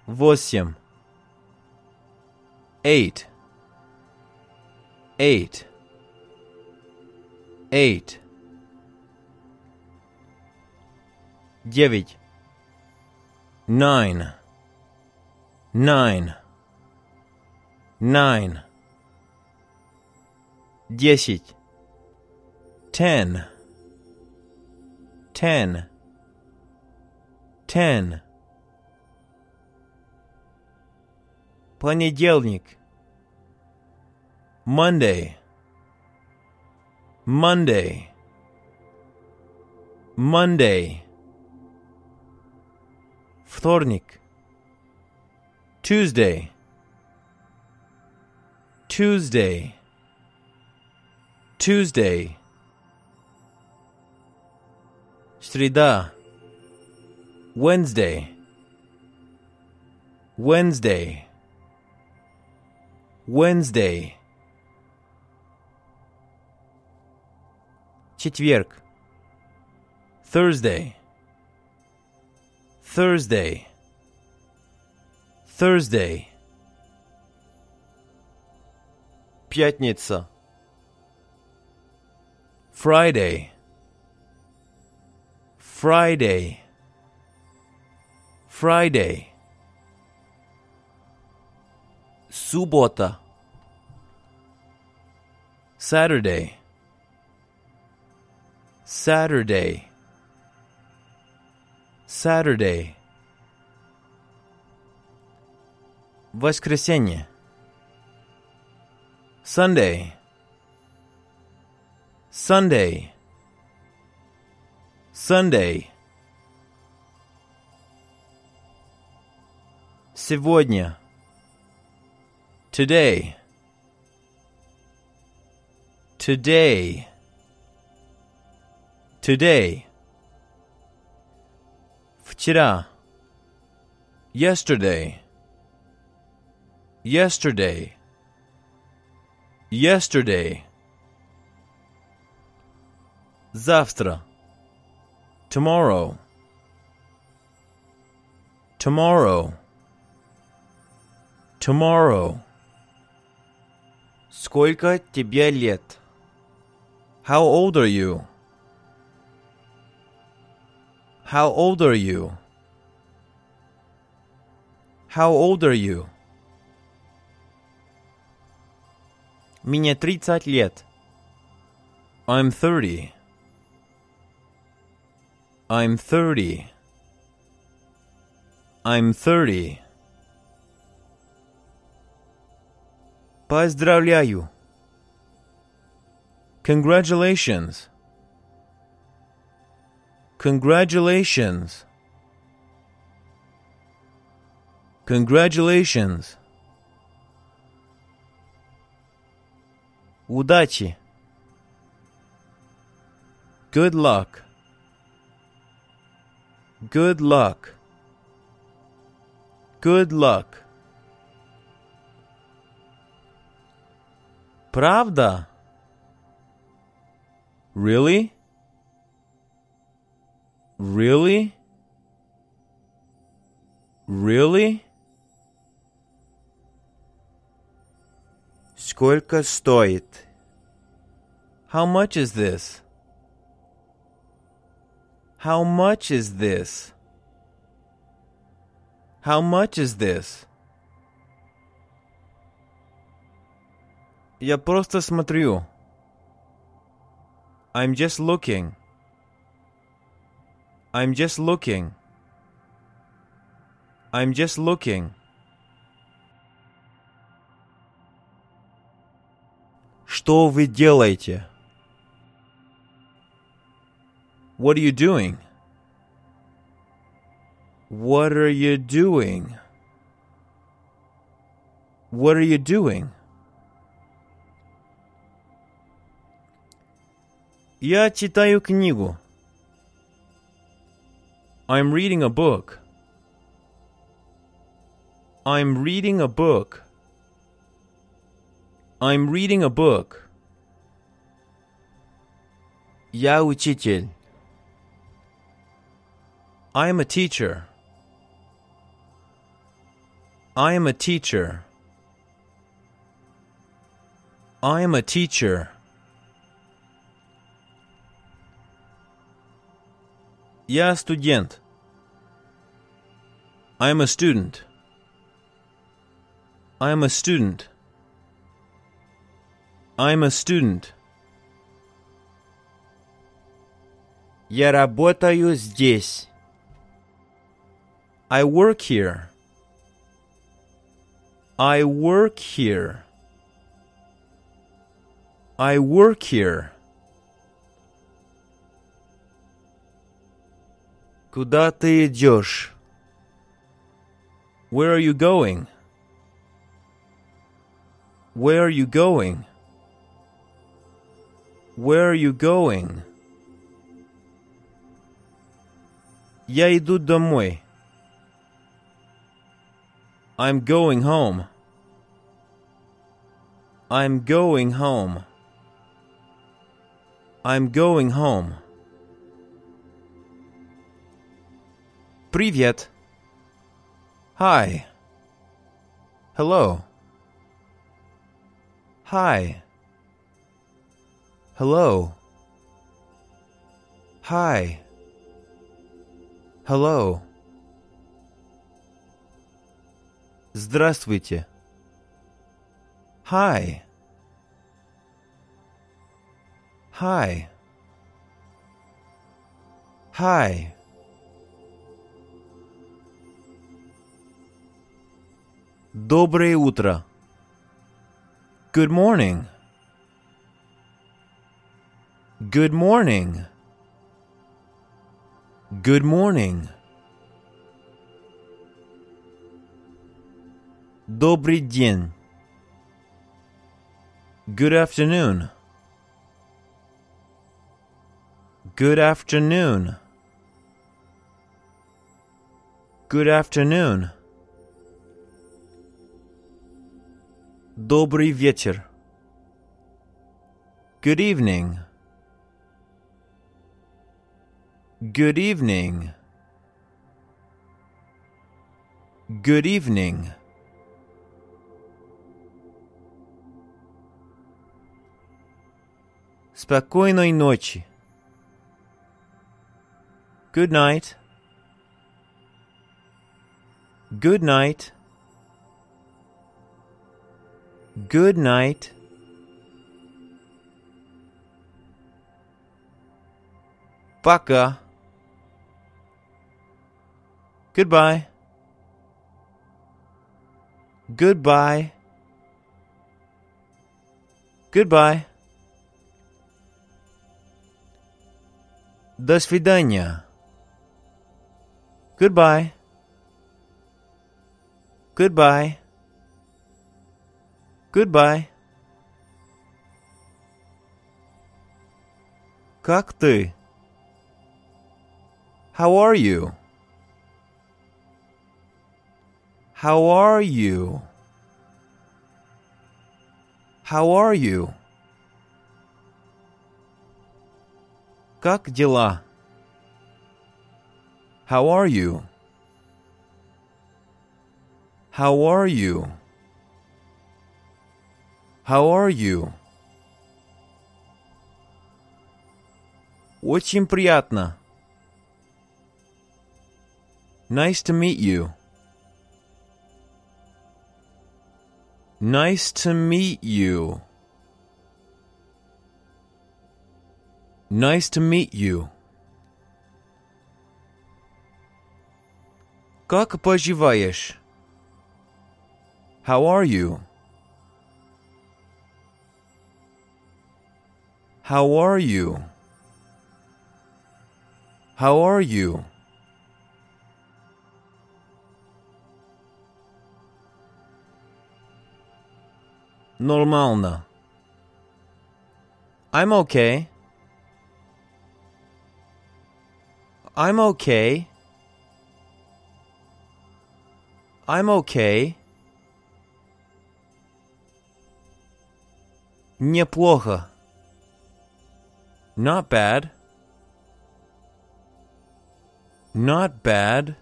Speaker 2: Восемь.
Speaker 1: Eight. Eight. Eight.
Speaker 2: Девять.
Speaker 1: Nine. Nine. Nine.
Speaker 2: Десять.
Speaker 1: Ten. Ten. Ten.
Speaker 2: Понедельник.
Speaker 1: Monday. Monday. Monday.
Speaker 2: Вторник.
Speaker 1: Tuesday. Tuesday, Tuesday,
Speaker 2: Среда.
Speaker 1: Wednesday, Wednesday, Wednesday,
Speaker 2: Четверг,
Speaker 1: Thursday, Thursday, Thursday.
Speaker 2: Пятница.
Speaker 1: Friday. Friday. Friday.
Speaker 2: Суббота.
Speaker 1: Saturday. Saturday. Saturday. Воскресенье. Sunday. Sunday. Sunday. Сегодня. Today. Today. Today. Вчера. Yesterday. Yesterday. Yesterday. Завтра. Tomorrow. Tomorrow. Tomorrow. Сколько тебе лет? How old are you? How old are you? How old are you? Мне 30 лет. I'm 30. I'm 30. I'm 30. Поздравляю. Congratulations. Congratulations. Congratulations. Удачи. Good luck. Good luck. Good luck. Правда? Really? Really? Really?
Speaker 2: Сколько стоит?
Speaker 1: How much is this? How much is this? How much is this? Я просто смотрю. I'm just looking. I'm just looking. I'm just looking.
Speaker 2: Что вы делаете?
Speaker 1: What are you doing? What are you doing? What are you doing? Я читаю книгу. I'm reading a book. I'm reading a book. I'm reading a book.
Speaker 2: Я учитель.
Speaker 1: I am a teacher. I am a teacher. I am a teacher. Я студент. I am a student. I am a student. I am a student.
Speaker 2: Я работаю здесь.
Speaker 1: I work here. I work here. I work here.
Speaker 2: Куда ты идешь?
Speaker 1: Where are you going? Where are you going? Where are you going? Я иду домой. I'm going home. I'm going home. I'm going home. Привет. Hi. Hello. Hi. Hello. Hi. Hello. Здравствуйте. Hi. Hi. Hi. Доброе утро. Good morning. Good morning. Good morning. Добрый день. Good afternoon. Good afternoon. Good afternoon. Добрый вечер. Good evening. Good evening. Good evening. Спокойной ночи. Good night. Good night. Good night. Пока. Goodbye. Goodbye. Goodbye. До свидания. Goodbye. Goodbye. Goodbye. Как ты? How are you? How are you? How are you? Как дела? How are you? How are you? How are you? Очень приятно. Nice to meet you. Nice to meet you. Nice to meet you. Как поживаешь? How are you? How are you? How are you? Нормально. I'm okay. I'm okay. I'm okay. Неплохо. Not bad. Not bad.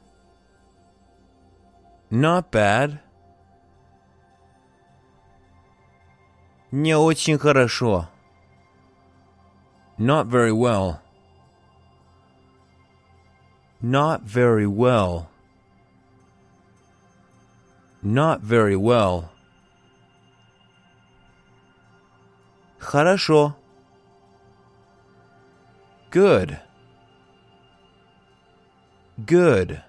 Speaker 1: Not bad. Не очень хорошо. Not very well. Not very well. Not very well. Хорошо. Good. Good.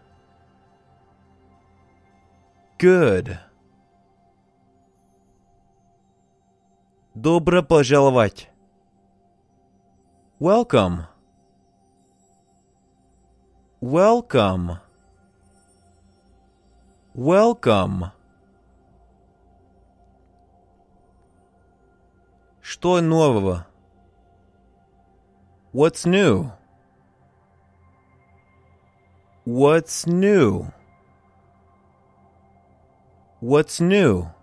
Speaker 1: Good. Добро пожаловать. Welcome. Welcome. Welcome. Что нового? What's new? What's new? What's new?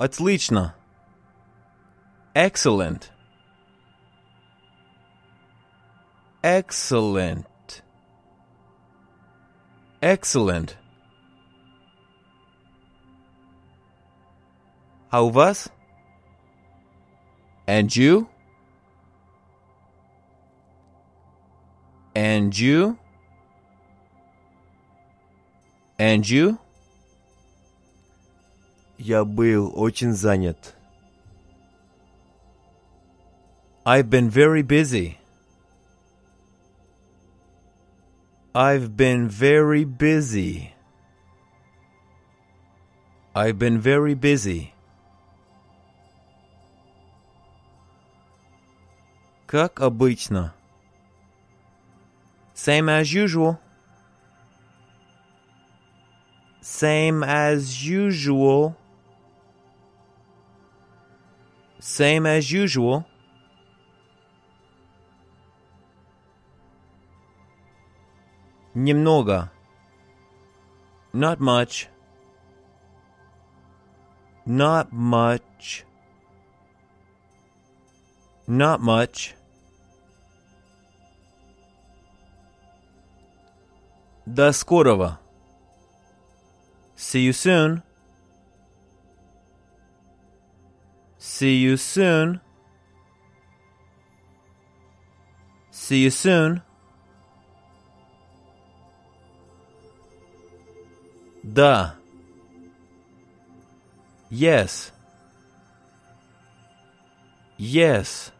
Speaker 1: Отлично. Excellent. Excellent. Excellent. А у вас? And you? And you? And you? Я был очень занят. I've been very busy. I've been very busy. I've been very busy. Как обычно. Same as usual. Same as usual. Same as usual. Немного. Not much. Not much. Not much. До скорого. See you soon. See you soon. See you soon. Да. Yes. Yes.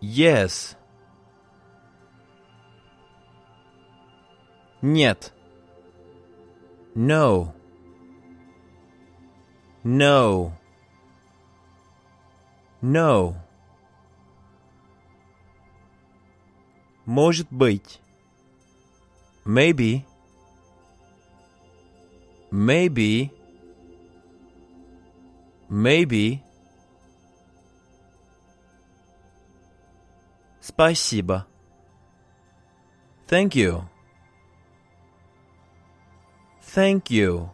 Speaker 1: Yes. Нет. No. No. No. Может быть. Maybe. Maybe. Maybe. Спасибо. Thank you. Thank you.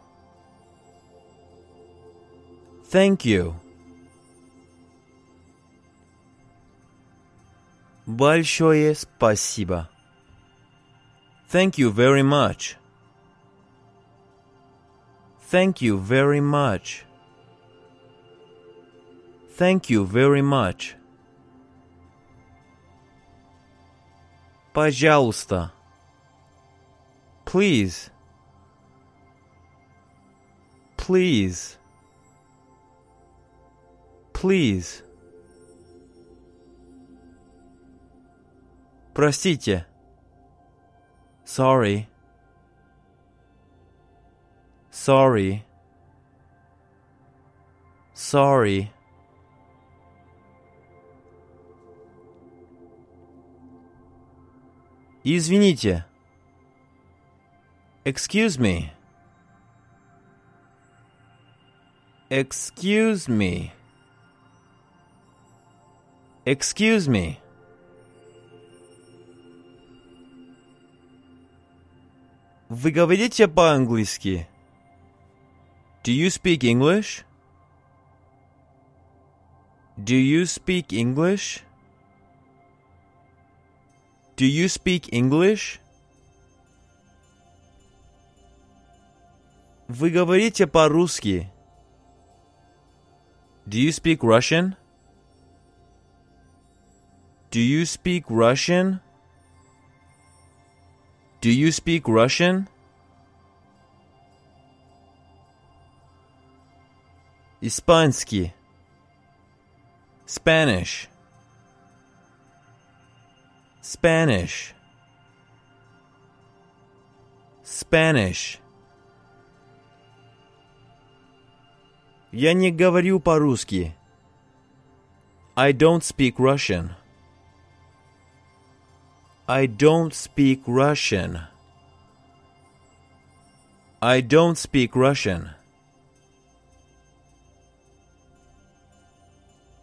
Speaker 1: Thank you. Большое спасибо. Thank you very much. Thank you very much. Thank you very much. Пожалуйста. Please. Please. Please. Простите. Sorry. Sorry. Sorry. Извините. Excuse me. Excuse me. Excuse me. Вы говорите по-английски? Do you speak English? Do you speak English? Do you speak English? Вы говорите по-русски? Do you speak Russian? Do you speak Russian? Do you speak Russian? Испанский. Spanish. Spanish. Spanish. Я не говорю по-русски. I don't speak Russian. I don't speak Russian. I don't speak Russian.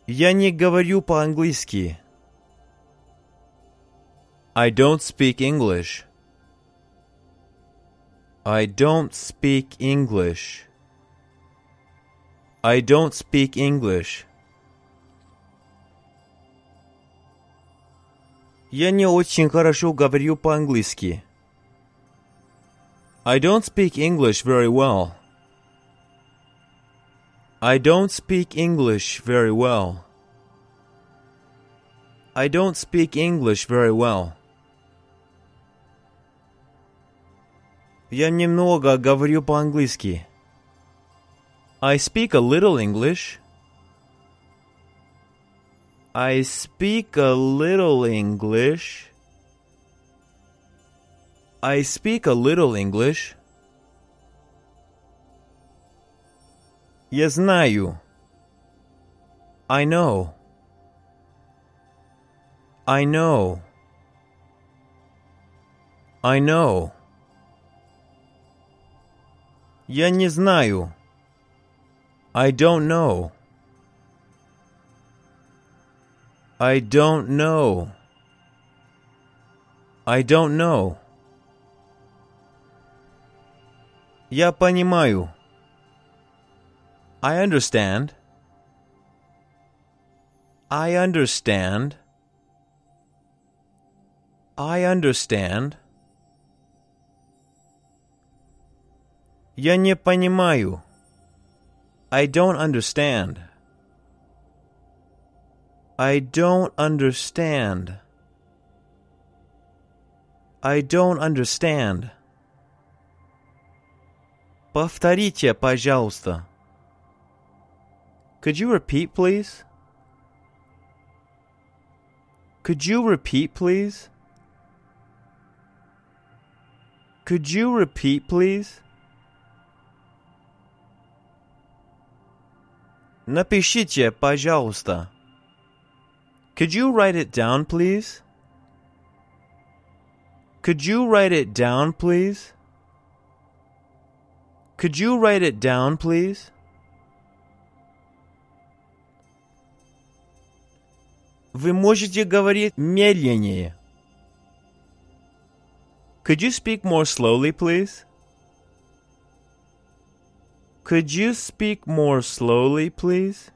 Speaker 1: Я не говорю по-английски. I don't speak English. I don't speak English. I don't speak English. Я не очень хорошо говорю по-английски. I don't speak English very well. I don't speak English very well. I don't speak English very well. Я немного говорю по-английски. I speak a little English. I speak a little English. I speak a little English. Я знаю. I know. I know. I know. Я не знаю. I don't know. I don't know. I don't know. Я понимаю. I understand. I understand. I understand. Я не понимаю. I don't understand. I don't understand. I don't understand. Повторите, пожалуйста. Could you repeat, please? Could you repeat, please? Could you repeat, please? Напишите, пожалуйста. Could you write it down, please? Could you write it down, please? Could you write it down, please? Вы можете говорить медленнее. Could you speak more slowly, please? Could you speak more slowly, please?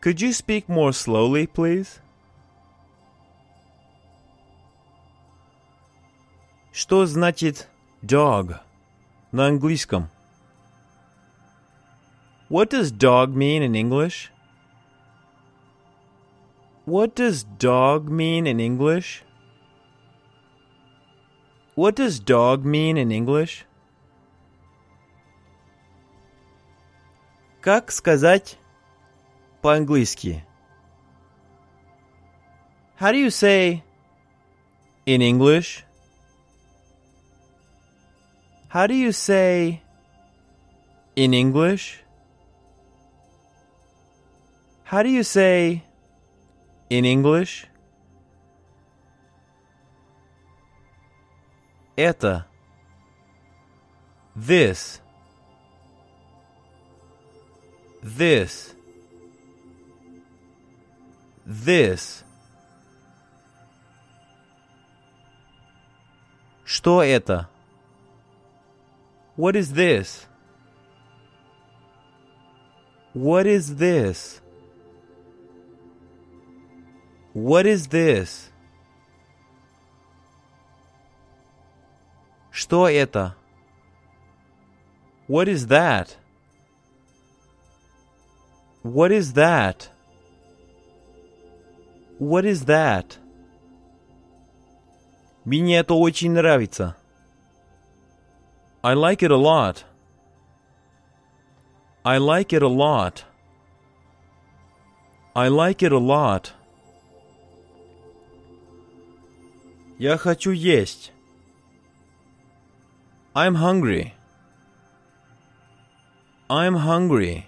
Speaker 1: Could you speak more slowly, please? Что значит dog на английском? What does dog mean in English? What does dog mean in English? What does dog mean in English? Как сказать по-английски? How do you say in English? How do you say in English? How do you say in English? Это. This. This. This. Что это? What is this? What is this? What is this? Что это? What is that? What is that? What is that? Мне это очень нравится. I like it a lot. I like it a lot. I like it a lot. Я хочу есть. I'm hungry. I'm hungry.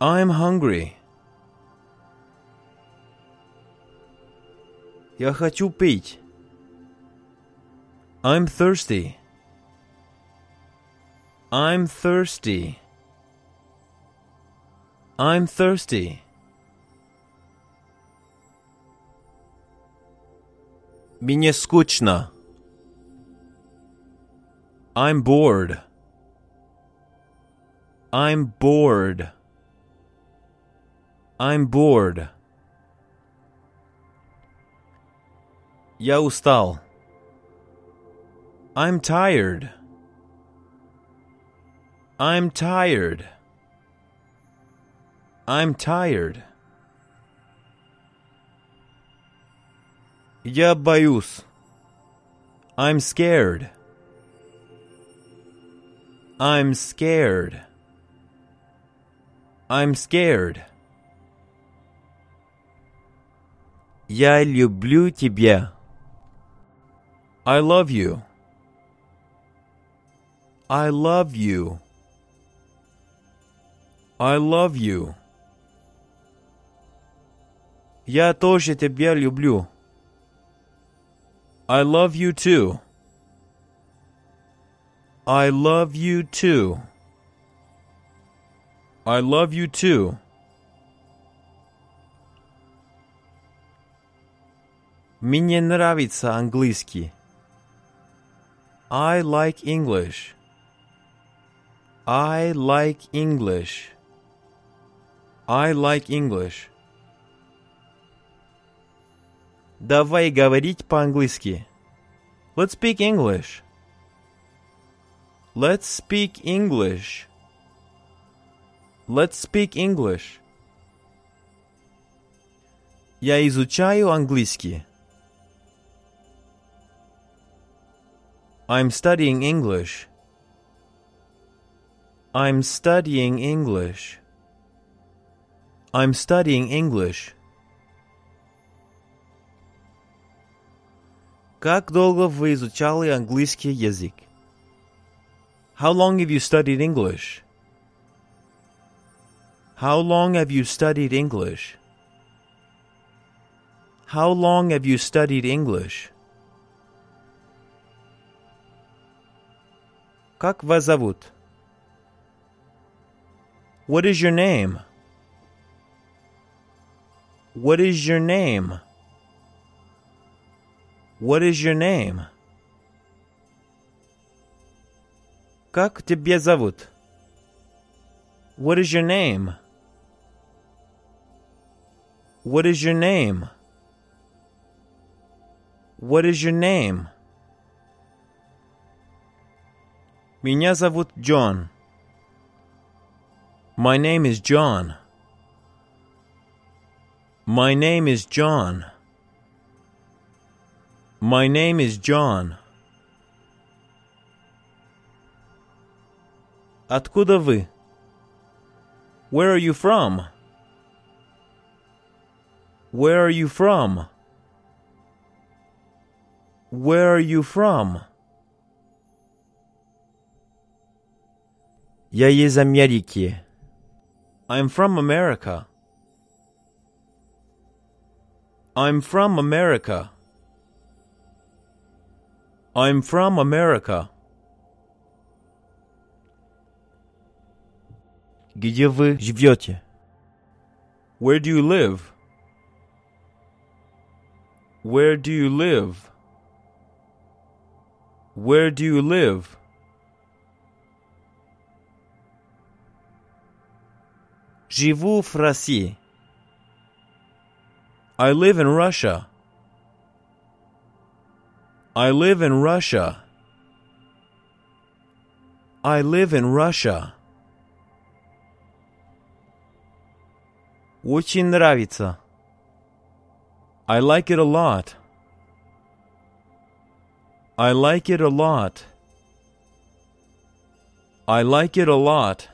Speaker 1: I'm hungry. Я хочу пить. I'm thirsty. I'm thirsty. I'm thirsty. Мне скучно. I'm bored. I'm bored. I'm bored. Я устал. I'm tired. I'm tired. I'm tired. Я боюсь. I'm scared. I'm scared. I'm scared. Я люблю тебя. I love you. I love you. I love you. Я тоже тебя люблю. I love you too. I love you too. I love you too. Мне нравится английский. I like English. I like English. I like English. Давай говорить по-английски. Let's speak English. Let's speak English. Let's speak English. Я изучаю английский. I'm studying English. I'm studying English. I'm studying English. Как долго вы изучали английский язык? How long have you studied English? How long have you studied English? How long have you studied English? Как вас зовут? What is your name? What is your name? What is your name? Как тебя зовут? What is your name? What is your name? What is your name? Меня зовут Джон. My name is John. My name is John. My name is John. Откуда вы? Where are you from? Where are you from? Where are you from? Я из Америки. I'm from America. I'm from America. I'm from America. Где вы живете? Where do you live? Where do you live? Where do you live? Живу в России. I live in Russia. I live in Russia. I live in Russia. Очень нравится. I like it a lot. I like it a lot. I like it a lot.